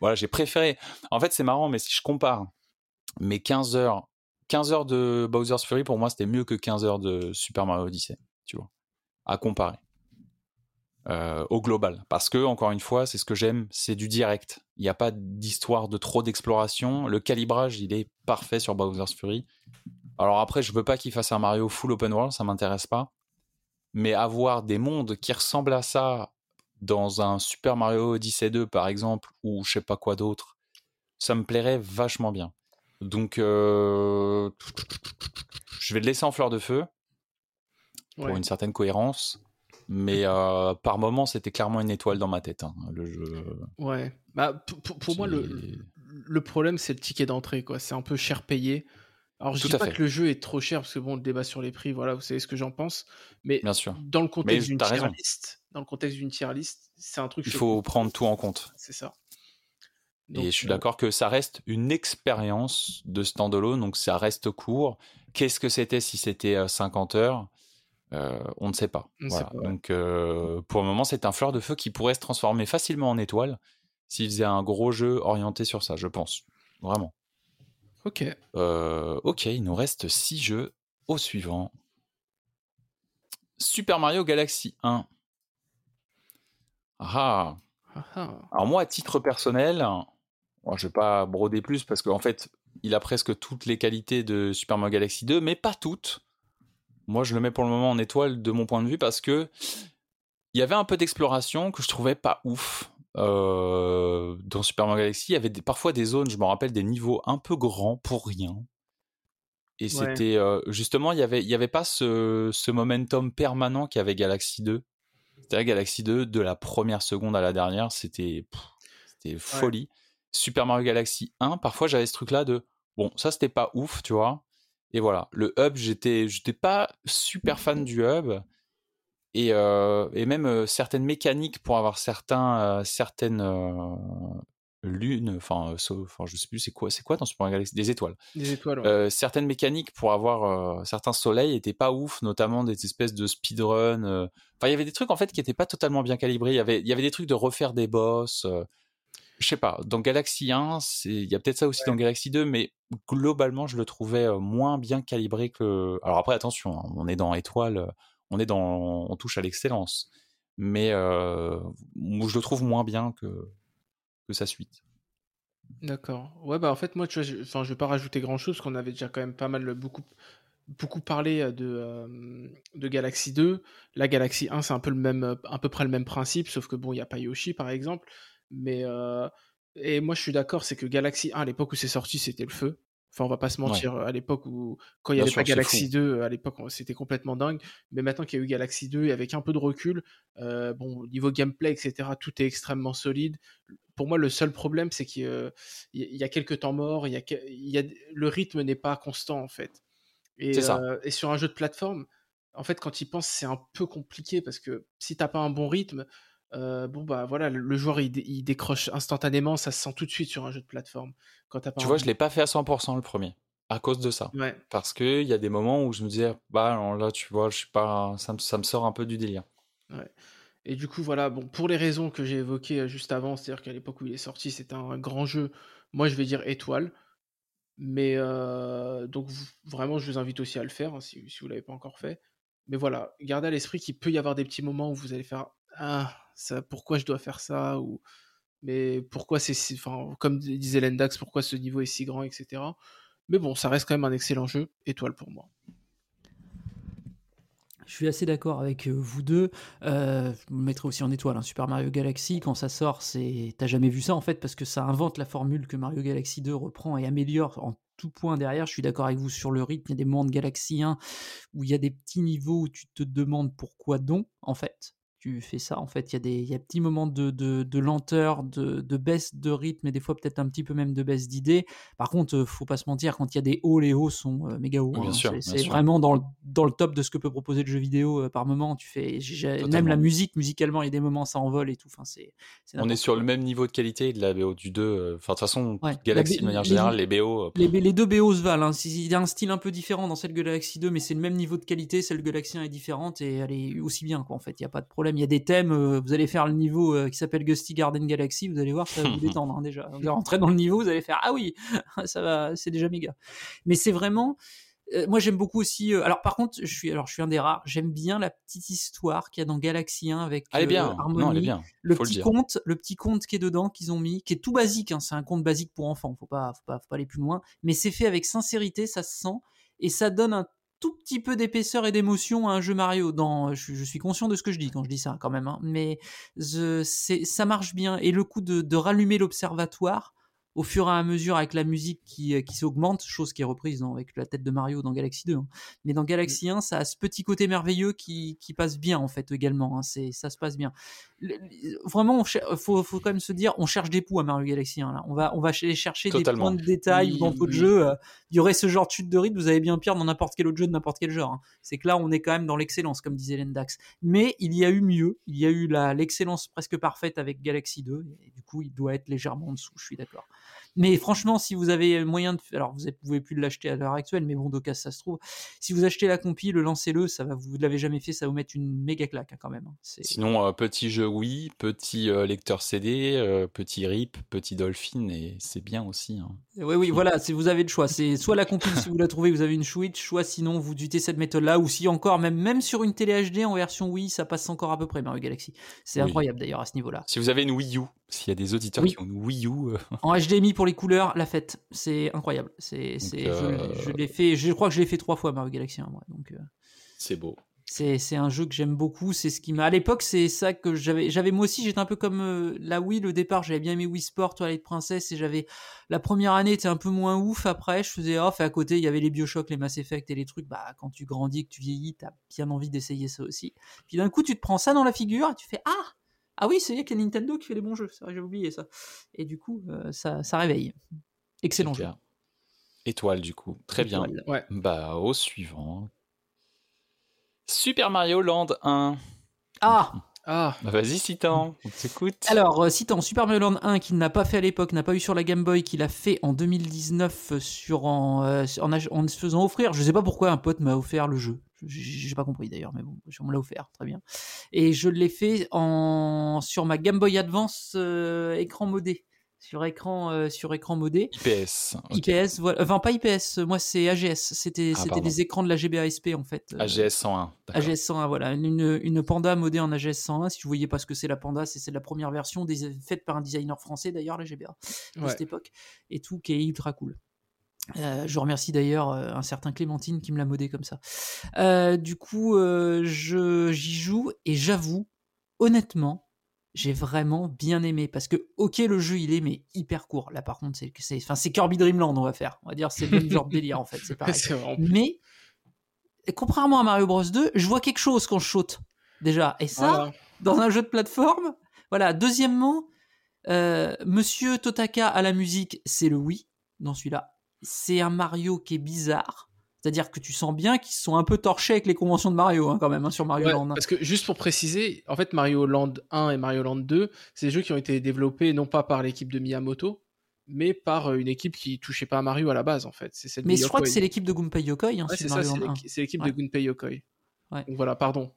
voilà, j'ai préféré. En fait, c'est marrant, mais si je compare mes 15 heures 15 heures de Bowser's Fury, pour moi, c'était mieux que 15 heures de Super Mario Odyssey, tu vois, à comparer. Euh, au global. Parce que, encore une fois, c'est ce que j'aime, c'est du direct. Il n'y a pas d'histoire de trop d'exploration. Le calibrage, il est parfait sur Bowser's Fury. Alors après, je veux pas qu'il fasse un Mario full open world, ça m'intéresse pas. Mais avoir des mondes qui ressemblent à ça dans un Super Mario Odyssey 2, par exemple, ou je sais pas quoi d'autre, ça me plairait vachement bien. Donc, euh, je vais le laisser en fleur de feu pour une certaine cohérence. Mais euh, par moment, c'était clairement une étoile dans ma tête, hein, le jeu. Ouais. Bah, pour, moi, le, le problème, c'est le ticket d'entrée. quoi. C'est un peu cher payé. Alors, je dis pas que le jeu est trop cher, parce que bon, le débat sur les prix, voilà, vous savez ce que j'en pense. Mais Bien sûr. dans le contexte d'une tier list, dans le contexte d'une tier list, c'est un truc. Il faut prendre tout en compte. C'est ça et je suis d'accord que ça reste une expérience de standalone, donc ça reste court. Qu'est-ce que c'était si c'était 50 heures? Euh, On ne sait pas. Donc euh, pour le moment, c'est un fleur de feu qui pourrait se transformer facilement en étoile s'il faisait un gros jeu orienté sur ça, je pense. Vraiment. Ok. Euh, ok, il nous reste 6 jeux au suivant. Super Mario Galaxy 1. Ah. ah. Alors moi, à titre personnel, je je vais pas broder plus parce qu'en fait, il a presque toutes les qualités de Super Mario Galaxy 2, mais pas toutes. Moi, je le mets pour le moment en étoile de mon point de vue parce que il y avait un peu d'exploration que je trouvais pas ouf. Euh, dans Super Mario Galaxy, il y avait parfois des zones, je me rappelle, des niveaux un peu grands pour rien. Et c'était euh, justement, il y avait, y avait pas ce, ce momentum permanent qu'avait Galaxy 2. C'était Galaxy 2 de la première seconde à la dernière, c'était c'était folie. Super Mario Galaxy 1, parfois j'avais ce truc là de bon, ça c'était pas ouf, tu vois. Et voilà, le hub, j'étais j'étais pas super fan du hub et, euh, et même euh, certaines mécaniques pour avoir certains euh, certaines lunes, enfin, enfin, je sais plus c'est quoi, c'est quoi dans Super Mario Galaxy, des étoiles. Des étoiles. certaines mécaniques pour avoir certains soleils étaient pas ouf, notamment des espèces de speedrun. Enfin, il y avait des trucs en fait qui étaient pas totalement bien calibrés. Il y avait, il y avait des trucs de refaire des boss je sais pas, dans Galaxy 1, il y a peut-être ça aussi dans Galaxy 2, mais globalement, je le trouvais moins bien calibré que. Alors après, attention, hein, on est dans étoile, on est dans, on touche à l'excellence, mais euh, je le trouve moins bien que que sa suite. D'accord. Ouais, bah en fait, moi, tu vois, je, enfin, je vais pas rajouter grand chose, parce qu'on avait déjà quand même pas mal, beaucoup, beaucoup parlé de, de Galaxy 2. La Galaxy 1, c'est un peu le même, à peu près le même principe, sauf que bon, il n'y a pas Yoshi, par exemple. Mais et moi je suis d'accord, c'est que Galaxy 1 à l'époque où c'est sorti, c'était le feu. Enfin, on va pas se mentir, à l'époque où quand il y avait pas Galaxy 2, à l'époque c'était complètement dingue. Mais maintenant qu'il y a eu Galaxy 2 et avec un peu de recul, bon niveau gameplay etc, tout est extrêmement solide. Pour moi, le seul problème c'est qu'il y a quelques temps morts, il y a, il y a le rythme n'est pas constant en fait. Et, et sur un jeu de plateforme, en fait, quand il pense, c'est un peu compliqué parce que si t'as pas un bon rythme, euh, bon bah voilà, le, joueur il, décroche instantanément, ça se sent tout de suite sur un jeu de plateforme. Quand tu vois, je l'ai pas fait à 100% le premier, à cause de ça. Parce que il y a des moments où je me disais, bah là tu vois, je suis pas, ça me, sort un peu du délire. Et du coup voilà, bon pour les raisons que j'ai évoquées juste avant, c'est-à-dire qu'à l'époque où il est sorti, c'était un grand jeu. Moi je vais dire étoile. Mais euh, donc vraiment, je vous invite aussi à le faire hein, si, si vous l'avez pas encore fait. Mais voilà, gardez à l'esprit qu'il peut y avoir des petits moments où vous allez faire ah, pourquoi je dois faire ça mais pourquoi c'est si, comme disait Lendax, pourquoi ce niveau est si grand, etc. Mais bon, ça reste quand même un excellent jeu, étoile pour moi. Je suis assez d'accord avec vous deux. Euh, je me mettrai aussi en étoile. Hein. Super Mario Galaxy, quand ça sort, c'est t'as jamais vu ça en fait parce que ça invente la formule que Mario Galaxy 2 reprend et améliore en tout point derrière. Je suis d'accord avec vous sur le rythme. Il y a des moments de Galaxy 1 où il y a des petits niveaux où tu te demandes pourquoi donc en fait tu fais ça. En fait, il y a des y a petits moments de, de, lenteur, de, de, baisse de rythme et des fois peut-être un petit peu même de baisse d'idées. Par contre, euh, faut pas se mentir, quand il y a des hauts, les hauts sont euh, méga hauts. Hein. c'est vraiment dans le, dans le top de ce que peut proposer le jeu vidéo euh, par moment. Tu fais même la musique, musicalement, il y a des moments ça envole et tout. Enfin, c'est. On est sur le même niveau de qualité de la BO du 2. Enfin, de toute façon, Galaxy de manière générale, les, BO. Les, les, deux BO se valent. Hein. Il y a un style un peu différent dans celle Galaxy 2, mais c'est le même niveau de qualité. Celle Galaxy 1 est différente et elle est aussi bien. Quoi, en fait, il y a pas de problème. Il y a des thèmes vous allez faire le niveau euh, qui s'appelle Gusty Garden Galaxy, vous allez voir, ça va vous détendre hein, déjà. Vous allez rentrer dans le niveau, vous allez faire ah oui, ça va, c'est déjà méga. Mais c'est vraiment, euh, moi j'aime beaucoup aussi. Euh, alors par contre, je suis, alors je suis un des rares. J'aime bien la petite histoire qu'il y a dans Galaxy 1 avec elle est bien. Non, elle est bien. Le petit conte, le petit conte qui est dedans qu'ils ont mis, qui est tout basique. Hein, c'est un conte basique pour enfants. Faut pas, faut pas, faut pas aller plus loin. Mais c'est fait avec sincérité, ça se sent et ça donne un petit peu d'épaisseur et d'émotion à un jeu Mario. Dans, je, suis conscient de ce que je dis quand je dis ça quand même, hein. mais ça marche bien. Et le coup de rallumer l'observatoire, au fur et à mesure avec la musique qui, euh, qui s'augmente, chose qui est reprise avec la tête de Mario dans Galaxy 2. Hein. Mais dans Galaxy 1, ça a ce petit côté merveilleux qui, qui passe bien en fait également. Hein. C'est, ça se passe bien. vraiment, il faut, faut quand même se dire, on cherche des poux à Mario Galaxy 1. Là. On va, on va aller chercher des points de détail dans d'autres jeux. Euh, il y aurait ce genre de chute de rythme, vous avez bien pire dans n'importe quel autre jeu de n'importe quel genre. Hein. C'est que là, on est quand même dans l'excellence, comme disait Lendax. Mais il y a eu mieux. Il y a eu l'excellence presque parfaite avec Galaxy 2. Et du coup, il doit être légèrement en dessous. Je suis d'accord. Mais franchement, si vous avez moyen de, alors vous ne pouvez plus l'acheter à l'heure actuelle, mais bon, d'occasion ça se trouve. Si vous achetez la compile, le lancez-le, ça va, vous l'avez jamais fait, ça va vous mettre une méga claque hein, quand même. Hein. Sinon, euh, petit jeu oui, petit euh, lecteur CD, euh, petit RIP, petit Dolphin, et c'est bien aussi. Hein. Oui, oui, voilà, si vous avez le choix, c'est soit la compile si vous la trouvez, vous avez une Switch, soit sinon vous utilisez cette méthode-là, ou si encore, même, même sur une télé HD en version Wii, ça passe encore à peu près Mario Galaxy. C'est incroyable d'ailleurs à ce niveau-là. Si vous avez une Wii U, s'il y a des auditeurs qui ont une Wii U. En HDMI pour les couleurs, la fête, c'est incroyable. C'est, je, l'ai fait, je crois que je l'ai fait trois fois Mario Galaxy 1, donc. C'est beau. C'est un jeu que j'aime beaucoup. C'est ce qui m'a. À l'époque, c'est ça que j'avais. J'avais moi aussi. J'étais un peu comme euh, la Wii. Le départ, j'avais bien aimé Wii Sport, Toilette Princesse, et j'avais la première année était un peu moins ouf. Après, je faisais off. Et à côté, il y avait les Bioshock, les Mass Effect et les trucs. Bah, quand tu grandis, que tu vieillis, t'as bien envie d'essayer ça aussi. Puis d'un coup, tu te prends ça dans la figure et tu fais ah ah oui, c'est vrai qu'il y a Nintendo qui fait des bons jeux. J'ai oublié ça. Et du coup, euh, ça, ça réveille. Excellent jeu. Étoile du coup. Très bien. Bah au suivant. Super Mario Land 1. Ah ah. Bah, vas-y, Citan, on t'écoute. Alors, euh, Citan, Super Mario Land 1, qu'il n'a pas fait à l'époque, n'a pas eu sur la Game Boy, qu'il a fait en 2019 sur en, euh, en, se faisant offrir. Je sais pas pourquoi un pote m'a offert le jeu. J'ai pas compris d'ailleurs, mais bon, on me l'a offert, très bien. Et je l'ai fait en, sur ma Game Boy Advance euh, écran modé sur écran euh, sur écran modé. IPS. IPS, voilà. Enfin pas IPS, moi c'est AGS. C'était ah, c'était des écrans de la GBA SP en fait. AGS 101. AGS 101, voilà, une, une Panda modée en AGS 101. Si vous voyez pas ce que c'est la Panda, c'est la première version des, faite par un designer français d'ailleurs la GBA à cette époque et tout qui est ultra cool. Euh, je remercie d'ailleurs euh, un certain Clémentine qui me l'a modé comme ça. du coup, je j'y joue et j'avoue, honnêtement, j'ai vraiment bien aimé parce que ok le jeu il est mais hyper court. Là par contre c'est c'est enfin c'est Kirby Dreamland on va faire. On va dire c'est le même genre de délire en fait c'est pareil. Mais contrairement à Mario Bros. 2 je vois quelque chose quand je saute déjà. Et ça dans un jeu de plateforme voilà. Deuxièmement euh, Monsieur Totaka à la musique c'est le oui dans celui-là c'est un Mario qui est bizarre c'est-à-dire que tu sens bien qu'ils sont un peu torchés avec les conventions de Mario, hein, quand même, hein, sur Mario Land. Parce que juste pour préciser, en fait, Mario Land 1 et Mario Land 2, c'est des jeux qui ont été développés non pas par l'équipe de Miyamoto, mais par euh, une équipe qui touchait pas à Mario à la base, en fait. mais je crois que c'est l'équipe de Gunpei Yokoi. Hein, c'est ça, c'est l'équipe de Gunpei Yokoi voilà, pardon.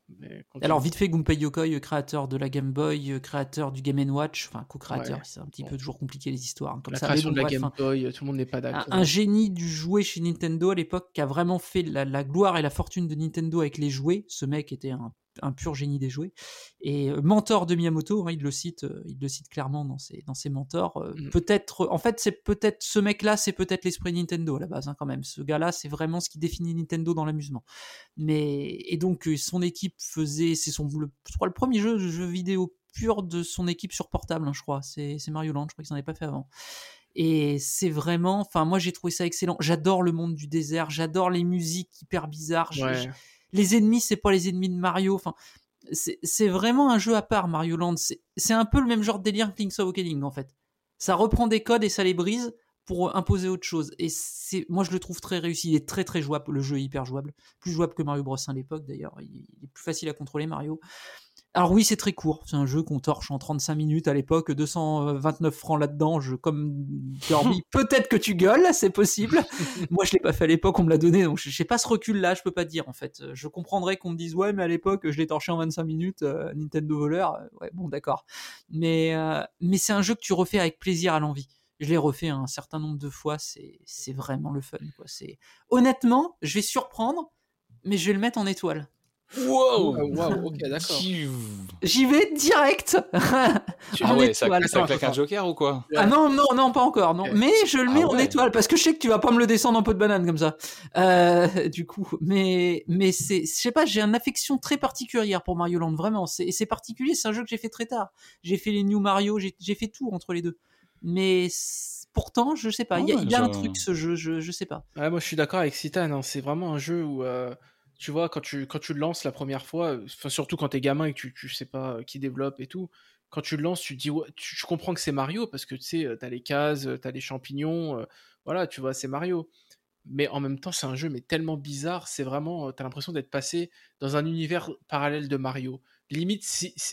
Alors vite fait, Gunpei Yokoi, créateur de la Game Boy, euh, créateur du Game Watch, enfin co-créateur, c'est un petit peu toujours compliqué les histoires. Hein, comme la création de la Game Boy, tout le monde n'est pas d'accord. Un, génie du jouet chez Nintendo à l'époque qui a vraiment fait la, gloire et la fortune de Nintendo avec les jouets. Ce mec était un un pur génie des jouets. Et euh, mentor de Miyamoto, hein, il le cite, euh, il le cite clairement dans ses, dans ses mentors. Euh, mm. Peut-être, en fait, c'est peut-être ce mec-là, c'est peut-être l'esprit Nintendo à la base, hein, quand même. Ce gars-là, c'est vraiment ce qui définit Nintendo dans l'amusement. Mais et donc son équipe faisait, c'est son, le, je crois le premier jeu, jeu vidéo pur de son équipe sur portable, hein, je crois. C'est Mario Land, je crois qu'ils n'en avaient pas fait avant. Et c'est vraiment, enfin, moi j'ai trouvé ça excellent. J'adore le monde du désert, j'adore les musiques hyper bizarres les ennemis, c'est pas les ennemis de Mario. Enfin, c'est vraiment un jeu à part, Mario Land. C'est un peu le même genre de délire que Link's Awakening, en fait. Ça reprend des codes et ça les brise pour imposer autre chose. Et c'est, moi, je le trouve très réussi. Il est très, très jouable. Le jeu est hyper jouable. Plus jouable que Mario Bros. à l'époque, d'ailleurs. Il est plus facile à contrôler, Mario. Alors oui, c'est très court. C'est un jeu qu'on torche en 35 minutes à l'époque, 229 francs là-dedans. Je comme Kirby, peut-être que tu gueules, c'est possible. Moi, je l'ai pas fait à l'époque, on me l'a donné, donc je sais pas ce recul-là, je peux pas dire en fait. Je comprendrais qu'on me dise ouais, mais à l'époque, je l'ai torché en 25 minutes, euh, Nintendo voleur. Ouais, bon, d'accord. Mais euh, mais c'est un jeu que tu refais avec plaisir à l'envie. Je l'ai refait un certain nombre de fois. C'est c'est vraiment le fun. Quoi. C'est honnêtement, je vais surprendre, mais je vais le mettre en étoile. Wow, ok, d'accord. J'y vais direct. ah ouais, ça, ça claque un joker ou quoi? Ah non, non, non, pas encore, non. Mais je le mets ah en étoile parce que je sais que tu vas pas me le descendre en pot de banane comme ça. Euh, du coup, mais mais c'est, je sais pas, j'ai une affection très particulière pour Mario Land, vraiment. Et c'est particulier, c'est un jeu que j'ai fait très tard. J'ai fait les New Mario, j'ai fait tout entre les deux. Mais pourtant, je sais pas, il y a, un truc ce jeu, je, je sais pas. Ouais, moi je suis d'accord avec Citan, hein. c'est vraiment un jeu où. Euh, tu vois, quand tu, le lances la première fois, enfin, surtout quand t'es gamin et que tu, tu sais pas qui développe et tout, quand tu le lances, tu dis, tu, comprends que c'est Mario parce que tu sais, t'as les cases, t'as les champignons, voilà, tu vois, c'est Mario. Mais en même temps, c'est un jeu mais tellement bizarre, c'est vraiment, t'as l'impression d'être passé dans un univers parallèle de Mario. Limite,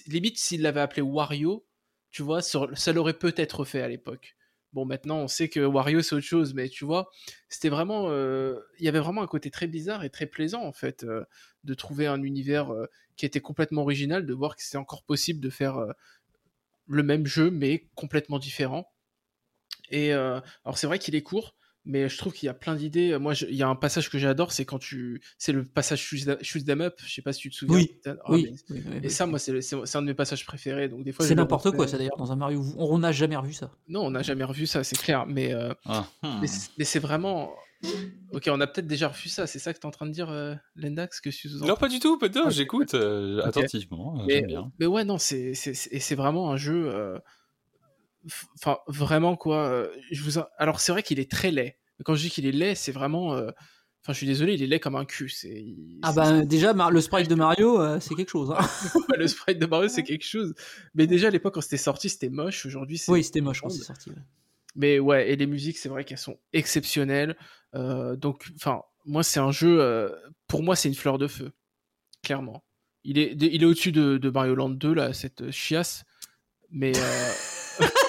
limite s'il l'avait appelé Wario, tu vois, ça l'aurait peut-être fait à l'époque. Bon, maintenant, on sait que Wario, c'est autre chose, mais tu vois, c'était vraiment. Euh, il y avait vraiment un côté très bizarre et très plaisant, en fait, euh, de trouver un univers euh, qui était complètement original, de voir que c'était encore possible de faire le même jeu, mais complètement différent. Et alors, c'est vrai qu'il est court. Mais je trouve qu'il y a plein d'idées. Moi, il y a un passage que j'adore, c'est quand tu. C'est le passage Shoot Them Up, je sais pas si tu te souviens. Oui. Ah, oui, mais- Et ça, moi, c'est c'est un de mes passages préférés. Donc, des fois, C'est n'importe quoi, ça d'ailleurs, dans un Mario. On n'a jamais revu ça. Non, on n'a jamais revu ça, c'est clair. Mais, euh, Ah, hmm. mais c'est- mais c'est vraiment. Ok, on a peut-être déjà revu ça. C'est ça que tu es en train de dire, euh, Lendax, que tu sous Non, pas du tout, peut-être. Ok. J'écoute euh, attentivement. euh, mais, J'aime bien. mais ouais, non, c'est c'est- c'est- et c'est vraiment un jeu. Euh, Enfin, vraiment quoi. euh, Je vous en- Alors, c'est vrai qu'il est très laid. Quand je dis qu'il est laid, c'est vraiment. euh, Enfin, je suis désolé, il est laid comme un cul. C'est. il- Ah c'est- bah déjà, Mar- le sprite de Mario, euh, c'est quelque chose. hein. le sprite de Mario, c'est quelque chose. Mais déjà, à l'époque, quand c'était sorti, c'était moche. Aujourd'hui, c'est. Oui, c'était moche quand c'est sorti. ouais. Mais ouais, et les musiques, c'est vrai qu'elles sont exceptionnelles. Euh, donc, enfin, moi, c'est un jeu. euh, pour moi, c'est une fleur de feu. Clairement. Il est, il est au-dessus de, de Mario Land 2, là, cette chiasse. Mais.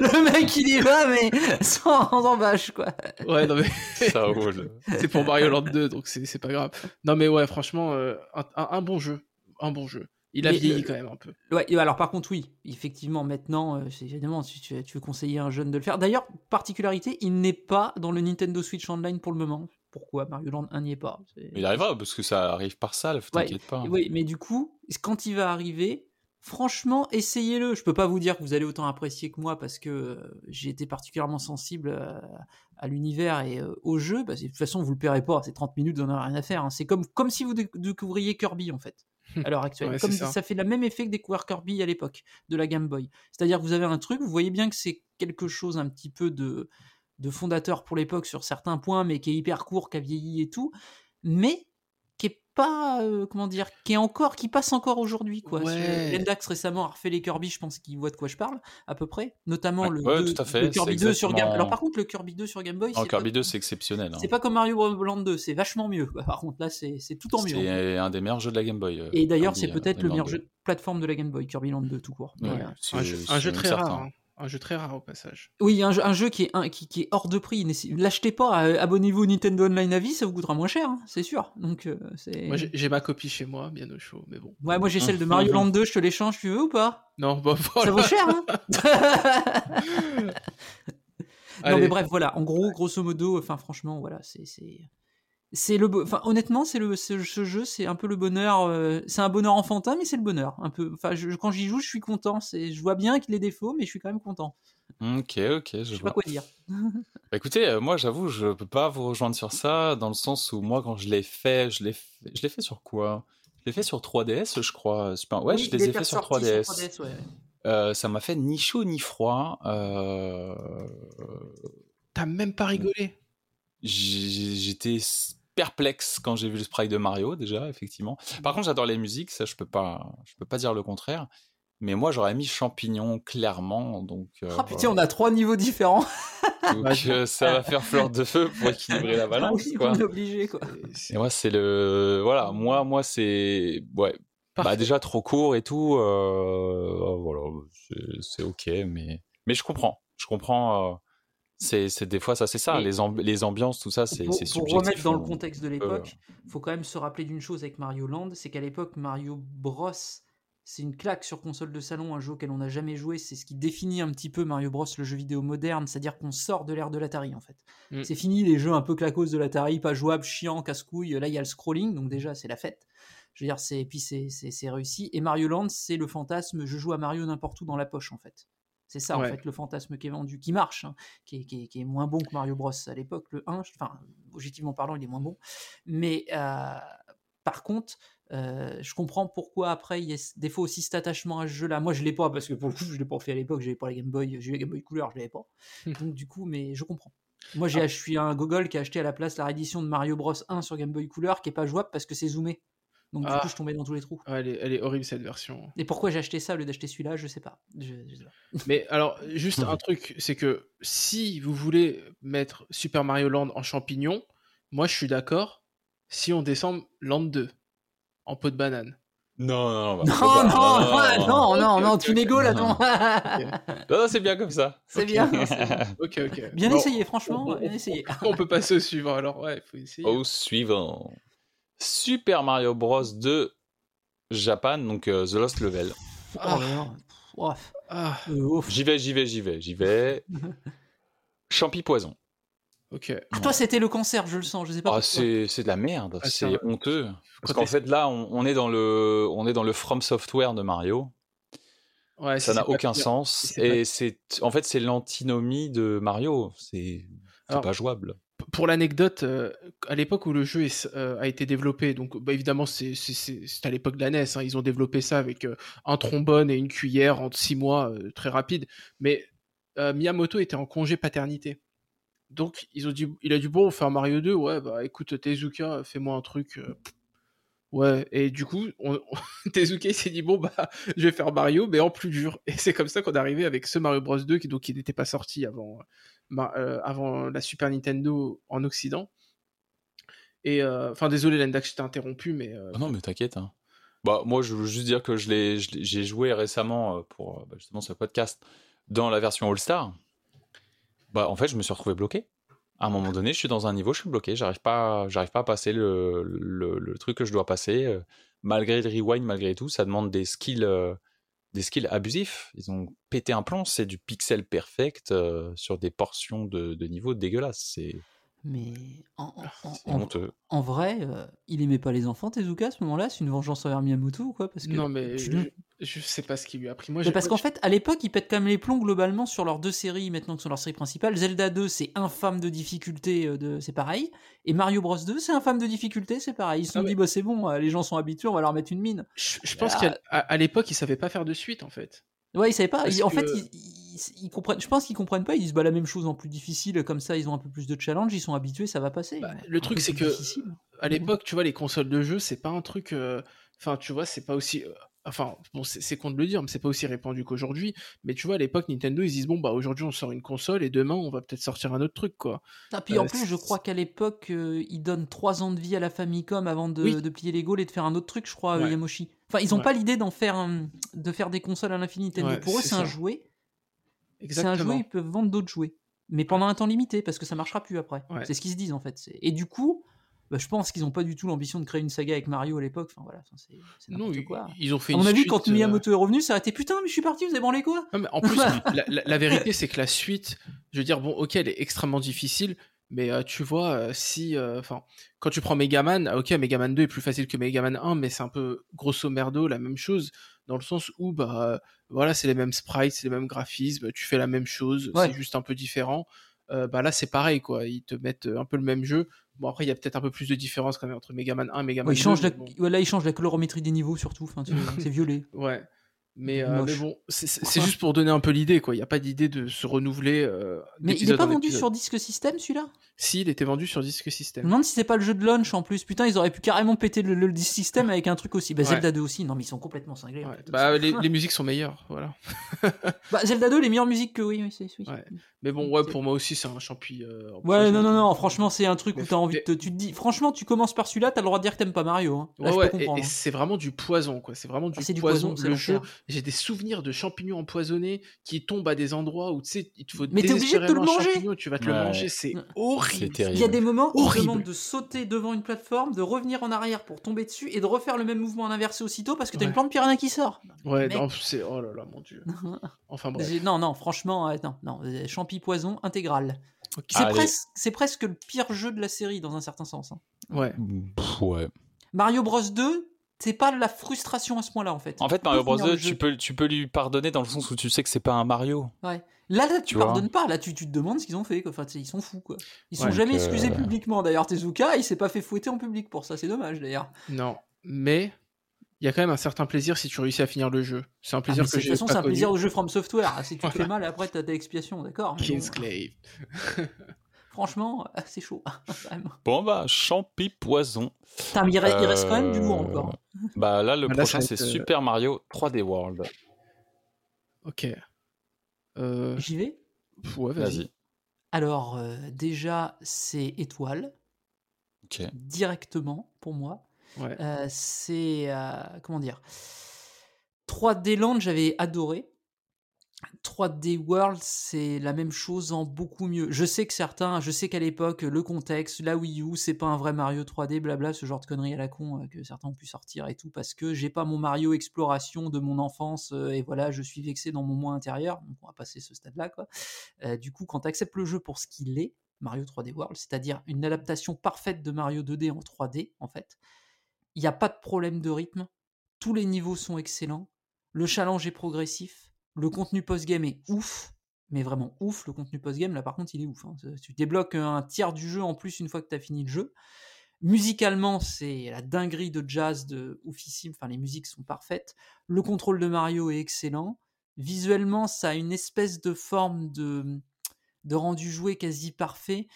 Le mec, il est là, mais sans embâche, quoi. ouais, non, mais. ça roule. c'est pour Mario Land 2, donc c'est pas grave. Non, mais ouais, franchement, euh, un, un- un bon jeu. Un bon jeu. Il a Mais vieilli quand même un peu. Ouais, et alors par contre, oui, effectivement, maintenant, euh, évidemment, si tu, tu veux conseiller à un jeune de le faire. D'ailleurs, particularité, il n'est pas dans le Nintendo Switch Online pour le moment. Pourquoi Mario Land 1 n'y est pas? Il arrivera parce que ça arrive par salve, Ouais, t'inquiète pas. Oui, mais du coup, quand il va arriver, franchement, essayez-le. Je peux pas vous dire que vous allez autant apprécier que moi parce que euh, j'ai été particulièrement sensible à, à l'univers et euh, au jeu. Bah, de toute façon, vous le paierez pas. C'est 30 minutes, vous n'en avez rien à faire. hein. C'est comme, comme si vous déc- découvriez Kirby, en fait, à l'heure actuelle. Ouais, comme ça. ça. fait le même effet que découvrir Kirby à l'époque de la Game Boy. C'est-à-dire que vous avez un truc, vous voyez bien que c'est quelque chose un petit peu de, de fondateur pour l'époque sur certains points, mais qui est hyper court, qui a vieilli et tout, mais pas, euh, comment dire, qui est encore, qui passe encore aujourd'hui, quoi. Ouais. Lendax récemment a refait les Kirby, je pense qu'il voit de quoi je parle, à peu près. Notamment Ouais, le, ouais, deux- tout à fait, le Kirby c'est 2 sur Game Alors par contre, le Kirby 2 sur Game Boy, c'est Kirby pas, 2, c'est exceptionnel. hein. c'est pas comme Mario Land 2, c'est vachement mieux. quoi. Par contre, là, c'est c'est tout en mieux. C'est un des meilleurs jeux de la Game Boy. euh, Et d'ailleurs, Kirby, c'est euh, peut-être le Land meilleur 2. jeu de plateforme de la Game Boy, Kirby Land 2 tout court. Euh, c'est- Un jeu, un jeu très certain. rare. hein. Un jeu très rare au passage. Oui, un jeu, un jeu qui, est, un- qui, qui est hors de prix. L'achetez pas, euh, abonnez-vous au Nintendo Online à vie, ça vous coûtera moins cher, hein, c'est sûr. Donc, euh, c'est. Moi, j'ai j'ai ma copie chez moi, bien au chaud, mais bon. Ouais, moi j'ai celle de Mario Land 2, je te l'échange, tu veux ou pas? Non, bah voilà. Ça vaut cher, hein Non, Allez. mais bref, voilà. En gros, grosso modo, enfin, franchement, voilà, c'est. C'est- le, enfin, honnêtement, c'est le, ce, ce jeu, c'est un peu le bonheur. euh, c'est un bonheur enfantin, mais c'est le bonheur, un peu. Enfin, je- quand j'y joue, je suis content. C'est, je vois bien qu'il ait des défauts, mais je suis quand même content. Ok, ok, je Je sais vois. pas quoi dire. Bah, écoutez, euh, moi j'avoue, je peux pas vous rejoindre sur ça, dans le sens où moi quand je l'ai fait, je l'ai fait, je l'ai fait sur quoi? Je l'ai fait sur 3DS, je crois. Super- Ouais, Oui, je les ai fait sur ressorti 3DS. 3DS, ouais. Euh, ça m'a fait ni chaud ni froid. Euh... T'as même pas rigolé. J'étais perplexe quand j'ai vu le sprite de Mario déjà, effectivement. Par contre, j'adore les musiques, ça je peux pas, je peux pas dire le contraire. Mais moi, j'aurais mis champignon clairement, donc. euh, Ah putain, on a trois niveaux différents. donc, euh, ça va faire fleur de feu pour équilibrer la balance, Oui, quoi. on est obligé, quoi. C'est- Et moi, c'est le. Voilà, moi, moi c'est. Ouais. Bah, déjà trop court et tout. euh, Voilà, c'est- c'est ok, mais. Mais je comprends. Je comprends. C'est c'est- des fois, ça, c'est ça. Les, amb- les ambiances, tout ça, c'est pour, c'est pour remettre dans le on- contexte de l'époque, il faut quand même se rappeler d'une chose avec Mario Land, c'est qu'à l'époque, Mario Bros, c'est une claque sur console de salon, un jeu auquel on n'a jamais joué, c'est ce qui définit un petit peu Mario Bros, le jeu vidéo moderne, c'est-à-dire qu'on sort de l'ère de l'Atari en fait. Mm. C'est fini les jeux un peu claquos de l'Atari, pas jouables, chiants, casse-couilles, là il y a le scrolling, donc déjà c'est la fête. Je veux dire, c'est, et puis c'est, c'est, c'est réussi. Et Mario Land, c'est le fantasme, je joue à Mario n'importe où dans la poche en fait. C'est ça en fait le fantasme qui est vendu, qui marche, hein, qui, est, qui est- qui est moins bon que Mario Bros à l'époque, le 1, je- enfin objectivement parlant il est moins bon. Mais euh, par contre, euh, je comprends pourquoi après il y a des fois aussi cet attachement à ce jeu-là. Moi je l'ai pas parce que pour le coup je l'ai pas fait à l'époque, j'avais pas la Game Boy, j'ai eu la Game Boy couleur, je l'avais pas. Donc du coup, mais je comprends. Moi j'ai, je suis un gogol qui a acheté à la place la réédition de Mario Bros 1 sur Game Boy couleur qui est pas jouable parce que c'est zoomé. Donc du Ah. coup je tombais dans tous les trous. Ouais, elle, est, elle est horrible cette version. Et pourquoi j'ai acheté ça au lieu d'acheter celui-là, je sais pas. Je- je sais pas. Mais alors, juste un truc, c'est que si vous voulez mettre Super Mario Land en champignon, moi je suis d'accord si on descend Land 2 en peau de banane. Non, non, non. bah, Non, pas. non, non, non, non, non, Ok, tu négo là, non. Non, non, c'est bien comme ça. C'est bien. Ok, ok. Bien Bon, essayé, franchement, on- bien essayé. On peut passer au suivant alors, ouais, il faut essayer. Au suivant. Super Mario Bros 2 Japan, donc euh, The Lost Level. Oh. Ah, ouf. J'y vais, j'y vais, j'y vais, j'y vais. Champi poison. Ok. Ah, toi, c'était le cancer, je le sens. Je sais pas. Ah, c'est de la merde. Ah, c'est honteux. Parce qu'en fait, là, on, est dans le, on est dans le From Software de Mario. Ouais, ça n'a aucun sens. Et c'est, en fait, c'est l'antinomie de Mario. C'est pas jouable. Pour l'anecdote, euh, à l'époque où le jeu euh, a été développé, donc bah, évidemment c'est à l'époque de la NES, hein, ils ont développé ça avec euh, un trombone et une cuillère en six mois, très rapide. Mais Miyamoto était en congé paternité. Donc, ils ont dit, il a dit, bon, faire Mario 2, ouais, bah écoute, Tezuka, fais-moi un truc. Ouais, et du coup, Tezuka s'est dit, bon, bah, je vais faire Mario, mais en plus dur. Et c'est comme ça qu'on est arrivé avec ce Mario Bros 2, qui donc n'était pas sorti avant, euh, avant la Super Nintendo en Occident. Et euh, enfin, désolé, Lenda, que je t'ai interrompu, mais. Ah non, mais t'inquiète. Hein. Bah, moi, je veux juste dire que j'ai joué récemment pour bah, justement ce podcast dans la version All-Star. Bah, en fait, je me suis retrouvé bloqué. À un moment donné, je suis dans un niveau, je suis bloqué. J'arrive pas, j'arrive pas à passer le, le, truc que je dois passer. Euh, malgré le rewind, malgré tout, ça demande des skills, euh, des skills abusifs. Ils ont pété un plomb. C'est du pixel perfect euh, sur des portions de, niveau dégueulasses. C'est mais en, en, vrai, euh, il aimait pas les enfants, Tezuka, à ce moment-là? C'est une vengeance envers Miyamoto ou quoi? Parce que Non, mais je, sais pas ce qu'il lui a pris. Moi, parce qu'en fait, à l'époque, il pète quand même les plombs globalement sur leurs deux séries, maintenant que sont leurs séries principales. Zelda 2, c'est infâme de difficulté, euh, de... c'est pareil. Et Mario Bros 2, c'est infâme de difficulté, c'est pareil. Ils se sont ah dit, bah, c'est bon, euh, les gens sont habitués, on va leur mettre une mine. Je, pense qu'à l'époque, ils savaient pas faire de suite, en fait. Ouais, ils savaient pas. en fait, ils, comprennent. Je pense qu'ils comprennent pas. Ils disent bah la même chose en plus difficile. Comme ça, ils ont un peu plus de challenge. Ils sont habitués, ça va passer. Bah, le truc, c'est que à l'époque, tu vois, les consoles de jeu, c'est pas un truc. Euh, enfin, tu vois, c'est pas aussi. Euh, enfin, bon, c'est con de le dire, mais c'est pas aussi répandu qu'aujourd'hui. Mais tu vois, à l'époque, Nintendo, ils disent bon bah aujourd'hui on sort une console et demain on va peut-être sortir un autre truc quoi. Ah, puis en euh, plus, je crois qu'à l'époque, ils donnent 3 ans de vie à la Famicom avant de, de plier les Gaules et de faire un autre truc, je crois, Yamoshi. Enfin, ils ont pas l'idée d'en faire de faire des consoles à l'infini Nintendo. Pour eux, c'est un jouet. C'est un jouet, ils peuvent vendre d'autres jouets. Mais pendant un temps limité, parce que ça marchera plus après. C'est ce qu'ils se disent en fait. Et du coup, bah, je pense qu'ils n'ont pas du tout l'ambition de créer une saga avec Mario à l'époque. Enfin voilà, c'est n'importe quoi. Ils ont fait. On a vu quand Miyamoto est revenu, ça a été putain, mais je suis parti, vous avez branlé quoi? En plus, la, vérité, c'est que la suite, je veux dire, bon, ok, elle est extrêmement difficile, mais euh, tu vois, euh, si, euh, enfin, quand tu prends Megaman, ok, Megaman 2 est plus facile que Megaman 1, mais c'est un peu grosso merdo la même chose, dans le sens où, bah, voilà, c'est les mêmes sprites, c'est les mêmes graphismes, tu fais la même chose, c'est juste un peu différent. bah là, c'est pareil, quoi. Ils te mettent un peu le même jeu. Bon, après, il y a peut-être un peu plus de différence quand même entre Megaman 1 et Megaman 2. là, ils changent la colorométrie des niveaux, surtout. Enfin, c'est violet. ouais. Mais, euh, bon, c'est juste pour donner un peu l'idée, quoi. Il n'y a pas d'idée de se renouveler. Euh, mais il n'est pas vendu sur disque système, celui-là? Si, il était vendu sur disque système. Je me demande si c'est pas le jeu de launch en plus. Putain, ils auraient pu carrément péter le, le disque système avec un truc aussi. Bah, Zelda 2 aussi. Non, mais ils sont complètement cinglés. bah, les, les, musiques sont meilleures, voilà. bah, Zelda 2, les meilleures musiques que oui, oui, c'est oui. Mais bon, ouais, pour moi aussi, c'est un champi. Euh, ouais, non, non, non, franchement, c'est un truc où t'as envie de. Tu te dis, franchement, tu commences par celui-là, t'as le droit de dire que t'aimes pas Mario. Hein. ouais, ouais, et, hein. c'est vraiment du poison, quoi. C'est vraiment du, ah, poison. Le jeu, j'ai des souvenirs de champignons empoisonnés qui tombent à des endroits où tu sais, il te faut Mais t'es obligé de te le manger. Tu vas te le manger, c'est horrible. Il y a des moments où on demande de sauter devant une plateforme, de revenir en arrière pour tomber dessus et de refaire le même mouvement en inversé aussitôt parce que t'as une plante piranha qui sort. Ouais, c'est. Oh là là, mon dieu. Enfin bref. Non, non, franchement, non, non, champi poison intégral c'est presque, le pire jeu de la série dans un certain sens. Hein. Ouais. ouais. Mario Bros 2, c'est pas la frustration à ce point-là en fait. En fait, Mario Bros 2, tu peux, tu peux lui pardonner dans le sens où tu sais que c'est pas un Mario. Ouais. Là, là tu, pardonnes pas. Là, tu, tu, te demandes ce qu'ils ont fait. Enfin, ils sont fous quoi. Ils sont jamais excusés publiquement. D'ailleurs, Tezuka, il s'est pas fait fouetter en public pour ça. C'est dommage d'ailleurs. Non, mais il y a quand même un certain plaisir si tu réussis à finir le jeu. C'est un plaisir ah, que j'ai. De toute façon, c'est un plaisir de jeu From Software. Ah, si tu te fais mal, après, t'as des expiations, d'accord Kingsclave. Franchement, ah, c'est chaud. bon, bah, champi poison. il, reste quand même du lourd encore. Bah, là, le prochain, c'est euh, Super Mario 3D World. Ok. Euh, J'y vais? Ouais, vas-y. Alors, euh, déjà, c'est étoile. Ok. Directement, pour moi. Euh, c'est. Euh, comment dire? 3D Land, j'avais adoré. 3D World, c'est la même chose en beaucoup mieux. Je sais que certains, je sais qu'à l'époque, le contexte, la Wii U, c'est pas un vrai Mario 3D, blabla, ce genre de conneries à la con euh, que certains ont pu sortir et tout, parce que j'ai pas mon Mario exploration de mon enfance, euh, et voilà, je suis vexé dans mon moi intérieur, donc on va passer ce stade-là, quoi. Euh, du coup, quand tu le jeu pour ce qu'il est, Mario 3D World, c'est-à-dire une adaptation parfaite de Mario 2D en 3D, en fait, il n'y a pas de problème de rythme, tous les niveaux sont excellents, le challenge est progressif, le contenu post-game est ouf, mais vraiment ouf. Le contenu post-game, là par contre, il est ouf. Hein. Tu débloques un tiers du jeu en plus une fois que tu as fini le jeu. Musicalement, c'est la dinguerie de jazz de oufissime. Enfin, les musiques sont parfaites. Le contrôle de Mario est excellent. Visuellement, ça a une espèce de forme de, de rendu joué quasi parfait.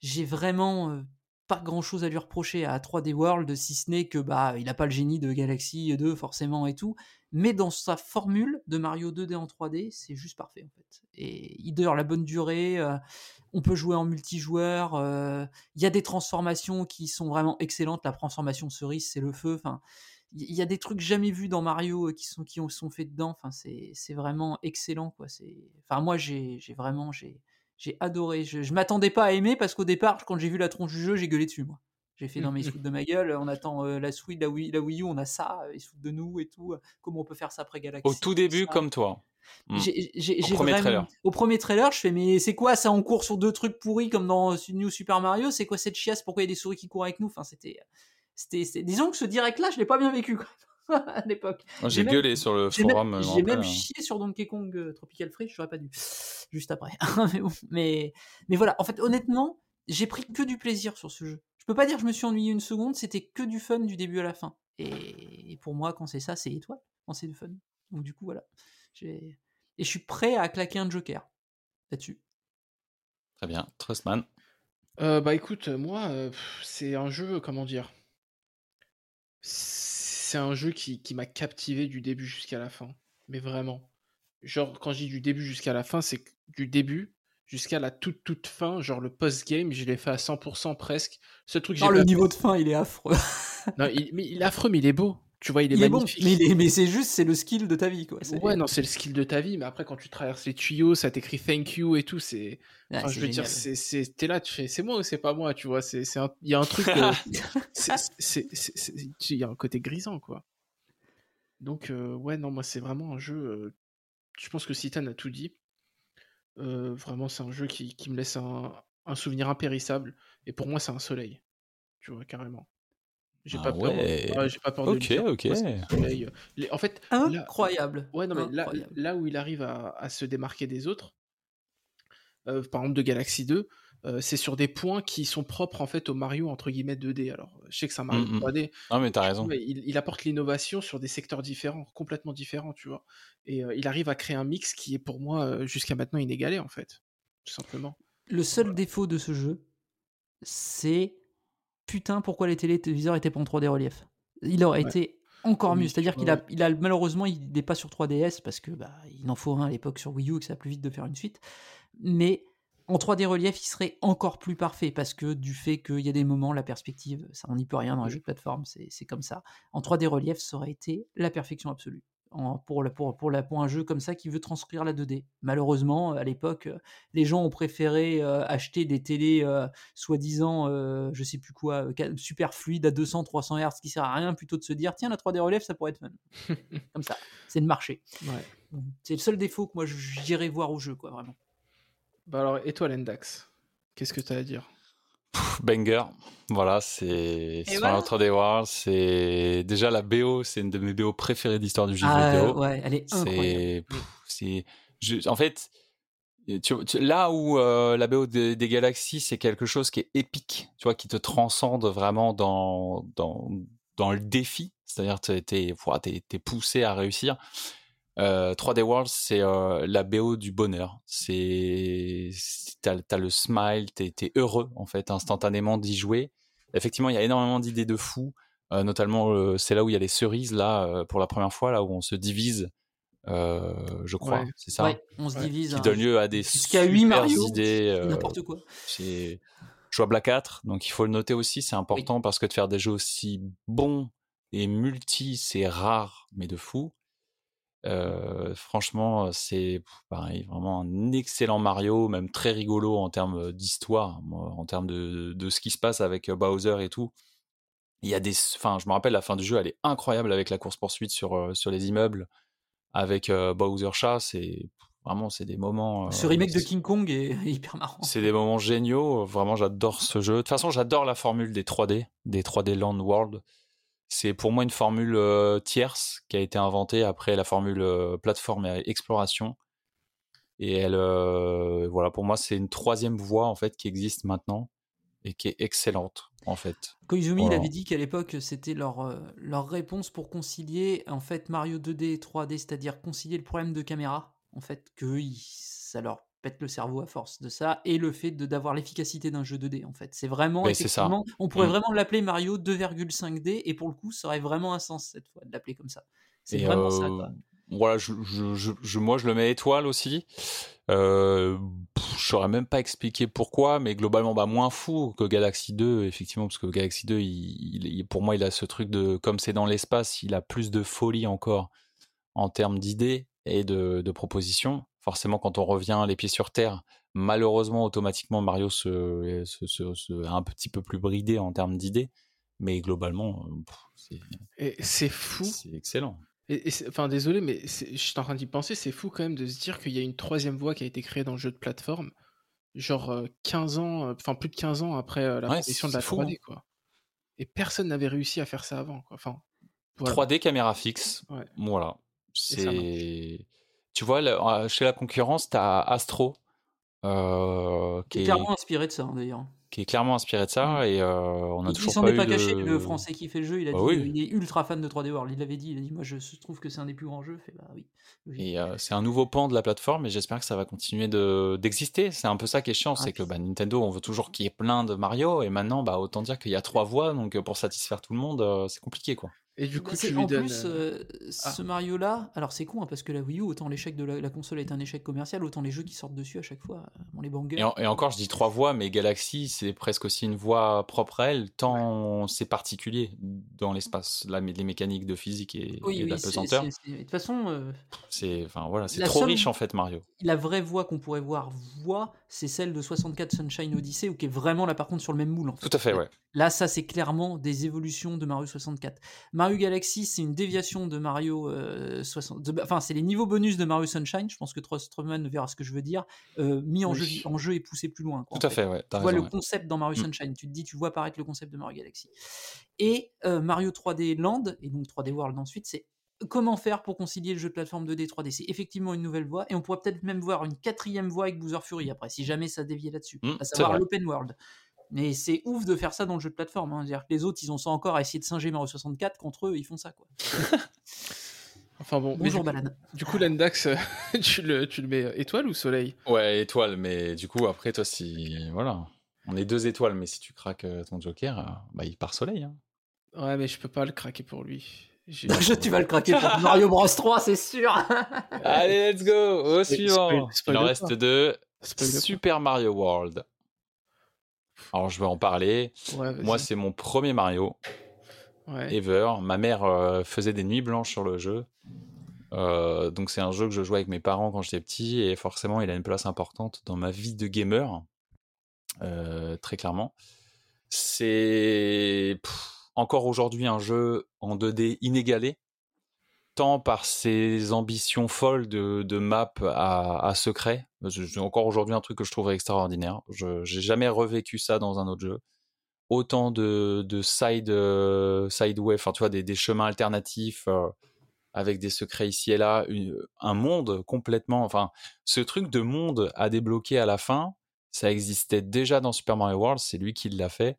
J'ai vraiment euh, pas grand chose à lui reprocher à 3D World, si ce n'est que bah il a pas le génie de Galaxy 2 forcément et tout, mais dans sa formule de Mario 2D en 3D, c'est juste parfait en fait. Et il dure la bonne durée, euh, on peut jouer en multijoueur, euh, il y a des transformations qui sont vraiment excellentes, la transformation cerise c'est le feu, enfin il y a des trucs jamais vus dans Mario euh, qui sont qui ont, sont faits dedans, enfin c'est vraiment excellent quoi, c'est enfin moi j'ai vraiment j'ai j'ai adoré. Je, je m'attendais pas à aimer parce qu'au départ, quand j'ai vu la tronche du jeu, j'ai gueulé dessus, moi. J'ai fait dans mes se de ma gueule, on attend euh, la Switch, la Wii, la Wii U, on a ça, euh, ils se foutent de nous et tout. Comment on peut faire ça après Galaxy Au tout début, comme toi. Hmm. au premier trailer. Au premier trailer, je fais mais c'est quoi ça On court sur deux trucs pourris comme dans New Super Mario? C'est quoi cette chiasse? Pourquoi il y a des souris qui courent avec nous? Enfin, c'était, c'était, disons que ce direct-là, je l'ai pas bien vécu. Quoi. à l'époque. J'ai gueulé sur le forum. J'ai même, chié sur Donkey Kong euh, Tropical Freeze, j'aurais pas dû. Juste après. mais, mais, voilà, en fait, honnêtement, j'ai pris que du plaisir sur ce jeu. Je peux pas dire que je me suis ennuyé une seconde, c'était que du fun du début à la fin. Et, pour moi, quand c'est ça, c'est étoile, quand c'est du fun. Donc du coup, voilà. Et je suis prêt à claquer un Joker là-dessus. Très bien, Trustman. Euh, bah écoute, moi, euh, c'est un jeu, comment dire? C'est un jeu qui, qui m'a captivé du début jusqu'à la fin. Mais vraiment. Genre, quand je dis du début jusqu'à la fin, c'est du début jusqu'à la toute toute fin, genre le post-game, je l'ai fait à 100% presque. Ce truc, non, le niveau de fin, il est affreux. non, il, mais il est affreux, mais il est beau. Tu vois, il est magnifique. mais, mais c'est juste, c'est le skill de ta vie, quoi. Ouais, non, c'est le skill de ta vie, mais après, quand tu traverses les tuyaux, ça t'écrit thank you et tout, c'est. je veux dire, c'est, t'es là, tu fais, c'est moi ou c'est pas moi, tu vois, c'est, il y a un truc. Euh, il y a un côté grisant, quoi. Donc, euh, ouais, non, moi, c'est vraiment un jeu. Euh, je pense que Citan a tout dit. vraiment, c'est un jeu qui, qui me laisse un, un souvenir impérissable. Et pour moi, c'est un soleil. Tu vois, carrément. J'ai pas, peur, j'ai pas peur de Ok, ok. en fait, incroyable. ouais, non, mais là, là, où il arrive à, à se démarquer des autres, euh, par exemple de Galaxy 2, euh, c'est sur des points qui sont propres en fait au Mario entre guillemets 2D. Alors, je sais que c'est un Mario 3D. Non, mais t'as raison. Mais il, il, apporte l'innovation sur des secteurs différents, complètement différents, tu vois. Et euh, il arrive à créer un mix qui est pour moi jusqu'à maintenant inégalé en fait, tout simplement. Le seul défaut de ce jeu, c'est putain, pourquoi les téléviseurs étaient pas en 3D relief? Il aurait été encore mieux. C'est-à-dire qu'il a, il a, malheureusement, il n'est pas sur 3DS parce que bah, il en faut un à l'époque sur Wii U et que ça a plus vite de faire une suite. Mais en 3D relief, il serait encore plus parfait parce que du fait qu'il y a des moments, la perspective, ça on n'y peut rien dans un jeu de plateforme, c'est comme ça. En 3D relief, ça aurait été la perfection absolue pour, pour, pour, la, pour un jeu comme ça qui veut transcrire la 2D. Malheureusement, à l'époque, euh, les gens ont préféré euh, acheter des télés euh, soi-disant, je sais plus quoi, super fluides à 200, 300 Hz qui sert à rien plutôt de se dire tiens, la 3D relève, ça pourrait être fun. comme ça, c'est le marché. C'est le seul défaut que moi j'irais voir au jeu, quoi, vraiment. Bah alors, et toi, Lendax Qu'est-ce que tu as à dire? Banger. Voilà, c'est sur voilà. 3D World. C'est déjà la BO, c'est une de mes BO préférées d'histoire du jeu ah, vidéo. Ouais, elle est incroyable. C'est, en fait, là où euh, la BO des, Galaxies, c'est quelque chose qui est épique, tu vois, qui te transcende vraiment dans dans dans le défi. C'est-à-dire, t'es t'es es poussé à réussir. 3D euh, World, c'est euh, la BO du bonheur. C'est t'as as le smile, t'es es heureux en fait instantanément d'y jouer. Effectivement, il y a énormément d'idées de fous. Euh, notamment, c'est là où il y a les cerises là pour la première fois, là où on se divise. je crois, c'est ça. Ouais, on se divise. Qui hein. donne lieu à des super 8 Mario, idées. N'importe quoi. C'est jouable à 4, donc il faut le noter aussi. C'est important parce que de faire des jeux aussi bons et multi, c'est rare, mais de fou. Franchement, c'est pareil, vraiment un excellent Mario, même très rigolo en termes d'histoire, en termes de, de, ce qui se passe avec Bowser et tout. Il y a des, enfin, je me rappelle la fin du jeu, elle est incroyable avec la course poursuite sur sur les immeubles, avec Bowser chat, c'est Vraiment, c'est des moments. Ce remake de King Kong est hyper marrant. C'est des moments géniaux. Vraiment, j'adore ce jeu. De toute façon, j'adore la formule des 3D, des 3D Land World. C'est pour moi une formule tierce qui a été inventée après la formule plateforme et exploration. Et elle, voilà, pour moi, c'est une troisième voie en fait qui existe maintenant et qui est excellente en fait. Koizumi, il avait dit qu'à l'époque, c'était leur, leur réponse pour concilier en fait Mario 2D et 3D, c'est-à-dire concilier le problème de caméra en fait, que ça leur pète le cerveau à force de ça, et le fait d'avoir l'efficacité d'un jeu 2D, en fait. C'est vraiment, effectivement, on pourrait mmh. vraiment l'appeler Mario 2,5D, et pour le coup, ça aurait vraiment un sens cette fois de l'appeler comme ça. C'est vraiment ça, quoi. Voilà, je, je, moi je le mets étoile aussi. Euh, je saurais même pas expliquer pourquoi, mais globalement, bah, moins fou que Galaxy 2, effectivement, parce que Galaxy 2, il, pour moi, il a ce truc de, comme c'est dans l'espace, il a plus de folie encore en termes d'idées et de, propositions. Forcément, quand on revient les pieds sur terre, malheureusement, automatiquement, Mario se, se, un petit peu plus bridé en termes d'idées. Mais globalement, c'est fou. C'est excellent. Et, enfin, désolé, mais je suis en train d'y penser. C'est fou quand même de se dire qu'il y a une troisième voie qui a été créée dans le jeu de plateforme, genre 15 ans, enfin plus de 15 ans après la ouais, de la 3D, hein. quoi. Et personne n'avait réussi à faire ça avant, quoi. Enfin, 3D caméra fixe. Voilà. C'est. Tu vois, euh, chez la concurrence, tu as Astro. Euh, qui est clairement inspiré de ça, hein, d'ailleurs. Qui est clairement inspiré de ça, mmh. et euh, on a toujours il s'en est pas caché, le français qui fait le jeu, il a bah dit, il est ultra fan de 3D World, il l'avait dit, il a dit, moi je trouve que c'est un des plus grands jeux, fait, bah oui. Et c'est un nouveau pan de la plateforme, et j'espère que ça va continuer d'exister. c'est un peu ça qui est chiant, c'est que bah, Nintendo, on veut toujours qu'il y ait plein de Mario, et maintenant, bah, autant dire qu'il y a trois voix, donc pour satisfaire tout le monde, c'est compliqué, quoi. Et du coup, en plus, euh, ah. ce Mario-là, alors c'est con hein, parce que la Wii U, autant l'échec de la, console est un échec commercial, autant les jeux qui sortent dessus à chaque fois, euh, on les bangers. Et, encore, je dis trois voix, mais Galaxy, c'est presque aussi une voix propre à elle, tant c'est particulier dans l'espace, les mécaniques de physique et, oui, de pesanteur. De toute façon, euh, c'est enfin voilà, c'est trop riche en fait Mario. La vraie voix qu'on pourrait voir, voix, c'est celle de 64 Sunshine Odyssey, ou qui est vraiment là par contre sur le même moule. En fait. Tout à fait, ouais. Là, ça c'est clairement des évolutions de Mario 64. Mario Galaxy, c'est une déviation de Mario 60. Euh, enfin, c'est les niveaux bonus de Mario Sunshine. Je pense que Trostman verra ce que je veux dire. Euh, mis en, jeu, en jeu et poussé plus loin. Tout à fait, ouais. Tu vois le concept dans Mario mm. Sunshine. Tu te dis, tu vois apparaître le concept de Mario Galaxy. Et euh, Mario 3D Land, et donc 3D World ensuite, c'est comment faire pour concilier le jeu de plateforme 2D 3D C'est effectivement une nouvelle voie et on pourrait peut-être même voir une quatrième voie avec Boozer Fury après, si jamais ça déviait là-dessus, mm, à savoir l'open world. Mais c'est ouf de faire ça dans le jeu de plateforme. Hein. dire que les autres, ils ont ça encore à essayer de singer Mario 64. Contre eux, ils font ça, quoi. enfin bon. Bonjour, du, Balade. Du coup, l'Endax, tu le, tu le mets euh, étoile ou soleil? Ouais, étoile. Mais du coup, après, toi, si. Voilà. On est deux étoiles, mais si tu craques euh, ton Joker, euh, bah, il part soleil. Hein. Ouais, mais je peux pas le craquer pour lui. Tu vas le craquer pour Mario Bros 3, c'est sûr. Allez, let's go au suivant. il en reste deux. Super Mario World. Alors je vais en parler. Moi, c'est mon premier Mario ever. Ma mère euh, faisait des nuits blanches sur le jeu. Euh, donc c'est un jeu que je jouais avec mes parents quand j'étais petit et forcément il a une place importante dans ma vie de gamer, euh, très clairement. C'est encore aujourd'hui un jeu en 2D inégalé, tant par ses ambitions folles de, map à, secret. C'est encore aujourd'hui un truc que je trouve extraordinaire. Je n'ai jamais revécu ça dans un autre jeu. Autant de, de side, euh, sideway, enfin tu vois, des, chemins alternatifs euh, avec des secrets ici et là, un monde complètement, enfin ce truc de monde à débloquer à la fin, ça existait déjà dans Super Mario World, c'est lui qui l'a fait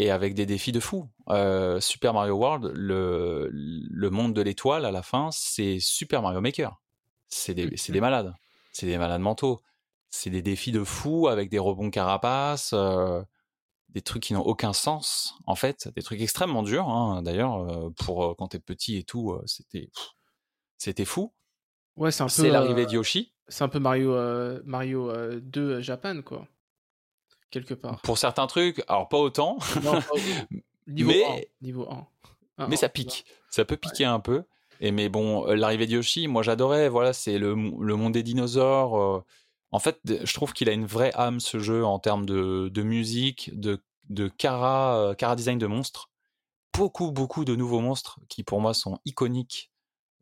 et avec des défis de fou. Euh, Super Mario World, le, le monde de l'étoile à la fin, c'est Super Mario Maker. C'est des, des, malades. C'est des malades mentaux. C'est des défis de fou avec des rebonds carapaces, euh, des trucs qui n'ont aucun sens, en fait. Des trucs extrêmement durs, hein, d'ailleurs, euh, pour quand t'es petit et tout, c'était c'était fou. Ouais, c'est l'arrivée de Yoshi. C'est un peu Mario, Mario 2 Japan, quoi quelque part. Pour certains trucs, alors pas autant. niveau mais, 1, niveau 1. mais ça pique. Ça peut piquer un peu. Et mais bon, l'arrivée de Yoshi, moi j'adorais. Voilà, c'est le, le, monde des dinosaures. En fait, je trouve qu'il a une vraie âme ce jeu en termes de, de musique, de, de cara, cara design de monstres. Beaucoup, beaucoup de nouveaux monstres qui pour moi sont iconiques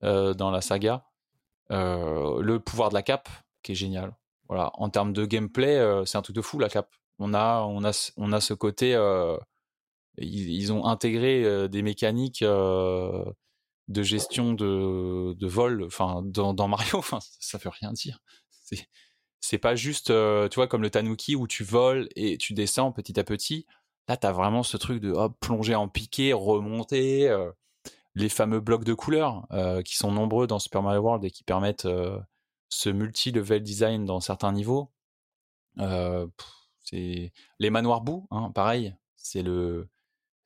dans la saga. le pouvoir de la cape, qui est génial. Voilà, en termes de gameplay, c'est un truc de fou la cape. On a, on a, on a ce côté. Ils, ont intégré des mécaniques de gestion de, de vol, enfin dans, Mario, enfin ça veut rien dire. C'est pas juste, tu vois, comme le Tanuki où tu voles et tu descends petit à petit. Là, tu as vraiment ce truc de plonger en piqué, remonter. les fameux blocs de couleurs qui sont nombreux dans Super Mario World et qui permettent ce multi-level design dans certains niveaux. C'est les manoirs boue, hein, pareil. C'est le,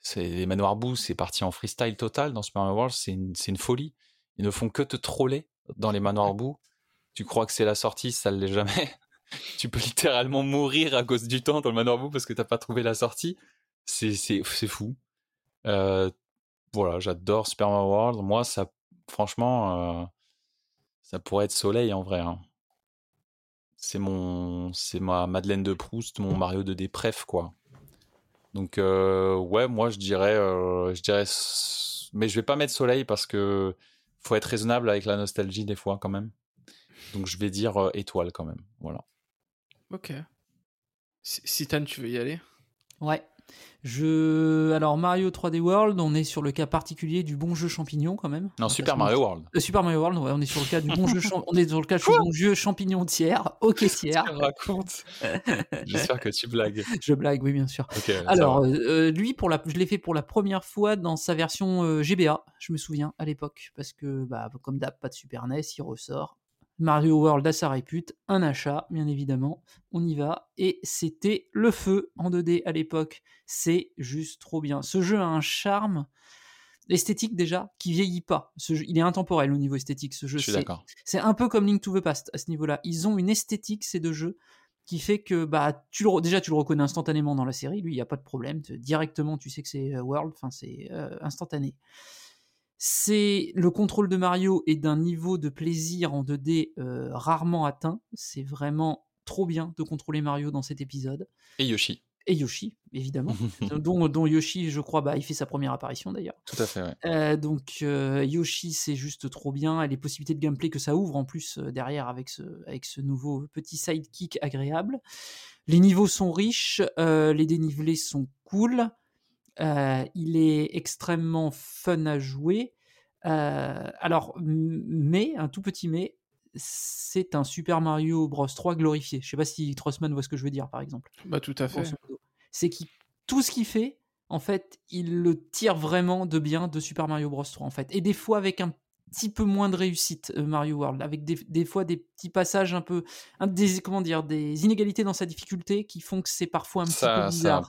c'est les manoirs boue, c'est parti en freestyle total dans Super Mario World. C'est une, une, folie. Ils ne font que te troller dans les manoirs boue tu crois que c'est la sortie, ça ne l'est jamais. tu peux littéralement mourir à cause du temps dans le manoir bout parce que t'as pas trouvé la sortie. C'est, c'est, c'est fou. Euh, voilà, j'adore Super Mario World. Moi, ça, franchement, euh, ça pourrait être Soleil en vrai. Hein. C'est mon, c'est ma Madeleine de Proust, mon Mario de Dépref, quoi. Donc, euh, ouais, moi, je dirais, je dirais, mais je vais pas mettre Soleil parce que faut être raisonnable avec la nostalgie des fois, quand même. Donc je vais dire euh, étoile quand même. Voilà. Ok. Citan, tu veux y aller? Ouais. Je... Alors Mario 3D World, on est sur le cas particulier du bon jeu champignon quand même. Non, Super Mario World. Euh, Super Mario World, ouais, on est sur le cas du bon jeu, on est sur le cas du bon jeu champignon tiers, ok tiers. raconte. J'espère que tu blagues. Je blague, oui bien sûr. Alors euh, lui, pour la... je l'ai fait pour la première fois dans sa version GBA, je me souviens à l'époque, parce que bah, comme d'hab, pas de Super NES, il ressort. Mario World a sa répute, un achat, bien évidemment. On y va. Et c'était le feu en 2D à l'époque. C'est juste trop bien. Ce jeu a un charme esthétique déjà qui vieillit pas. Ce il est intemporel au niveau esthétique. Ce jeu, c'est un peu comme Link to the Past à ce niveau-là. Ils ont une esthétique ces deux jeux qui fait que bah tu le, déjà tu le reconnais instantanément dans la série. Lui, il y a pas de problème. Directement, tu sais que c'est euh, World. Enfin, c'est euh, instantané. C'est le contrôle de Mario est d'un niveau de plaisir en 2D euh, rarement atteint. C'est vraiment trop bien de contrôler Mario dans cet épisode. Et Yoshi. Et Yoshi, évidemment. dont, Yoshi, je crois, bah, il fait sa première apparition d'ailleurs. Tout à fait, euh, donc euh, Yoshi, c'est juste trop bien. Et les possibilités de gameplay que ça ouvre en plus derrière avec ce, avec ce nouveau petit sidekick agréable. Les niveaux sont riches, les dénivelés sont cool. Euh, il est extrêmement fun à jouer. Euh, alors, mais, un tout petit mais, c'est un Super Mario Bros 3 glorifié. Je sais pas si Trossman voit ce que je veux dire, par exemple. Bah, tout à fait. C'est que tout ce qu'il fait, en fait, il le tire vraiment de bien de Super Mario Bros 3, en fait. Et des fois avec un petit peu moins de réussite euh, Mario World, avec des, fois des petits passages un peu, des, comment dire, des inégalités dans sa difficulté qui font que c'est parfois un petit peu bizarre.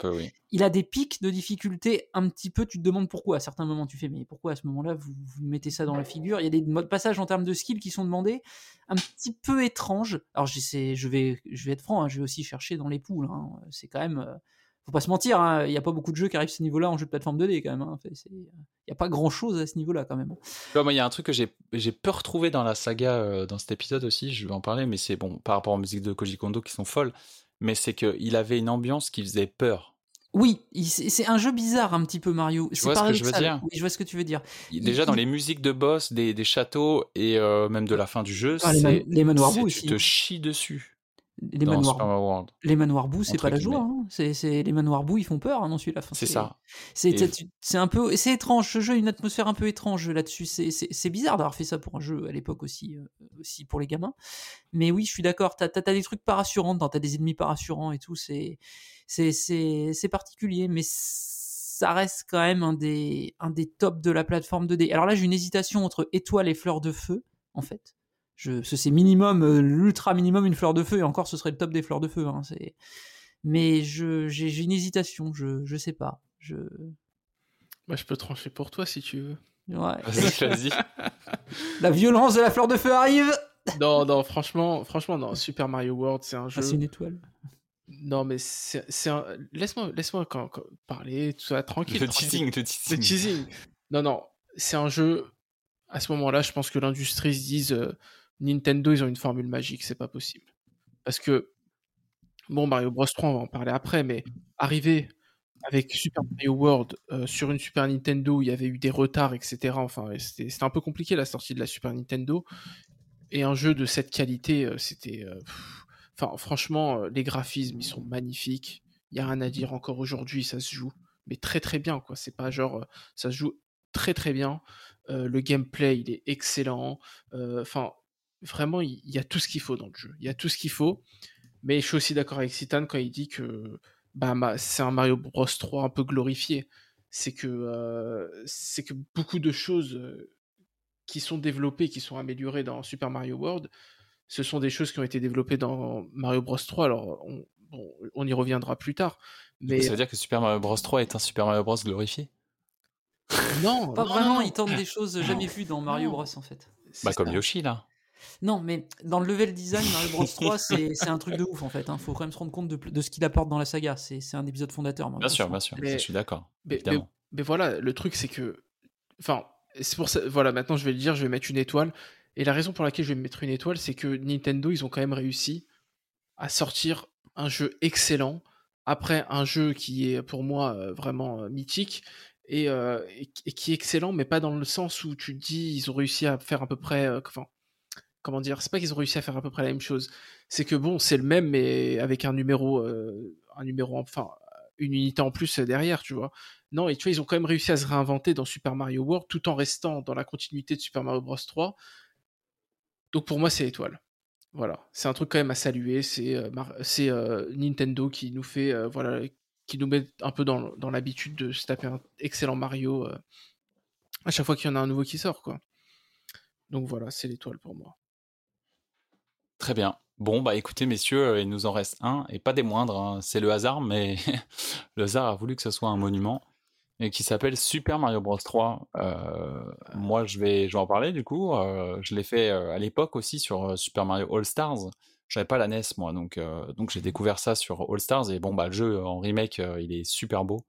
Il a des pics de difficulté un petit peu, tu te demandes pourquoi. À certains moments, tu fais, mais pourquoi à ce moment-là, vous, mettez ça dans la figure? Il y a des modes passages en termes de skill qui sont demandés un petit peu étranges. Alors, je vais, je vais être franc, hein, je vais aussi chercher dans les poules. Hein. C'est quand même euh, faut pas se mentir, hein, il n'y a pas beaucoup de jeux qui arrivent à ce niveau-là en jeu de plateforme 2D quand même. Hein. Il n'y a pas grand-chose à ce niveau-là quand même. il y a un truc que j'ai peur retrouver dans la saga, euh, dans cet épisode aussi, je vais en parler, mais c'est bon, par rapport aux musiques de Koji Kondo qui sont folles, mais c'est qu'il avait une ambiance qui faisait peur. Oui, c'est un jeu bizarre un petit peu Mario. Tu vois ce que je veux dire Oui, je vois ce que tu veux dire. Déjà dans les musiques de boss, des, châteaux et euh, même de la fin du jeu, ah, les, les manoirs aussi. Tu te chies dessus les manoirs, les manoirs boue, c'est pas la joie. Hein. C'est, les manoirs boue, ils font peur hein, dans celui-là. c'est ça. C'est, c'est un peu, c'est étrange. Ce jeu a une atmosphère un peu étrange là-dessus. C'est, bizarre d'avoir fait ça pour un jeu à l'époque aussi, euh, aussi pour les gamins. Mais oui, je suis d'accord. T'as, as, des trucs pas rassurants, t'as des ennemis pas rassurants et tout. C'est, c'est, c'est, particulier, mais ça reste quand même un des, un des tops de la plateforme 2D. Alors là, j'ai une hésitation entre étoiles et fleurs de feu, en fait. Je, c'est minimum, euh, l'ultra minimum une fleur de feu, et encore ce serait le top des fleurs de feu. Hein, c'est... Mais je, j'ai, une hésitation, je, je sais pas. Je... Moi, je peux trancher pour toi si tu veux. Ouais. Vas-y, la violence de la fleur de feu arrive Non, non, franchement, franchement, non. Super Mario World, c'est un jeu. Ah, c'est une étoile. Non, mais c'est, c'est un... Laisse-moi, laisse-moi quand, parler, tout ça, tranquille. Le teasing, le teasing. teasing. Non, non, c'est un jeu à ce moment-là, je pense que l'industrie se dise Nintendo, ils ont une formule magique, c'est pas possible. Parce que, bon, Mario Bros 3, on va en parler après, mais arriver avec Super Mario World sur une Super Nintendo, il y avait eu des retards, etc. Enfin, c'était un peu compliqué la sortie de la Super Nintendo. Et un jeu de cette qualité, c'était. Enfin, franchement, les graphismes, ils sont magnifiques. Il n'y a rien à dire encore aujourd'hui, ça se joue. Mais très très bien, quoi. C'est pas genre. Ça se joue très très bien. le gameplay, il est excellent. Enfin, vraiment, il y, a tout ce qu'il faut dans le jeu. Il y a tout ce qu'il faut. Mais je suis aussi d'accord avec Citan quand il dit que bah, c'est un Mario Bros 3 un peu glorifié. C'est que, c'est que beaucoup de choses qui sont développées, qui sont améliorées dans Super Mario World, ce sont des choses qui ont été développées dans Mario Bros 3. Alors, on, on y reviendra plus tard. Mais... Ça veut dire que Super Mario Bros 3 est un Super Mario Bros glorifié? Non, pas vraiment. Il tente des choses jamais vues dans Mario Bros en fait. Bah, comme Yoshi là. Non, mais dans le level design, Mario Bros 3, c'est un truc de ouf en fait. Il hein. faut quand même se rendre compte de, de ce qu'il apporte dans la saga. C'est un épisode fondateur. bien sûr, bien sûr. je suis d'accord. Mais, mais, voilà, le truc c'est que. Enfin, c'est pour ça. Voilà, maintenant je vais le dire, je vais mettre une étoile. Et la raison pour laquelle je vais mettre une étoile, c'est que Nintendo, ils ont quand même réussi à sortir un jeu excellent après un jeu qui est pour moi euh, vraiment euh, mythique et, euh, et, qui est excellent, mais pas dans le sens où tu dis ils ont réussi à faire à peu près. Enfin, comment dire, c'est pas qu'ils ont réussi à faire à peu près la même chose. C'est que bon, c'est le même, mais avec un numéro, euh, un numéro, enfin, une unité en plus derrière, tu vois. Non, et tu vois, ils ont quand même réussi à se réinventer dans Super Mario World tout en restant dans la continuité de Super Mario Bros 3. Donc pour moi, c'est étoile. Voilà, c'est un truc quand même à saluer. C'est euh, euh, Nintendo qui nous fait, voilà, qui nous met un peu dans, dans l'habitude de se taper un excellent Mario à chaque fois qu'il y en a un nouveau qui sort, quoi. Donc voilà, c'est l'étoile pour moi. Très bien. Bon, bah écoutez, messieurs, euh, il nous en reste un, et pas des moindres, hein. c'est le hasard, mais le hasard a voulu que ce soit un monument, et qui s'appelle Super Mario Bros 3. Euh, moi, je vais, je en parler du coup. Euh, je l'ai fait à l'époque aussi sur Super Mario All Stars. J'avais pas la NES, moi, donc, donc j'ai découvert ça sur All Stars, et bon, bah le jeu en remake, il est super beau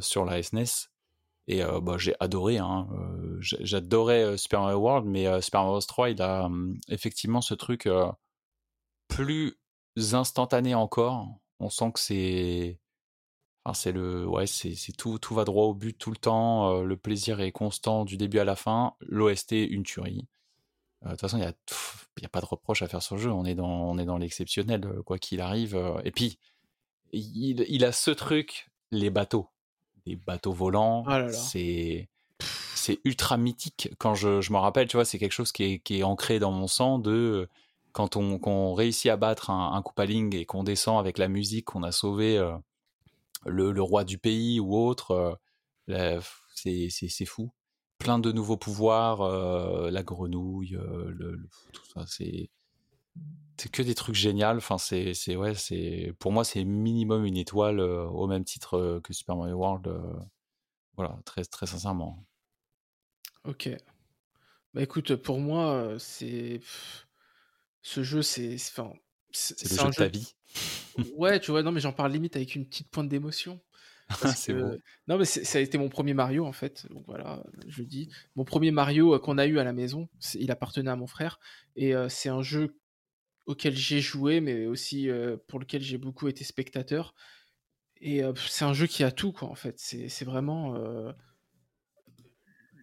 sur la SNES. Et bah, j'ai adoré, hein, j'adorais Super Mario World, mais Super Mario Bros 3, il a mmh, effectivement ce truc plus instantané encore. On sent que c'est, enfin, c'est le, ouais, c'est, tout, tout va droit au but tout le temps. le plaisir est constant du début à la fin. L'OST, une tuerie. De toute façon, il n'y a, a, pas de reproche à faire sur le jeu. On est dans, on est dans l'exceptionnel, quoi qu'il arrive. Et puis, il, a ce truc, les bateaux des bateaux volants. Oh c'est c'est ultra mythique. Quand je, je me rappelle, tu vois, c'est quelque chose qui est, qui est, ancré dans mon sang de quand on, réussit à battre un, un Koopaling et qu'on descend avec la musique, qu'on a sauvé euh, le, le, roi du pays ou autre, euh, c'est fou. Plein de nouveaux pouvoirs, euh, la grenouille, le, tout ça, c'est c'est que des trucs géniaux. Enfin, c'est, c'est ouais, c'est pour moi c'est minimum une étoile euh, au même titre euh, que Super Mario World. Euh, voilà, très très sincèrement. Ok. Bah écoute, pour moi, c'est ce jeu, c'est enfin, c'est le jeu de ta vie. ouais, tu vois, non, mais j'en parle limite avec une petite pointe d'émotion. c'est bon. Non, mais ça a été mon premier Mario en fait. Donc voilà, je dis. Mon premier Mario qu'on a eu à la maison, il appartenait à mon frère. Et c'est un jeu auquel j'ai joué, mais aussi pour lequel j'ai beaucoup été spectateur. Et c'est un jeu qui a tout, quoi, en fait. C'est vraiment.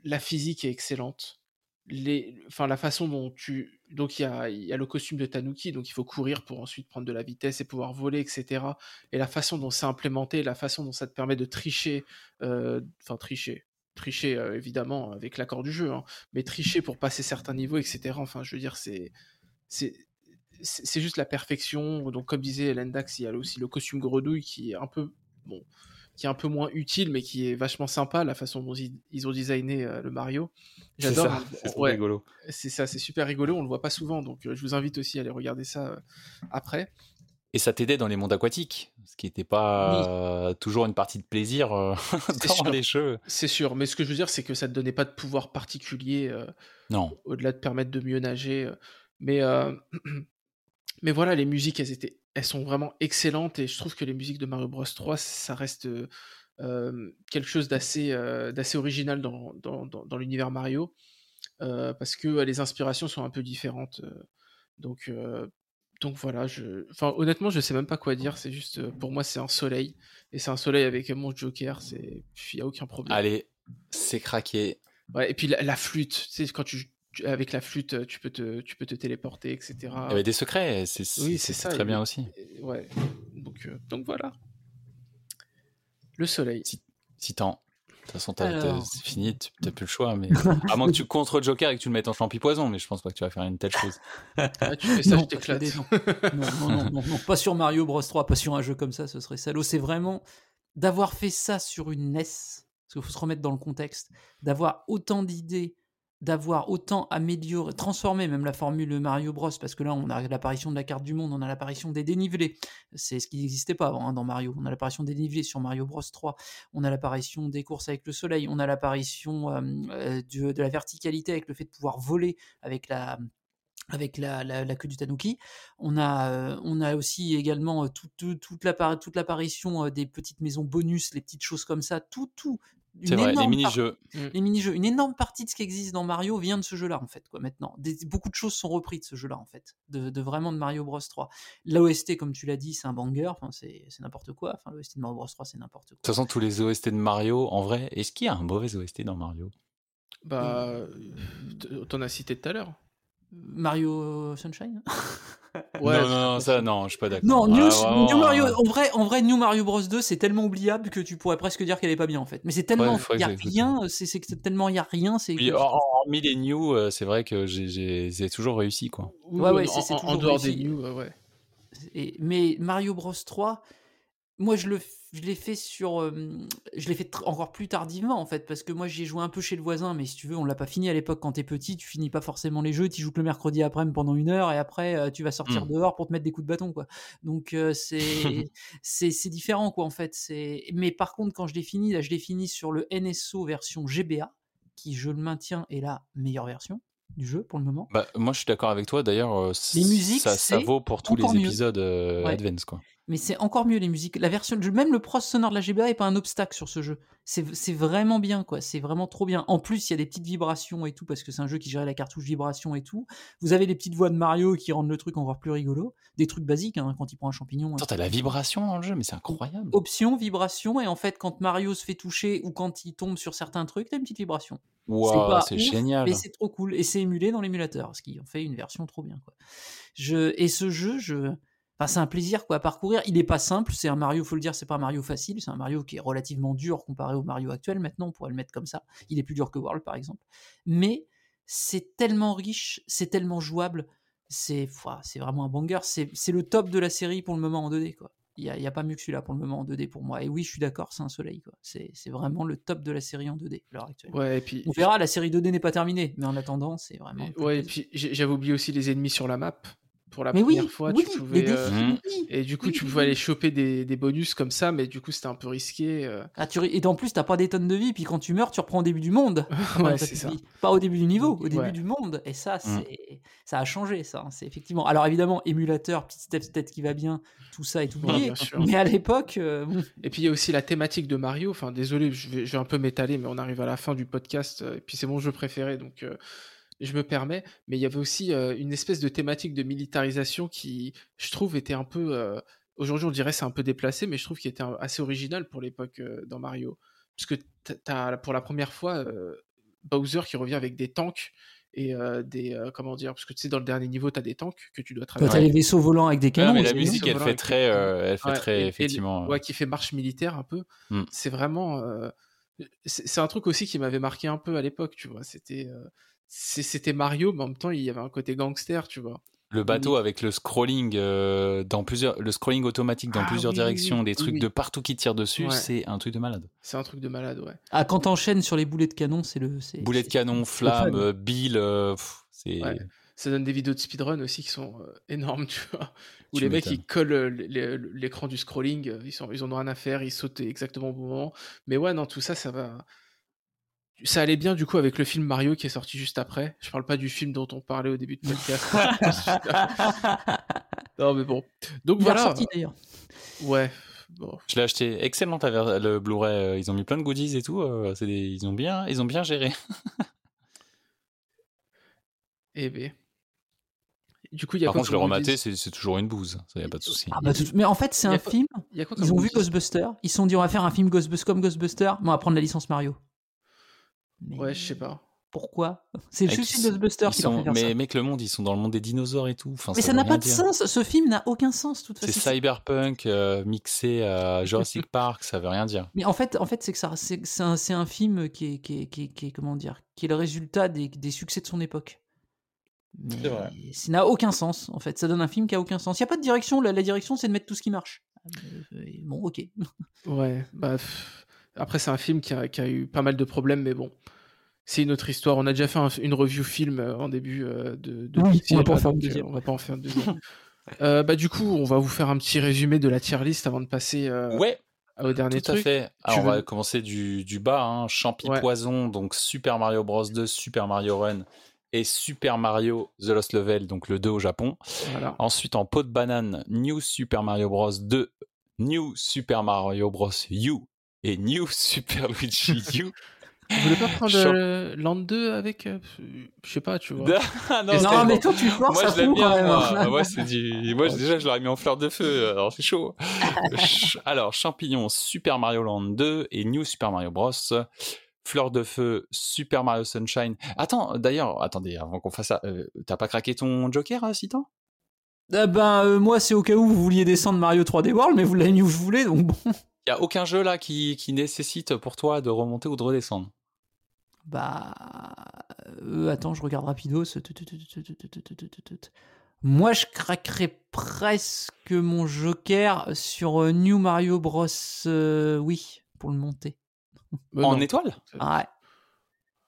La physique est excellente. Les... Enfin, la façon dont tu. Donc, il y a, y a, le costume de Tanuki, donc il faut courir pour ensuite prendre de la vitesse et pouvoir voler, etc. Et la façon dont c'est implémenté, la façon dont ça te permet de tricher. Enfin, tricher tricher évidemment avec l'accord du jeu, hein, mais tricher pour passer certains niveaux, etc. Enfin, je veux dire, c'est c'est juste la perfection. Donc, comme disait Lendax, il y a aussi le costume grenouille qui est un peu bon, qui est un peu moins utile, mais qui est vachement sympa la façon dont ils ont designé euh, le Mario. J'adore. C'est rigolo. C'est ça, c'est super rigolo. On le voit pas souvent, donc euh, je vous invite aussi à aller regarder ça euh, après. Et ça t'aidait dans les mondes aquatiques, ce qui n'était pas toujours une partie de plaisir dans les jeux. C'est sûr, mais ce que je veux dire, c'est que ça te donnait pas de pouvoir particulier. non. Au-delà de permettre de mieux nager. Mais Mais voilà, les musiques, elles, étaient, elles sont vraiment excellentes et je trouve que les musiques de Mario Bros 3, ça reste quelque chose d'assez d'assez original dans, dans, dans, l'univers Mario. parce que les inspirations sont un peu différentes. donc, donc voilà, je... enfin, honnêtement, je sais même pas quoi dire. C'est juste, pour moi, c'est un soleil. Et c'est un soleil avec mon Joker. Il n'y a aucun problème. Allez, c'est craqué. Ouais, et puis la, flûte, tu sais, quand tu, avec la flûte, tu peux te, tu peux te téléporter, etc. Il y avait des secrets, c'est oui, ça, très bien aussi. Ouais, donc, donc voilà. Le soleil. Si, si tant. De toute façon, c'est fini, tu n'as plus le choix. Mais... à moins que tu contre Joker et que tu le mettes en champi poison, mais je pense pas que tu vas faire une telle chose. Ah, tu fais ça, je t'éclate. Non. Non, non, non, pas sur Mario Bros 3, pas sur un jeu comme ça, ce serait salaud. C'est vraiment d'avoir fait ça sur une NES, parce qu'il faut se remettre dans le contexte, d'avoir autant d'idées d'avoir autant amélioré, transformé même la formule Mario Bros, parce que là on a l'apparition de la carte du monde, on a l'apparition des dénivelés, c'est ce qui n'existait pas avant hein, dans Mario, on a l'apparition des dénivelés sur Mario Bros 3, on a l'apparition des courses avec le soleil, on a l'apparition euh, euh, de la verticalité avec le fait de pouvoir voler avec la queue du tanuki. On a, euh, aussi également toute l'apparition des petites maisons bonus, les petites choses comme ça. Tout, tout, c'est vrai, les mini-jeux. Les mini-jeux. Une énorme partie de ce qui existe dans Mario vient de ce jeu-là, en fait, quoi, maintenant. beaucoup de choses sont reprises de ce jeu-là, en fait. De, vraiment de Mario Bros 3. L'OST, comme tu l'as dit, c'est un banger. Enfin, c'est n'importe quoi. Enfin, l'OST de Mario Bros 3, c'est n'importe quoi. De toute façon, tous les OST de Mario, en vrai, est-ce qu'il y a un mauvais OST dans Mario? Bah, t'en as cité tout à l'heure. Mario Sunshine Ouais, non, non, ça, non, je suis pas d'accord. Non, New, ah, Mario, en vrai, en vrai, New Mario Bros 2, c'est tellement oubliable que tu pourrais presque dire qu'elle est pas bien, en fait. Mais c'est tellement, il y a rien, c'est tellement il y a rien, c'est. Oui, hormis les New, euh, c'est vrai que j'ai toujours réussi, quoi. Ouais, ouais, c'est en, en, dehors des New, ouais. Et, mais Mario Bros 3, moi, je le je l'ai fait sur, je l'ai fait encore plus tardivement en fait, parce que moi j'ai joué un peu chez le voisin, mais si tu veux, on l'a pas fini à l'époque quand t'es petit, tu finis pas forcément les jeux, tu joues que le mercredi après-midi pendant une heure et après tu vas sortir mmh. dehors pour te mettre des coups de bâton quoi. Donc c'est c'est différent quoi en fait. C'est mais par contre quand je l'ai fini, là je l'ai fini sur le NSO version GBA, qui je le maintiens est la meilleure version du jeu pour le moment. Bah, moi je suis d'accord avec toi. D'ailleurs, les musiques, ça, ça vaut pour tous les épisodes Advance quoi mais c'est encore mieux les musiques. La version, même le pros sonore de la GBA est pas un obstacle sur ce jeu. C'est vraiment bien, quoi. C'est vraiment trop bien. En plus, il y a des petites vibrations et tout, parce que c'est un jeu qui gérait la cartouche vibration et tout. Vous avez les petites voix de Mario qui rendent le truc encore plus rigolo. Des trucs basiques, hein, quand il prend un champignon. Attends, t'as la vibration dans le jeu, mais c'est incroyable. Option, vibration, et en fait, quand Mario se fait toucher ou quand il tombe sur certains trucs, t'as une petite vibration. Wow, c'est génial. Mais c'est trop cool. Et c'est émulé dans l'émulateur, ce qui en fait une version trop bien, quoi. Je... Et ce jeu, je c'est un plaisir quoi à parcourir. Il n'est pas simple, c'est un Mario, faut le dire, c'est pas un Mario facile, c'est un Mario qui est relativement dur comparé au Mario actuel. Maintenant, on pourrait le mettre comme ça. Il est plus dur que World par exemple, mais c'est tellement riche, c'est tellement jouable, c'est c'est vraiment un banger. C'est le top de la série pour le moment en 2D quoi. Il n'y a, pas mieux que celui-là pour le moment en 2D pour moi. Et oui, je suis d'accord, c'est un soleil. C'est vraiment le top de la série en 2D à l'heure actuelle. Ouais, et puis, On verra, la série 2D n'est pas terminée, mais en attendant, c'est vraiment. Ouais, et puis j'avais oublié aussi les ennemis sur la map pour la première fois. tu pouvais, euh, et du coup, tu pouvais aller choper des, des, bonus comme ça, mais du coup, c'était un peu risqué. Euh. Ah, tu, et en plus, t'as pas des tonnes de vie, puis quand tu meurs, tu reprends au début du monde. ouais, c'est ça. Pas au début du niveau, au début du monde. Et ça, mm. c'est ça a changé, ça. Hein, c'est effectivement. Alors évidemment, émulateur, petit step step qui va bien, tout ça est oublié. mais à l'époque. Euh, et puis il y a aussi la thématique de Mario. Enfin, désolé, je vais, je vais un peu m'étaler, mais on arrive à la fin du podcast. Et puis c'est mon jeu préféré, donc je me permets, mais il y avait aussi une espèce de thématique de militarisation qui, je trouve, était un peu. Aujourd'hui, on dirait c'est un peu déplacé, mais je trouve qu'il était assez original pour l'époque dans Mario. Puisque tu as pour la première fois Bowser qui revient avec des tanks et des. comment dire Parce que tu sais, dans le dernier niveau, tu as des tanks que tu dois traverser. Tu as les vaisseaux volants avec des canons. mais la musique, elle fait très. elle fait très, effectivement. ouais, qui fait marche militaire un peu. Mmh. C'est vraiment. c'est un truc aussi qui m'avait marqué un peu à l'époque, tu vois. C'était c'était Mario, mais en même temps, il y avait un côté gangster, tu vois. Le bateau avec le scrolling euh, dans plusieurs, le scrolling automatique dans ah plusieurs directions, des trucs de partout qui tirent dessus, c'est un truc de malade. C'est un truc de malade, ouais. Ah, quand t'enchaînes sur les boulets de canon, c'est le. Boulets de canon, flammes, euh, Bill, euh, c'est. Ça donne des vidéos de speedrun aussi qui sont énormes, tu vois. Où les mecs ils collent l'écran du scrolling, ils, sont, ils en ont rien à faire, ils sautent exactement au bon moment. Mais ouais, non, tout ça, ça va ça allait bien du coup avec le film Mario qui est sorti juste après. Je parle pas du film dont on parlait au début de podcast. non mais bon. Donc Il voilà. Sorti, d'ailleurs. Ouais. Je l'ai acheté. Excellent le Blu-ray. Euh, ils ont mis plein de goodies et tout. Euh, ils ont bien, ils ont bien géré. Eh bien. Du coup, il y a Par contre, je l'ai comme rematé, c'est c'est toujours une bouse. Ça y a pas de souci. Ah bah, tout- mais en fait, c'est Il y a un film. Ils ont vu Ghostbusters. Ils se sont dit, on va faire un film Ghostbusters comme Ghostbusters, mais on va prendre la licence Mario. Mais Ouais, je sais pas. Pourquoi? C'est juste ils- Ghostbusters qui sont- mais ça. mec, le monde, ils sont dans le monde des dinosaures et tout. Enfin, Mais ça n'a pas de dire. sens. Ce film n'a aucun sens, de toute C'est façon. cyberpunk euh, mixé à Jurassic Park, ça veut rien dire. Mais en fait, en fait, c'est que ça, c'est c'est un, c'est un film qui est, qui est, qui est, qui est- comment dire, qui est le résultat des, des succès de son époque. Mais C'est vrai. Ça n'a aucun sens, en fait. Ça donne un film qui a aucun sens. Il n'y a pas de direction. La, la direction, c'est de mettre tout ce qui marche. Euh, bon, ok. Ouais, bah. pff, Après, c'est un film qui a, qui a eu pas mal de problèmes, mais bon. C'est une autre histoire. On a déjà fait un- une review film euh, en début euh, de, de Oui, on va pas en faire deuxième. On va pas en faire une deuxième. Euh, bah, du coup, on va vous faire un petit résumé de la tier list avant de passer euh, Ouais, au dernier tout à fait. Alors, on va commencer du, du bas. Hein. Champi Ouais. Poison, donc Super Mario Bros 2, Super Mario Run et Super Mario The Lost Level, donc le 2 au Japon. Voilà. Ensuite, en pot de banane, New Super Mario Bros 2, New Super Mario Bros U et New Super Luigi U. Vous voulez pas prendre euh, Land 2 avec. euh, je sais pas, tu vois. Ah non, mais toi, tu forces Moi à je l'aime fond, bien, quand même, moi. hein. Moi, c'est du... moi déjà je l'aurais mis en fleur de feu, alors c'est chaud. Ch- alors champignon Super Mario Land 2 et New Super Mario Bros. Fleur de feu Super Mario Sunshine. Attends, d'ailleurs, attendez, avant qu'on fasse ça, euh, t'as pas craqué ton Joker, euh, Citan Ah ben, euh, moi, c'est au cas où vous vouliez descendre Mario 3D World, mais vous l'avez mis où je voulais, donc bon. Y a aucun jeu là qui, qui nécessite pour toi de remonter ou de redescendre? Bah. euh, attends, je regarde rapidos. Moi, je craquerais presque mon Joker sur euh, New Mario Bros. euh, oui, pour le monter. En étoile? Ah ouais.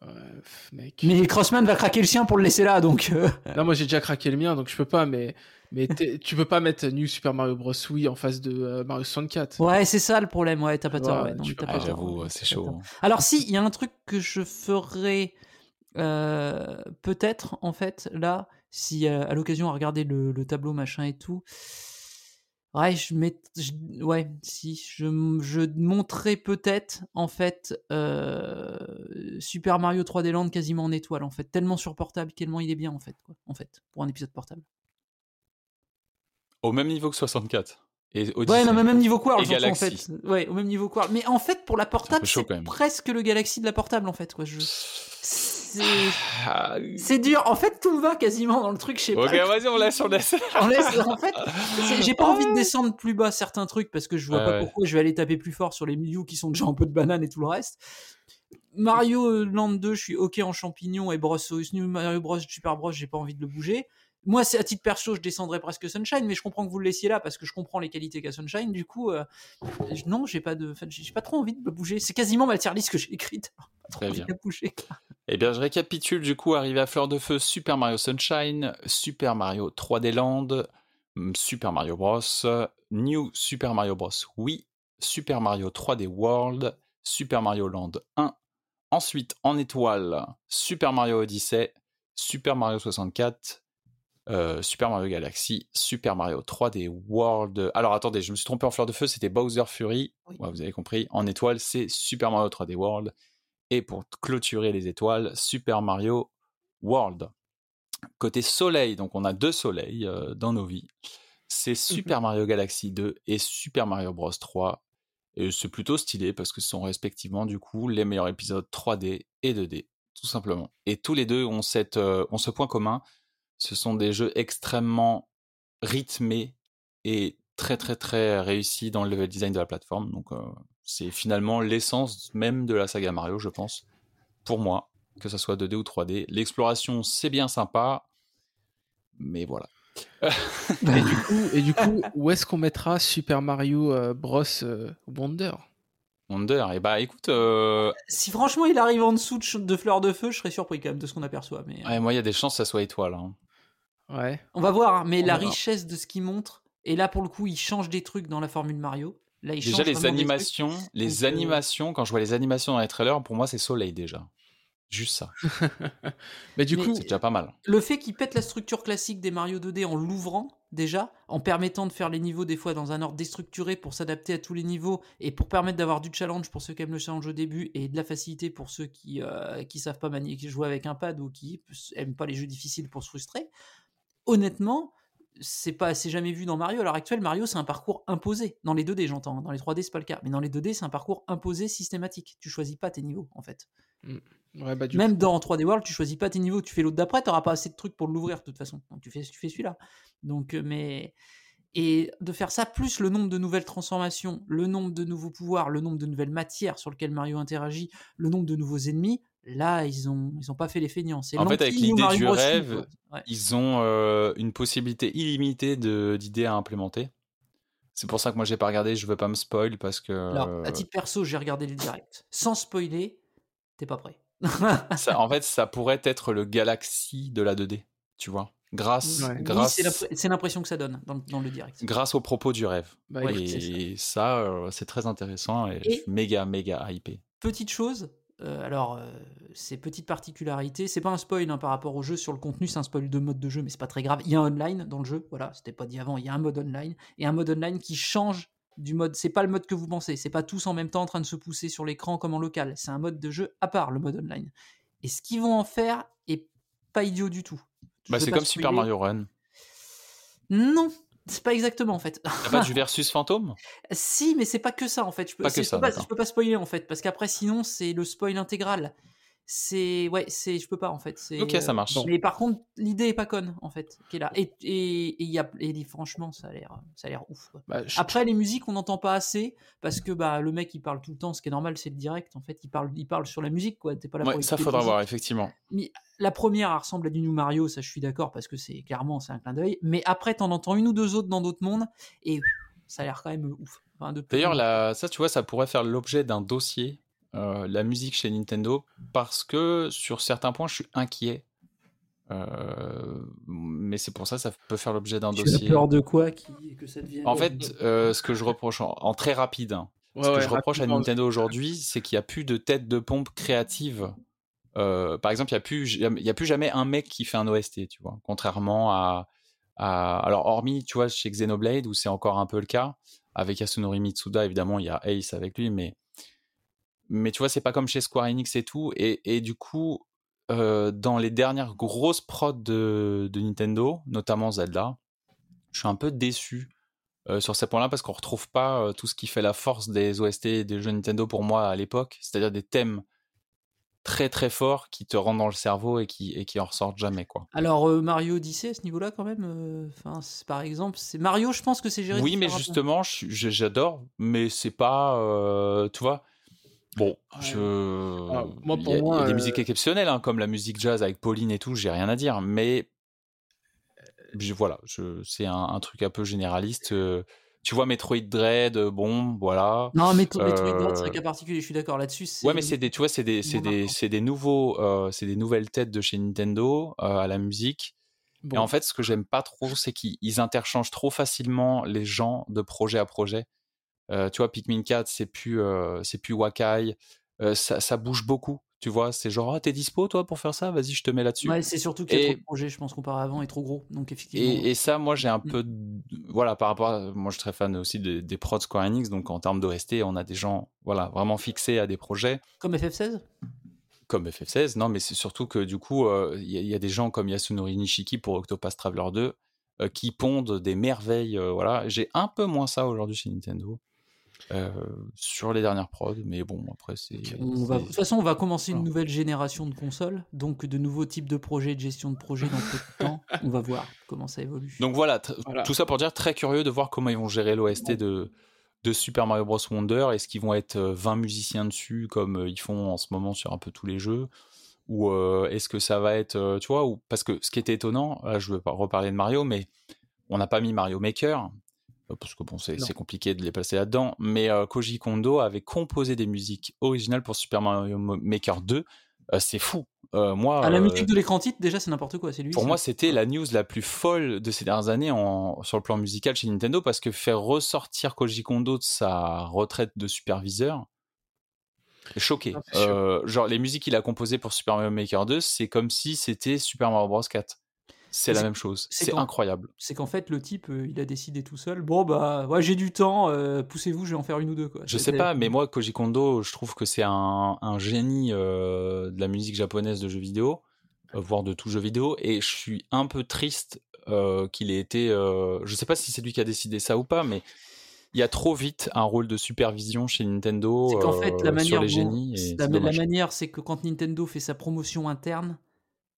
Ouais, pff, mec. Mais Crossman va craquer le sien pour le laisser là, donc. euh, Non, moi j'ai déjà craqué le mien, donc je peux pas, mais, mais tu peux pas mettre New Super Mario Bros. Wii en face de euh, Mario 64. Ouais, c'est ça le problème. Ouais, t'as pas tort. Ouais, Ah. J'avoue, c'est chaud. tort. Alors si, il y a un truc que je ferais euh, peut-être en fait là, si euh, à l'occasion à regarder le, le tableau machin et tout. Ouais, je mets, je- ouais, si je, je montrais peut-être en fait euh, Super Mario 3D Land quasiment en étoile en fait, tellement sur portable, tellement il est bien en fait quoi, en fait pour un épisode portable. Au même niveau que 64. Et Ouais, Odyssey. non, mais même niveau surtout, en fait. Ouais, au même niveau. Mais en fait, pour la portable, c'est presque le Galaxy de la portable, en fait. Quoi. Je... C'est... Ah, dur. En fait, tout va quasiment dans le truc. Je sais Ok, pas. vas-y, on laisse, on laisse. On laisse- En fait, j'ai pas envie de descendre plus bas certains trucs parce que je vois Ouais, pas ouais. pourquoi je vais aller taper plus fort sur les Mew qui sont déjà un peu de banane et tout le reste. Mario Land 2, je suis ok en champignon et Bros. Mario Bros. Super Bros. J'ai pas envie de le bouger. Moi, c'est à titre perso, je descendrais presque Sunshine, mais je comprends que vous le laissiez là parce que je comprends les qualités qu'a Sunshine. Du coup, euh, non, j'ai pas de, j'ai pas trop envie de le bouger. C'est quasiment ma tier list que j'ai écrite. Pas trop Très envie bien. de la bouger. Eh bien, je récapitule du coup, arrivé à fleur de feu, Super Mario Sunshine, Super Mario 3D Land, mm, Super Mario Bros, New Super Mario Bros. Oui, Super Mario 3D World, Super Mario Land 1. Ensuite, en étoile, Super Mario Odyssey, Super Mario 64, euh, Super Mario Galaxy, Super Mario 3D World. Alors attendez, je me suis trompé en fleur de feu, c'était Bowser Fury. Oui. Ouais, vous avez compris. En étoile, c'est Super Mario 3D World. Et pour clôturer les étoiles, Super Mario World. Côté soleil, donc on a deux soleils euh, dans nos vies. C'est Super Mario Galaxy 2 et Super Mario Bros 3. Et c'est plutôt stylé parce que ce sont respectivement du coup les meilleurs épisodes 3D et 2D, tout simplement. Et tous les deux ont, cette, euh, ont ce point commun. Ce sont des jeux extrêmement rythmés et très très très réussis dans le level design de la plateforme. Donc euh, c'est finalement l'essence même de la saga Mario, je pense, pour moi, que ça soit 2D ou 3D. L'exploration, c'est bien sympa, mais voilà. Et du coup, et du coup où est-ce qu'on mettra Super Mario euh, Bros euh, Wonder? Wonder, et bah écoute, euh, Si franchement il arrive en dessous de, de fleurs de feu, je serais surpris quand même de ce qu'on aperçoit. Mais ouais, moi il y a des chances que ça soit étoile. hein. Ouais. on va voir. hein, mais On la verra. richesse de ce qu'il montre. Et là, pour le coup, il change des trucs dans la formule Mario. Là, Déjà les animations, les Donc, euh, animations, quand je vois les animations dans les trailers, pour moi c'est soleil déjà. Juste ça. mais du coup, c'est déjà pas mal. Le fait qu'il pète la structure classique des Mario 2D en l'ouvrant, déjà, en permettant de faire les niveaux des fois dans un ordre déstructuré pour s'adapter à tous les niveaux et pour permettre d'avoir du challenge pour ceux qui aiment le challenge au début et de la facilité pour ceux qui euh, qui savent pas manier, qui jouent avec un pad ou qui aiment pas les jeux difficiles pour se frustrer. Honnêtement, c'est pas c'est jamais vu dans Mario à l'heure actuelle Mario c'est un parcours imposé dans les 2D j'entends dans les 3D c'est pas le cas mais dans les 2D c'est un parcours imposé systématique tu choisis pas tes niveaux en fait mmh. Bah, Même dans 3D World, tu choisis pas tes niveaux, tu fais l'autre d'après, tu n'auras pas assez de trucs pour l'ouvrir de toute façon. Donc tu fais, tu fais celui-là. Donc, euh, mais. Et de faire ça, plus le nombre de nouvelles transformations, le nombre de nouveaux pouvoirs, le nombre de nouvelles matières sur lesquelles Mario interagit, le nombre de nouveaux ennemis, là, ils ont, ils ont pas fait les feignants. En fait, avec l'idée du rêve, ils ont euh, une possibilité illimitée d'idées à implémenter. C'est pour ça que moi, j'ai pas regardé, je veux pas me spoil parce que. Alors, à titre perso, j'ai regardé les directs. Sans spoiler, t'es pas prêt en fait, ça pourrait être le Galaxy de la 2D, tu vois. Grâce, grâce... c'est l'impression que ça donne dans, le direct. Grâce au propos du rêve. Bah, et ça, euh, c'est très intéressant et, je suis méga, méga hypé. Petite chose, euh, alors, euh, ces petites particularités, c'est pas un spoil hein, par rapport au jeu sur le contenu, c'est un spoil de mode de jeu, mais c'est pas très grave. Il y a un online dans le jeu, voilà, c'était pas dit avant, il y a un mode online, et un mode online qui change du mode. C'est pas le mode que vous pensez. C'est pas tous en même temps en train de se pousser sur l'écran comme en local. C'est un mode de jeu à part, le mode online. Et ce qu'ils vont en faire est pas idiot du tout. Bah, c'est comme Super Mario Run. Non, c'est pas exactement en fait. T'as pas du versus fantôme? Si, mais c'est pas que ça en fait. Je peux, pas que ça, peux je peux pas spoiler en fait, parce qu'après sinon c'est le spoil intégral c'est ouais c'est je peux pas en fait ok ça marche. mais par contre l'idée est pas conne en fait qui est là. Et et il y a et franchement ça a l'air ça a l'air ouf bah, après les musiques on n'entend pas assez parce que bah le mec il parle tout le temps ce qui est normal c'est le direct en fait. Il parle il parle sur la musique quoi. T'es pas là ça faudra voir effectivement. Mais la première elle ressemble à du New Mario ça je suis d'accord parce que c'est clairement c'est un clin d'œil. Mais après t'en entends une ou deux autres dans d'autres mondes et ça a l'air quand même ouf. D'ailleurs, ça, tu vois, ça pourrait faire l'objet d'un dossier euh, la musique chez Nintendo parce que sur certains points, je suis inquiet. Euh, mais c'est pour ça, ça peut faire l'objet d'un dossier. As peur de quoi que ça devienne En fait, euh, ce que je reproche en, très rapide, hein, ce que je reproche à Nintendo aujourd'hui, c'est qu'il n'y a plus de tête de pompe créative. par exemple, il n'y a, plus, il a plus jamais un mec qui fait un OST, tu vois. Contrairement à, à, Alors, hormis, tu vois, chez Xenoblade, où c'est encore un peu le cas, avec Yasunori Mitsuda, évidemment, il y a Ace avec lui, mais mais tu vois, c'est pas comme chez Square Enix et tout. Et, du coup, euh, dans les dernières grosses prods de, Nintendo, notamment Zelda, je suis un peu déçu euh, sur ces points-là parce qu'on retrouve pas euh, tout ce qui fait la force des OST et des jeux Nintendo pour moi à l'époque, c'est-à-dire des thèmes très très forts qui te rentrent dans le cerveau et qui et qui en ressortent jamais quoi. Alors Mario Odyssey à ce niveau-là quand même, enfin par exemple, c'est Mario, je pense que c'est géré. Oui, mais justement, j'adore, mais c'est pas, tu vois, Bon, je... Ah, moi, pour il, y a, moi, il y a des musiques exceptionnelles, hein, comme la musique jazz avec Pauline et tout, j'ai rien à dire, mais je, voilà, je, c'est un, truc un peu généraliste. Euh, tu vois, Metroid Dread, euh, bon, voilà. Non, Metroid Dread, c'est un euh, cas particulier, je suis d'accord là-dessus. Ouais, mais c'est des, tu vois, c'est des, c'est des, c'est des nouveaux, c'est des nouvelles têtes de chez Nintendo à la musique. Et en fait, ce que j'aime pas trop, c'est qu'ils interchangent trop facilement les gens de projet à projet. Euh, tu vois, Pikmin 4, c'est plus, euh, c'est plus Wakai. Euh, ça, ça, bouge beaucoup. Tu vois, c'est genre, ah, t'es dispo toi pour faire ça? Vas-y, je te mets là-dessus. Ouais, c'est surtout trop de projets, je pense, comparé avant, est trop gros. Donc, effectivement. Et, ça, moi, j'ai un mmh. peu. Voilà, par rapport à. Moi, je suis très fan aussi des, des prods Square Enix. Donc, en termes d'OST, on a des gens voilà, vraiment fixés à des projets. Comme FF16 comme FF16, non, mais c'est surtout que du coup, il y, a des gens comme Yasunori Nishiki pour Octopath Traveler 2 qui pondent des merveilles. voilà, j'ai un peu moins ça aujourd'hui chez Nintendo. Euh, sur les dernières prods, mais bon, après, c'est. De toute façon, on va commencer une nouvelle génération de consoles, donc de nouveaux types de projets, de gestion de projets dans peu de temps. On va voir comment ça évolue. Donc voilà, tout ça pour dire très curieux de voir comment ils vont gérer l'OST de, de Super Mario Bros. Wonder. Est-ce qu'ils vont être 20 euh, musiciens dessus, comme euh, ils font en ce moment sur un peu tous les jeux? Ou est-ce que ça va être, tu vois, ou... parce que ce qui était étonnant, là, je veux pas reparler de Mario, mais on n'a pas mis Mario Maker, parce que bon, c'est compliqué de les placer là-dedans, mais euh, Koji Kondo avait composé des musiques originales pour Super Mario Maker 2. Euh, c'est fou. moi, ah, la musique de l'écran titre, déjà, c'est n'importe quoi. C'est lui. Pour moi, c'était la news la plus folle de ces dernières années en, sur le plan musical chez Nintendo, parce que faire ressortir Koji Kondo de sa retraite de superviseur, choqué. Euh, genre les musiques qu'il a composées pour Super Mario Maker 2, c'est comme si c'était Super Mario Bros 4. C'est la même chose. C'est incroyable. C'est qu'en fait, le type, euh, il a décidé tout seul. Bon, bah, ouais, j'ai du temps, euh, poussez-vous, je vais en faire une ou deux. Quoi. Je sais pas, mais moi, Koji Kondo, je trouve que c'est un, un, génie de la musique japonaise de jeux vidéo, voire de tout jeu vidéo, et je suis un peu triste qu'il ait été. je sais pas si c'est lui qui a décidé ça ou pas, mais il y a trop vite un rôle de supervision chez Nintendo c'est qu'en fait, la manière sur les génies. la, manière, c'est que quand Nintendo fait sa promotion interne,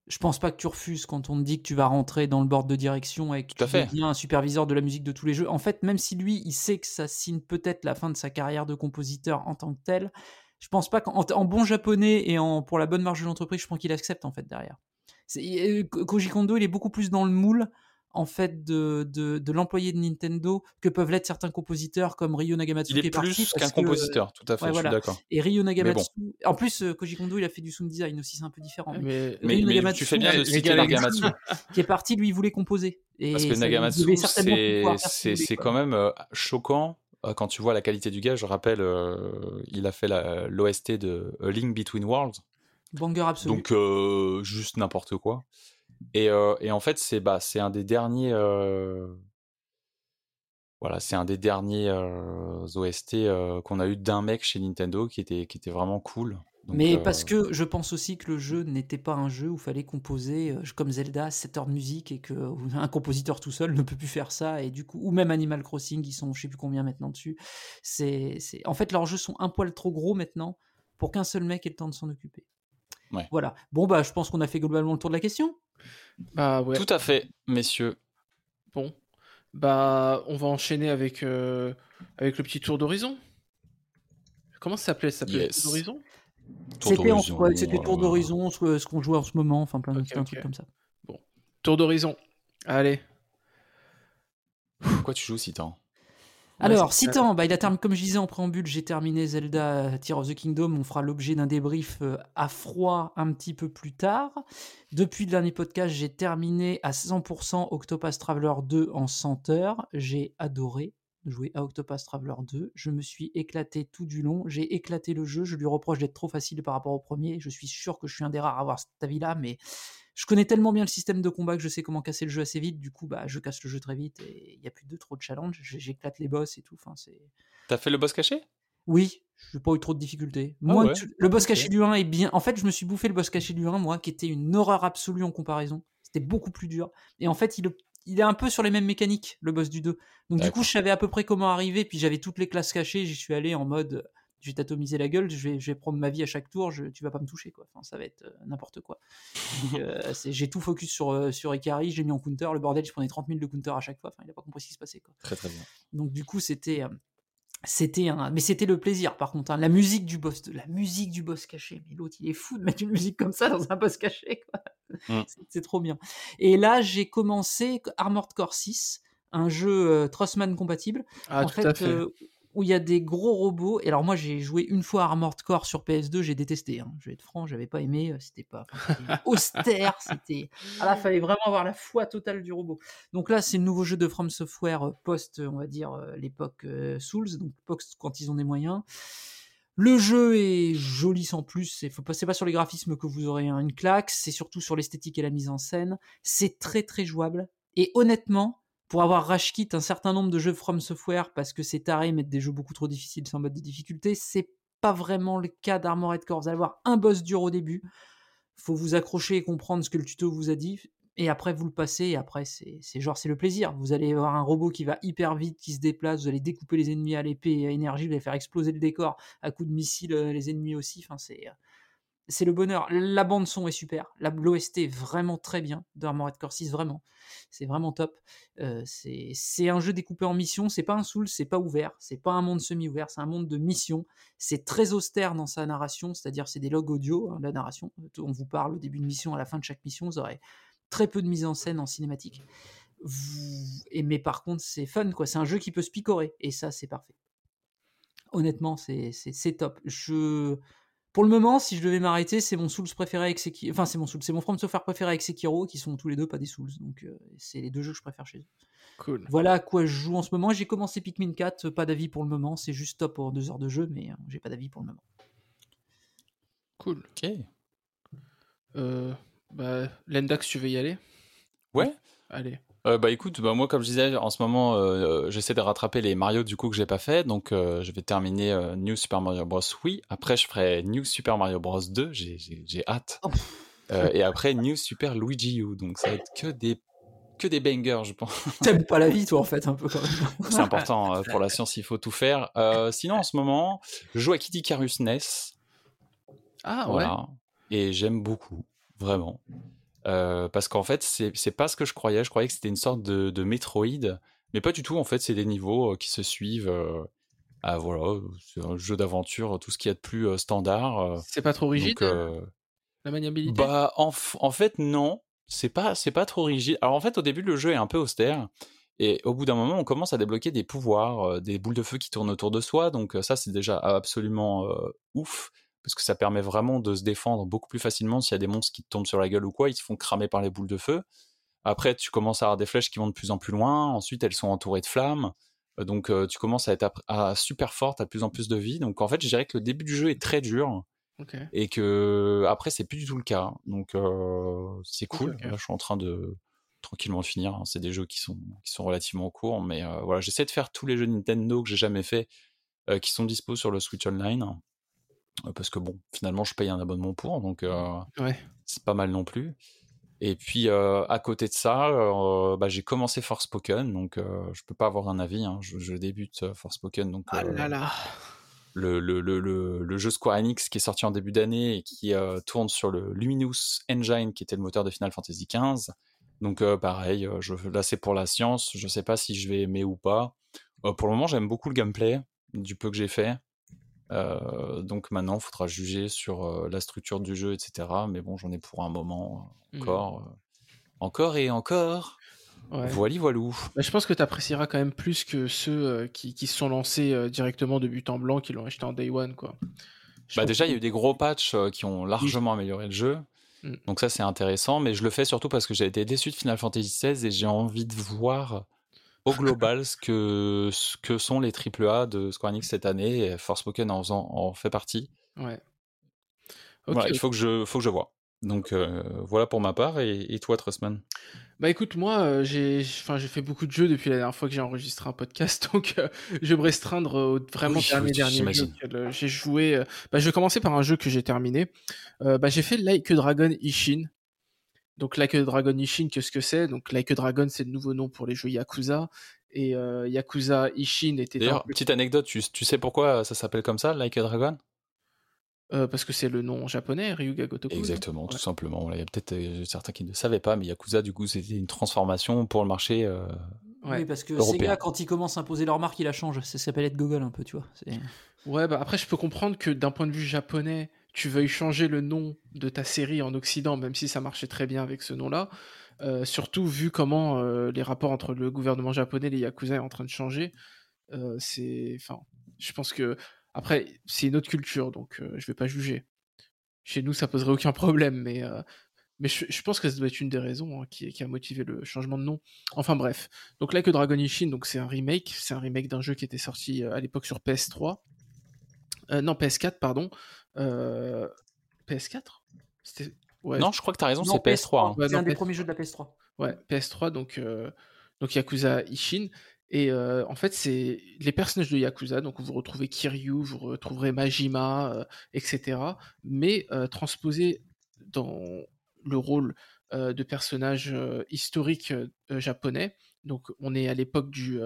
je pense pas que tu refuses quand on te dit que tu vas rentrer dans le board de direction et que tu deviens un superviseur de la musique de tous les jeux. En fait, même si lui, il sait que ça signe peut-être la fin de sa carrière de compositeur en tant que tel, je pense pas qu'en bon japonais et en, pour la bonne marge de l'entreprise, je pense qu'il accepte en fait derrière. Euh, Koji Kondo, il est beaucoup plus dans le moule en fait de, de, l'employé de Nintendo que peuvent l'être certains compositeurs comme Ryo Nagamatsu. Il est, plus qu'un compositeur, tout à fait, je suis d'accord. Et Ryo Nagamatsu, en plus euh, Koji Kondo il a fait du sound design aussi, c'est un peu différent. Mais, mais, tu fais bien de citer Nagamatsu. qui est parti, lui il voulait composer. Et Parce que Nagamatsu, c'est quand même euh, choquant euh, quand tu vois la qualité du gars. Je rappelle, il a fait l'OST de A Link Between Worlds. Banger absolu. Donc juste n'importe quoi. Et, euh, et en fait, c'est bah, c'est un des derniers. Euh, voilà, c'est un des derniers euh, OST qu'on a eu d'un mec chez Nintendo qui était, qui était vraiment cool. Mais parce que je pense aussi que le jeu n'était pas un jeu où il fallait composer comme Zelda 7 heures de musique et qu'un compositeur tout seul ne peut plus faire ça et du coup ou même Animal Crossing ils sont je sais plus combien maintenant dessus. C'est en fait leurs jeux sont un poil trop gros maintenant pour qu'un seul mec ait le temps de s'en occuper. Ouais. Voilà. Bon bah je pense qu'on a fait globalement le tour de la question. Bah ouais. Tout à fait, messieurs. Bon, bah on va enchaîner avec euh, avec le petit tour d'horizon. Comment ça s'appelait Ça s'appelait Tour d'horizon? C'était Tour d'horizon, ce, qu'on joue en ce moment, enfin plein de trucs comme ça. Bon, Tour d'horizon. Allez. Pourquoi tu joues si tant alors, Citan, bah, il a terminé, comme je disais en préambule, j'ai terminé Zelda euh, Tear of the Kingdom. On fera l'objet d'un débrief euh, à froid un petit peu plus tard. Depuis le dernier podcast, j'ai terminé à 100% Octopath Traveler 2 en 100 heures. J'ai adoré jouer à Octopath Traveler 2. Je me suis éclaté tout du long. J'ai éclaté le jeu. Je lui reproche d'être trop facile par rapport au premier. Je suis sûr que je suis un des rares à avoir cet avis-là, mais je connais tellement bien le système de combat que je sais comment casser le jeu assez vite. Du coup, bah, je casse le jeu très vite et il n'y a plus de trop de challenge. J'éclate les boss et tout. Enfin, c'est. T'as fait le boss caché? Oui, j'ai pas eu trop de difficultés. Ah moi, le boss caché du 1 est bien. En fait, je me suis bouffé le boss caché du 1, moi, qui était une horreur absolue en comparaison. C'était beaucoup plus dur. Et en fait, il, il est un peu sur les mêmes mécaniques, le boss du 2. Donc, du coup, je savais à peu près comment arriver. Puis j'avais toutes les classes cachées. J'y suis allé en mode je vais t'atomiser la gueule, je vais, je vais prendre ma vie à chaque tour, je, tu vas pas me toucher, quoi. Enfin, ça va être euh, n'importe quoi. Euh, j'ai tout focus sur, euh, sur Ikari, j'ai mis en counter, le bordel, je prenais 30 000 de counter à chaque fois, enfin, il a pas compris ce qui se passait, quoi. Très très bien. Donc, du coup, c'était. c'était un mais c'était le plaisir par contre hein. la musique du boss la musique du boss caché mais l'autre il est fou de mettre une musique comme ça dans un boss caché quoi. Mm. c'est trop bien et là j'ai commencé Armored Core 6 un jeu Trossman compatible ah, tout à fait où il y a des gros robots. Et alors moi j'ai joué une fois Armored Core sur PS2, j'ai détesté. Hein. Je vais être franc, j'avais pas aimé. Euh, c'était pas austère. C'était. Ah là, fallait vraiment avoir la foi totale du robot. Donc là, c'est le nouveau jeu de From Software euh, post, on va dire euh, l'époque Souls, donc post quand ils ont des moyens. Le jeu est joli sans plus, c'est pas, pas sur les graphismes que vous aurez une claque, c'est surtout sur l'esthétique et la mise en scène. C'est très très jouable. Et honnêtement, pour avoir rage un certain nombre de jeux From Software parce que c'est taré mettre des jeux beaucoup trop difficiles sans mode de difficulté, c'est pas vraiment le cas d'Armored Core. Vous allez avoir un boss dur au début, faut vous accrocher et comprendre ce que le tuto vous a dit, et après vous le passez, et après c'est genre c'est le plaisir. Vous allez avoir un robot qui va hyper vite, qui se déplace, vous allez découper les ennemis à l'épée et à énergie, vous allez faire exploser le décor à coups de missiles euh, les ennemis aussi, enfin c'est c'est le bonheur. La bande son est super. L'OST est vraiment très bien d'Armored Core 6, vraiment. C'est vraiment top. Euh, c'est un jeu découpé en missions. C'est pas un Soul, c'est pas ouvert. C'est pas un monde semi-ouvert, c'est un monde de missions. C'est très austère dans sa narration, c'est-à-dire c'est des logs audio, hein, la narration. On vous parle au début de mission, à la fin de chaque mission, vous aurez très peu de mise en scène en cinématique. Vous... Mais par contre, c'est fun, quoi. C'est un jeu qui peut se picorer. Et ça, c'est parfait. Honnêtement, c'est top. Je pour le moment, si je devais m'arrêter, c'est mon Souls préféré avec Sekiro. Enfin, c'est mon Souls, c'est mon From Software préféré avec Sekiro, qui sont tous les deux pas des Souls. Donc, euh, c'est les deux jeux que je préfère chez eux. Cool. Voilà à quoi je joue en ce moment. J'ai commencé Pikmin 4, pas d'avis pour le moment. C'est juste top pour deux heures de jeu, mais euh, j'ai pas d'avis pour le moment. Cool. Ok. Euh, bah, Lendax, tu veux y aller? Ouais. Allez. Euh, bah écoute, bah moi comme je disais, en ce moment, euh, j'essaie de rattraper les Mario du coup que j'ai pas fait, donc je vais terminer New Super Mario Bros. Oui, après je ferai New Super Mario Bros. 2, j'ai hâte. Oh. et après New Super Luigi U, donc ça va être que des que des bangers, je pense. T'aimes pas la vie, toi, en fait, un peu quand même. C'est important pour la science, il faut tout faire. sinon, en ce moment, je joue à Kitty Carus NES. Ah ouais. Et j'aime beaucoup, vraiment. Euh, parce qu'en fait, c'est pas ce que je croyais. Je croyais que c'était une sorte de, de, Metroid, mais pas du tout. En fait, c'est des niveaux euh, qui se suivent. Euh, ah, voilà, c'est un jeu d'aventure, tout ce qu'il y a de plus standard. C'est pas trop rigide La maniabilité? Bah, en, en fait, non. C'est pas, c'est pas trop rigide. Alors en fait, au début, le jeu est un peu austère. Et au bout d'un moment, on commence à débloquer des pouvoirs, des boules de feu qui tournent autour de soi. Donc ça, c'est déjà absolument ouf parce que ça permet vraiment de se défendre beaucoup plus facilement s'il y a des monstres qui te tombent sur la gueule ou quoi, ils se font cramer par les boules de feu. Après, tu commences à avoir des flèches qui vont de plus en plus loin, ensuite elles sont entourées de flammes, euh, donc euh, tu commences à être à, super forte, à plus en plus de vie. Donc en fait, je dirais que le début du jeu est très dur. Et que après c'est plus du tout le cas, donc euh, c'est cool. je suis en train de tranquillement finir. Hein. C'est des jeux qui sont qui sont relativement courts, mais voilà, j'essaie de faire tous les jeux Nintendo que j'ai jamais fait, qui sont dispo sur le Switch Online. Euh, parce que bon, finalement, je paye un abonnement pour, donc euh, c'est pas mal non plus. Et puis euh, à côté de ça, bah, j'ai commencé Forspoken, donc je peux pas avoir un avis. Hein, je, débute Forspoken, donc ah là là. Le, le, le, le, jeu Square Enix qui est sorti en début d'année et qui tourne sur le Luminous Engine, qui était le moteur de Final Fantasy XV. Donc pareil, je, là c'est pour la science. Je sais pas si je vais aimer ou pas. pour le moment, j'aime beaucoup le gameplay du peu que j'ai fait. Euh, donc maintenant, il faudra juger sur euh, la structure du jeu, etc. Mais bon, j'en ai pour un moment euh, mmh. encore. encore et encore. Ouais. Voili voilou. Bah, je pense que tu apprécieras quand même plus que ceux qui, qui, se sont lancés directement de but en blanc, qui l'ont acheté en day one. Quoi. bah déjà, il y a eu des gros patchs qui ont largement amélioré le jeu. Mmh. Donc ça, c'est intéressant. Mais je le fais surtout parce que j'ai été déçu de Final Fantasy XVI et j'ai envie de voir au global ce que, ce que sont les AAA de Square Enix cette année. Et Forspoken en, en fait partie. Ouais. il faut que, je, faut que je vois. Donc euh, voilà pour ma part. Et, toi, Trustman Bah écoute, moi, euh, j'ai fait beaucoup de jeux depuis la dernière fois que j'ai enregistré un podcast. Donc euh, je vais me restreindre au vraiment dernier, dernier jeu j'ai joué. bah, je vais commencer par un jeu que j'ai terminé. bah, j'ai fait Like Dragon Ishin. Donc Like a Dragon Ishin, qu'est-ce que c'est? Donc Like a Dragon, c'est le nouveau nom pour les jeux Yakuza. Et euh, Yakuza Ishin était. D'ailleurs, petite anecdote, tu, sais pourquoi ça s'appelle comme ça, Like a Dragon? Euh, parce que c'est le nom japonais, Ryuga Gotoku. Exactement, tout simplement. Il y a peut-être euh, certains qui ne savaient pas, mais Yakuza, du coup, c'était une transformation pour le marché. oui, parce que Sega, quand ils commencent à imposer leur marque, ils la changent. Ça s'appelle être Google un peu, tu vois. Ouais, bah après, je peux comprendre que d'un point de vue japonais, tu veuilles changer le nom de ta série en Occident, même si ça marchait très bien avec ce nom-là. Euh, surtout vu comment euh, les rapports entre le gouvernement japonais et les Yakuza est en train de changer. Euh, c'est, enfin, je pense que après c'est une autre culture, donc je vais pas juger. Chez nous, ça poserait aucun problème, mais mais je, pense que ça doit être une des raisons hein, qui, a motivé le changement de nom. Enfin bref, donc là que Dragon Ishin, donc c'est un remake, c'est un remake d'un jeu qui était sorti à l'époque sur PS3. non, PS4, pardon, euh, PS4 Non, je crois que tu as raison, c'est PS3. Hein. c'est un des premiers jeux de la PS3. Ouais, PS3, donc, euh, donc Yakuza Ishin. Et euh, en fait, c'est les personnages de Yakuza. Donc, vous retrouvez Kiryu, vous retrouverez Majima, etc. Mais transposé dans le rôle de personnages historiques japonais. Donc, on est à l'époque du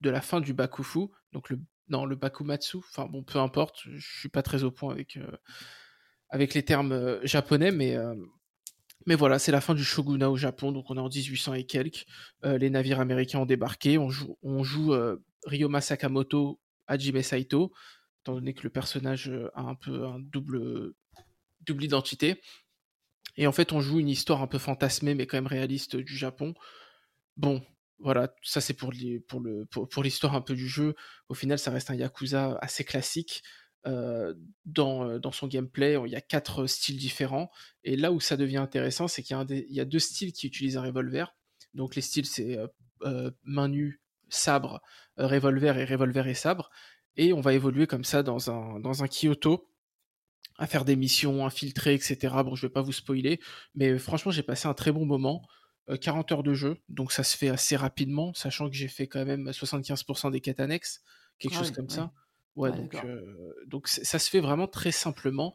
de la fin du Bakufu, donc le non, le Bakumatsu, enfin bon, peu importe, je suis pas très au point avec, euh, avec les termes euh, japonais, mais, euh, mais voilà, c'est la fin du shogunat au Japon, donc on est en 1800 et quelques. les navires américains ont débarqué, on joue, on joue Ryoma Sakamoto, Hajime Saito, étant donné que le personnage a un peu un double, double identité. Et en fait, on joue une histoire un peu fantasmée, mais quand même réaliste du Japon. Bon, voilà, ça c'est pour, le, pour, l'histoire un peu du jeu. Au final, ça reste un Yakuza assez classique. Euh, dans, dans, son gameplay, il y a quatre styles différents. Et là où ça devient intéressant, c'est qu'il y, a deux styles qui utilisent un revolver. Donc les styles, c'est euh, euh, main nue, sabre, revolver et revolver et sabre. Et on va évoluer comme ça dans un, dans un Kyoto à faire des missions infiltrées, etc. Bon, je vais pas vous spoiler, mais franchement, j'ai passé un très bon moment. 40 heures de jeu, donc ça se fait assez rapidement, sachant que j'ai fait quand même 75% des quêtes annexes, quelque ah chose comme ça. Ouais, donc, donc ça se fait vraiment très simplement.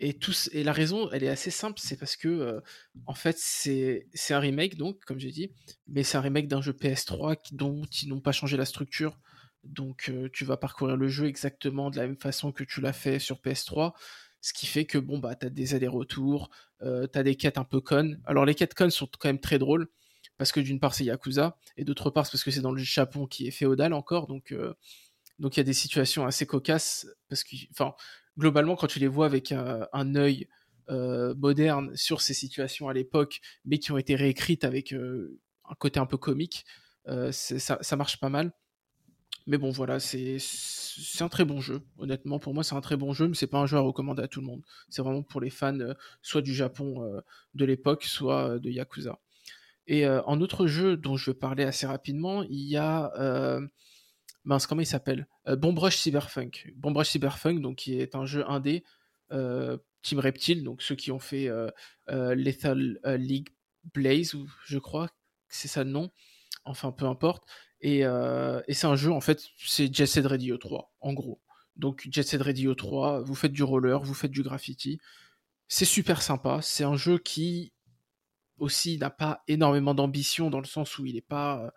Et, tous, et la raison, elle est assez simple, c'est parce que, en fait, c'est un remake, donc, comme j'ai dit, mais c'est un remake d'un jeu PS3 qui, dont ils n'ont pas changé la structure. Donc, tu vas parcourir le jeu exactement de la même façon que tu l'as fait sur PS3. Ce qui fait que, bon, bah, t'as des allers-retours, t'as des quêtes un peu connes. Alors, les quêtes connes sont quand même très drôles, parce que d'une part, c'est Yakuza, et d'autre part, c'est parce que c'est dans le Japon qui est féodal encore, donc. donc il y a des situations assez cocasses parce que, globalement, quand tu les vois avec un, œil euh, moderne sur ces situations à l'époque, mais qui ont été réécrites avec euh, un côté un peu comique, euh, ça, marche pas mal. Mais bon, voilà, c'est un très bon jeu. Honnêtement, pour moi, c'est un très bon jeu, mais c'est pas un jeu à recommander à tout le monde. C'est vraiment pour les fans, soit du Japon de l'époque, soit de Yakuza. Et en autre jeu dont je vais parler assez rapidement, il y a mince, comment il s'appelle? Euh, Bombrush Cyberpunk. Bombrush Cyberpunk, donc qui est un jeu indé, euh, Team Reptile, donc ceux qui ont fait euh, Lethal League Blaze, je crois, c'est ça le nom. Enfin, peu importe. Et, c'est un jeu, en fait, c'est Jet Set Radio 3, en gros. Donc Jet Set Radio 3, vous faites du roller, vous faites du graffiti. C'est super sympa. C'est un jeu qui aussi n'a pas énormément d'ambition dans le sens où il est pas,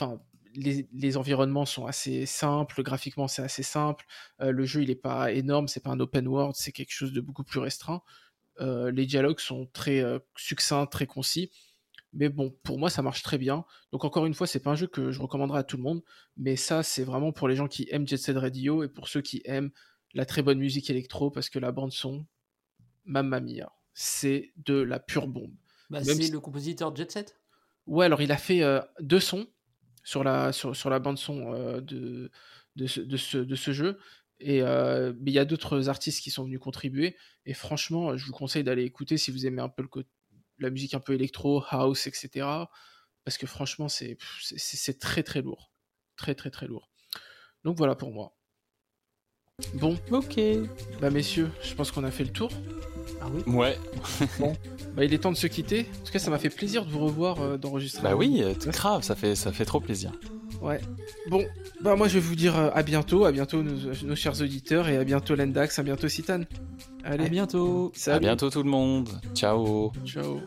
enfin, les, environnements sont assez simples, graphiquement c'est assez simple, euh, le jeu il est pas énorme, c'est pas un open world, c'est quelque chose de beaucoup plus restreint. Euh, les dialogues sont très euh, succincts, très concis, mais bon, pour moi ça marche très bien. Donc encore une fois, c'est pas un jeu que je recommanderais à tout le monde, mais ça c'est vraiment pour les gens qui aiment Jet Set Radio et pour ceux qui aiment la très bonne musique électro, parce que la bande son, mamma mia, c'est de la pure bombe. Bah, c'est le compositeur Jet Set? Ouais, alors il a fait deux sons sur la, sur, la bande son euh, de, de, ce, de, ce, jeu. Et euh, mais il y a d'autres artistes qui sont venus contribuer. Et franchement, je vous conseille d'aller écouter si vous aimez un peu le, la musique un peu électro, house, etc. Parce que franchement, c'est très très lourd. Très très très lourd. Donc voilà pour moi. Bon. Ok. Bah messieurs, je pense qu'on a fait le tour. Ah oui Ouais. bon. Bah il est temps de se quitter. En tout cas, ça m'a fait plaisir de vous revoir, euh, d'enregistrer. Bah oui, euh, grave, ça fait, ça fait trop plaisir. Ouais. Bon, bah moi je vais vous dire euh, à bientôt, à bientôt nos, chers auditeurs et à bientôt Lendax, à bientôt Citan. Allez. À bientôt. À bientôt tout le monde. Ciao. Ciao.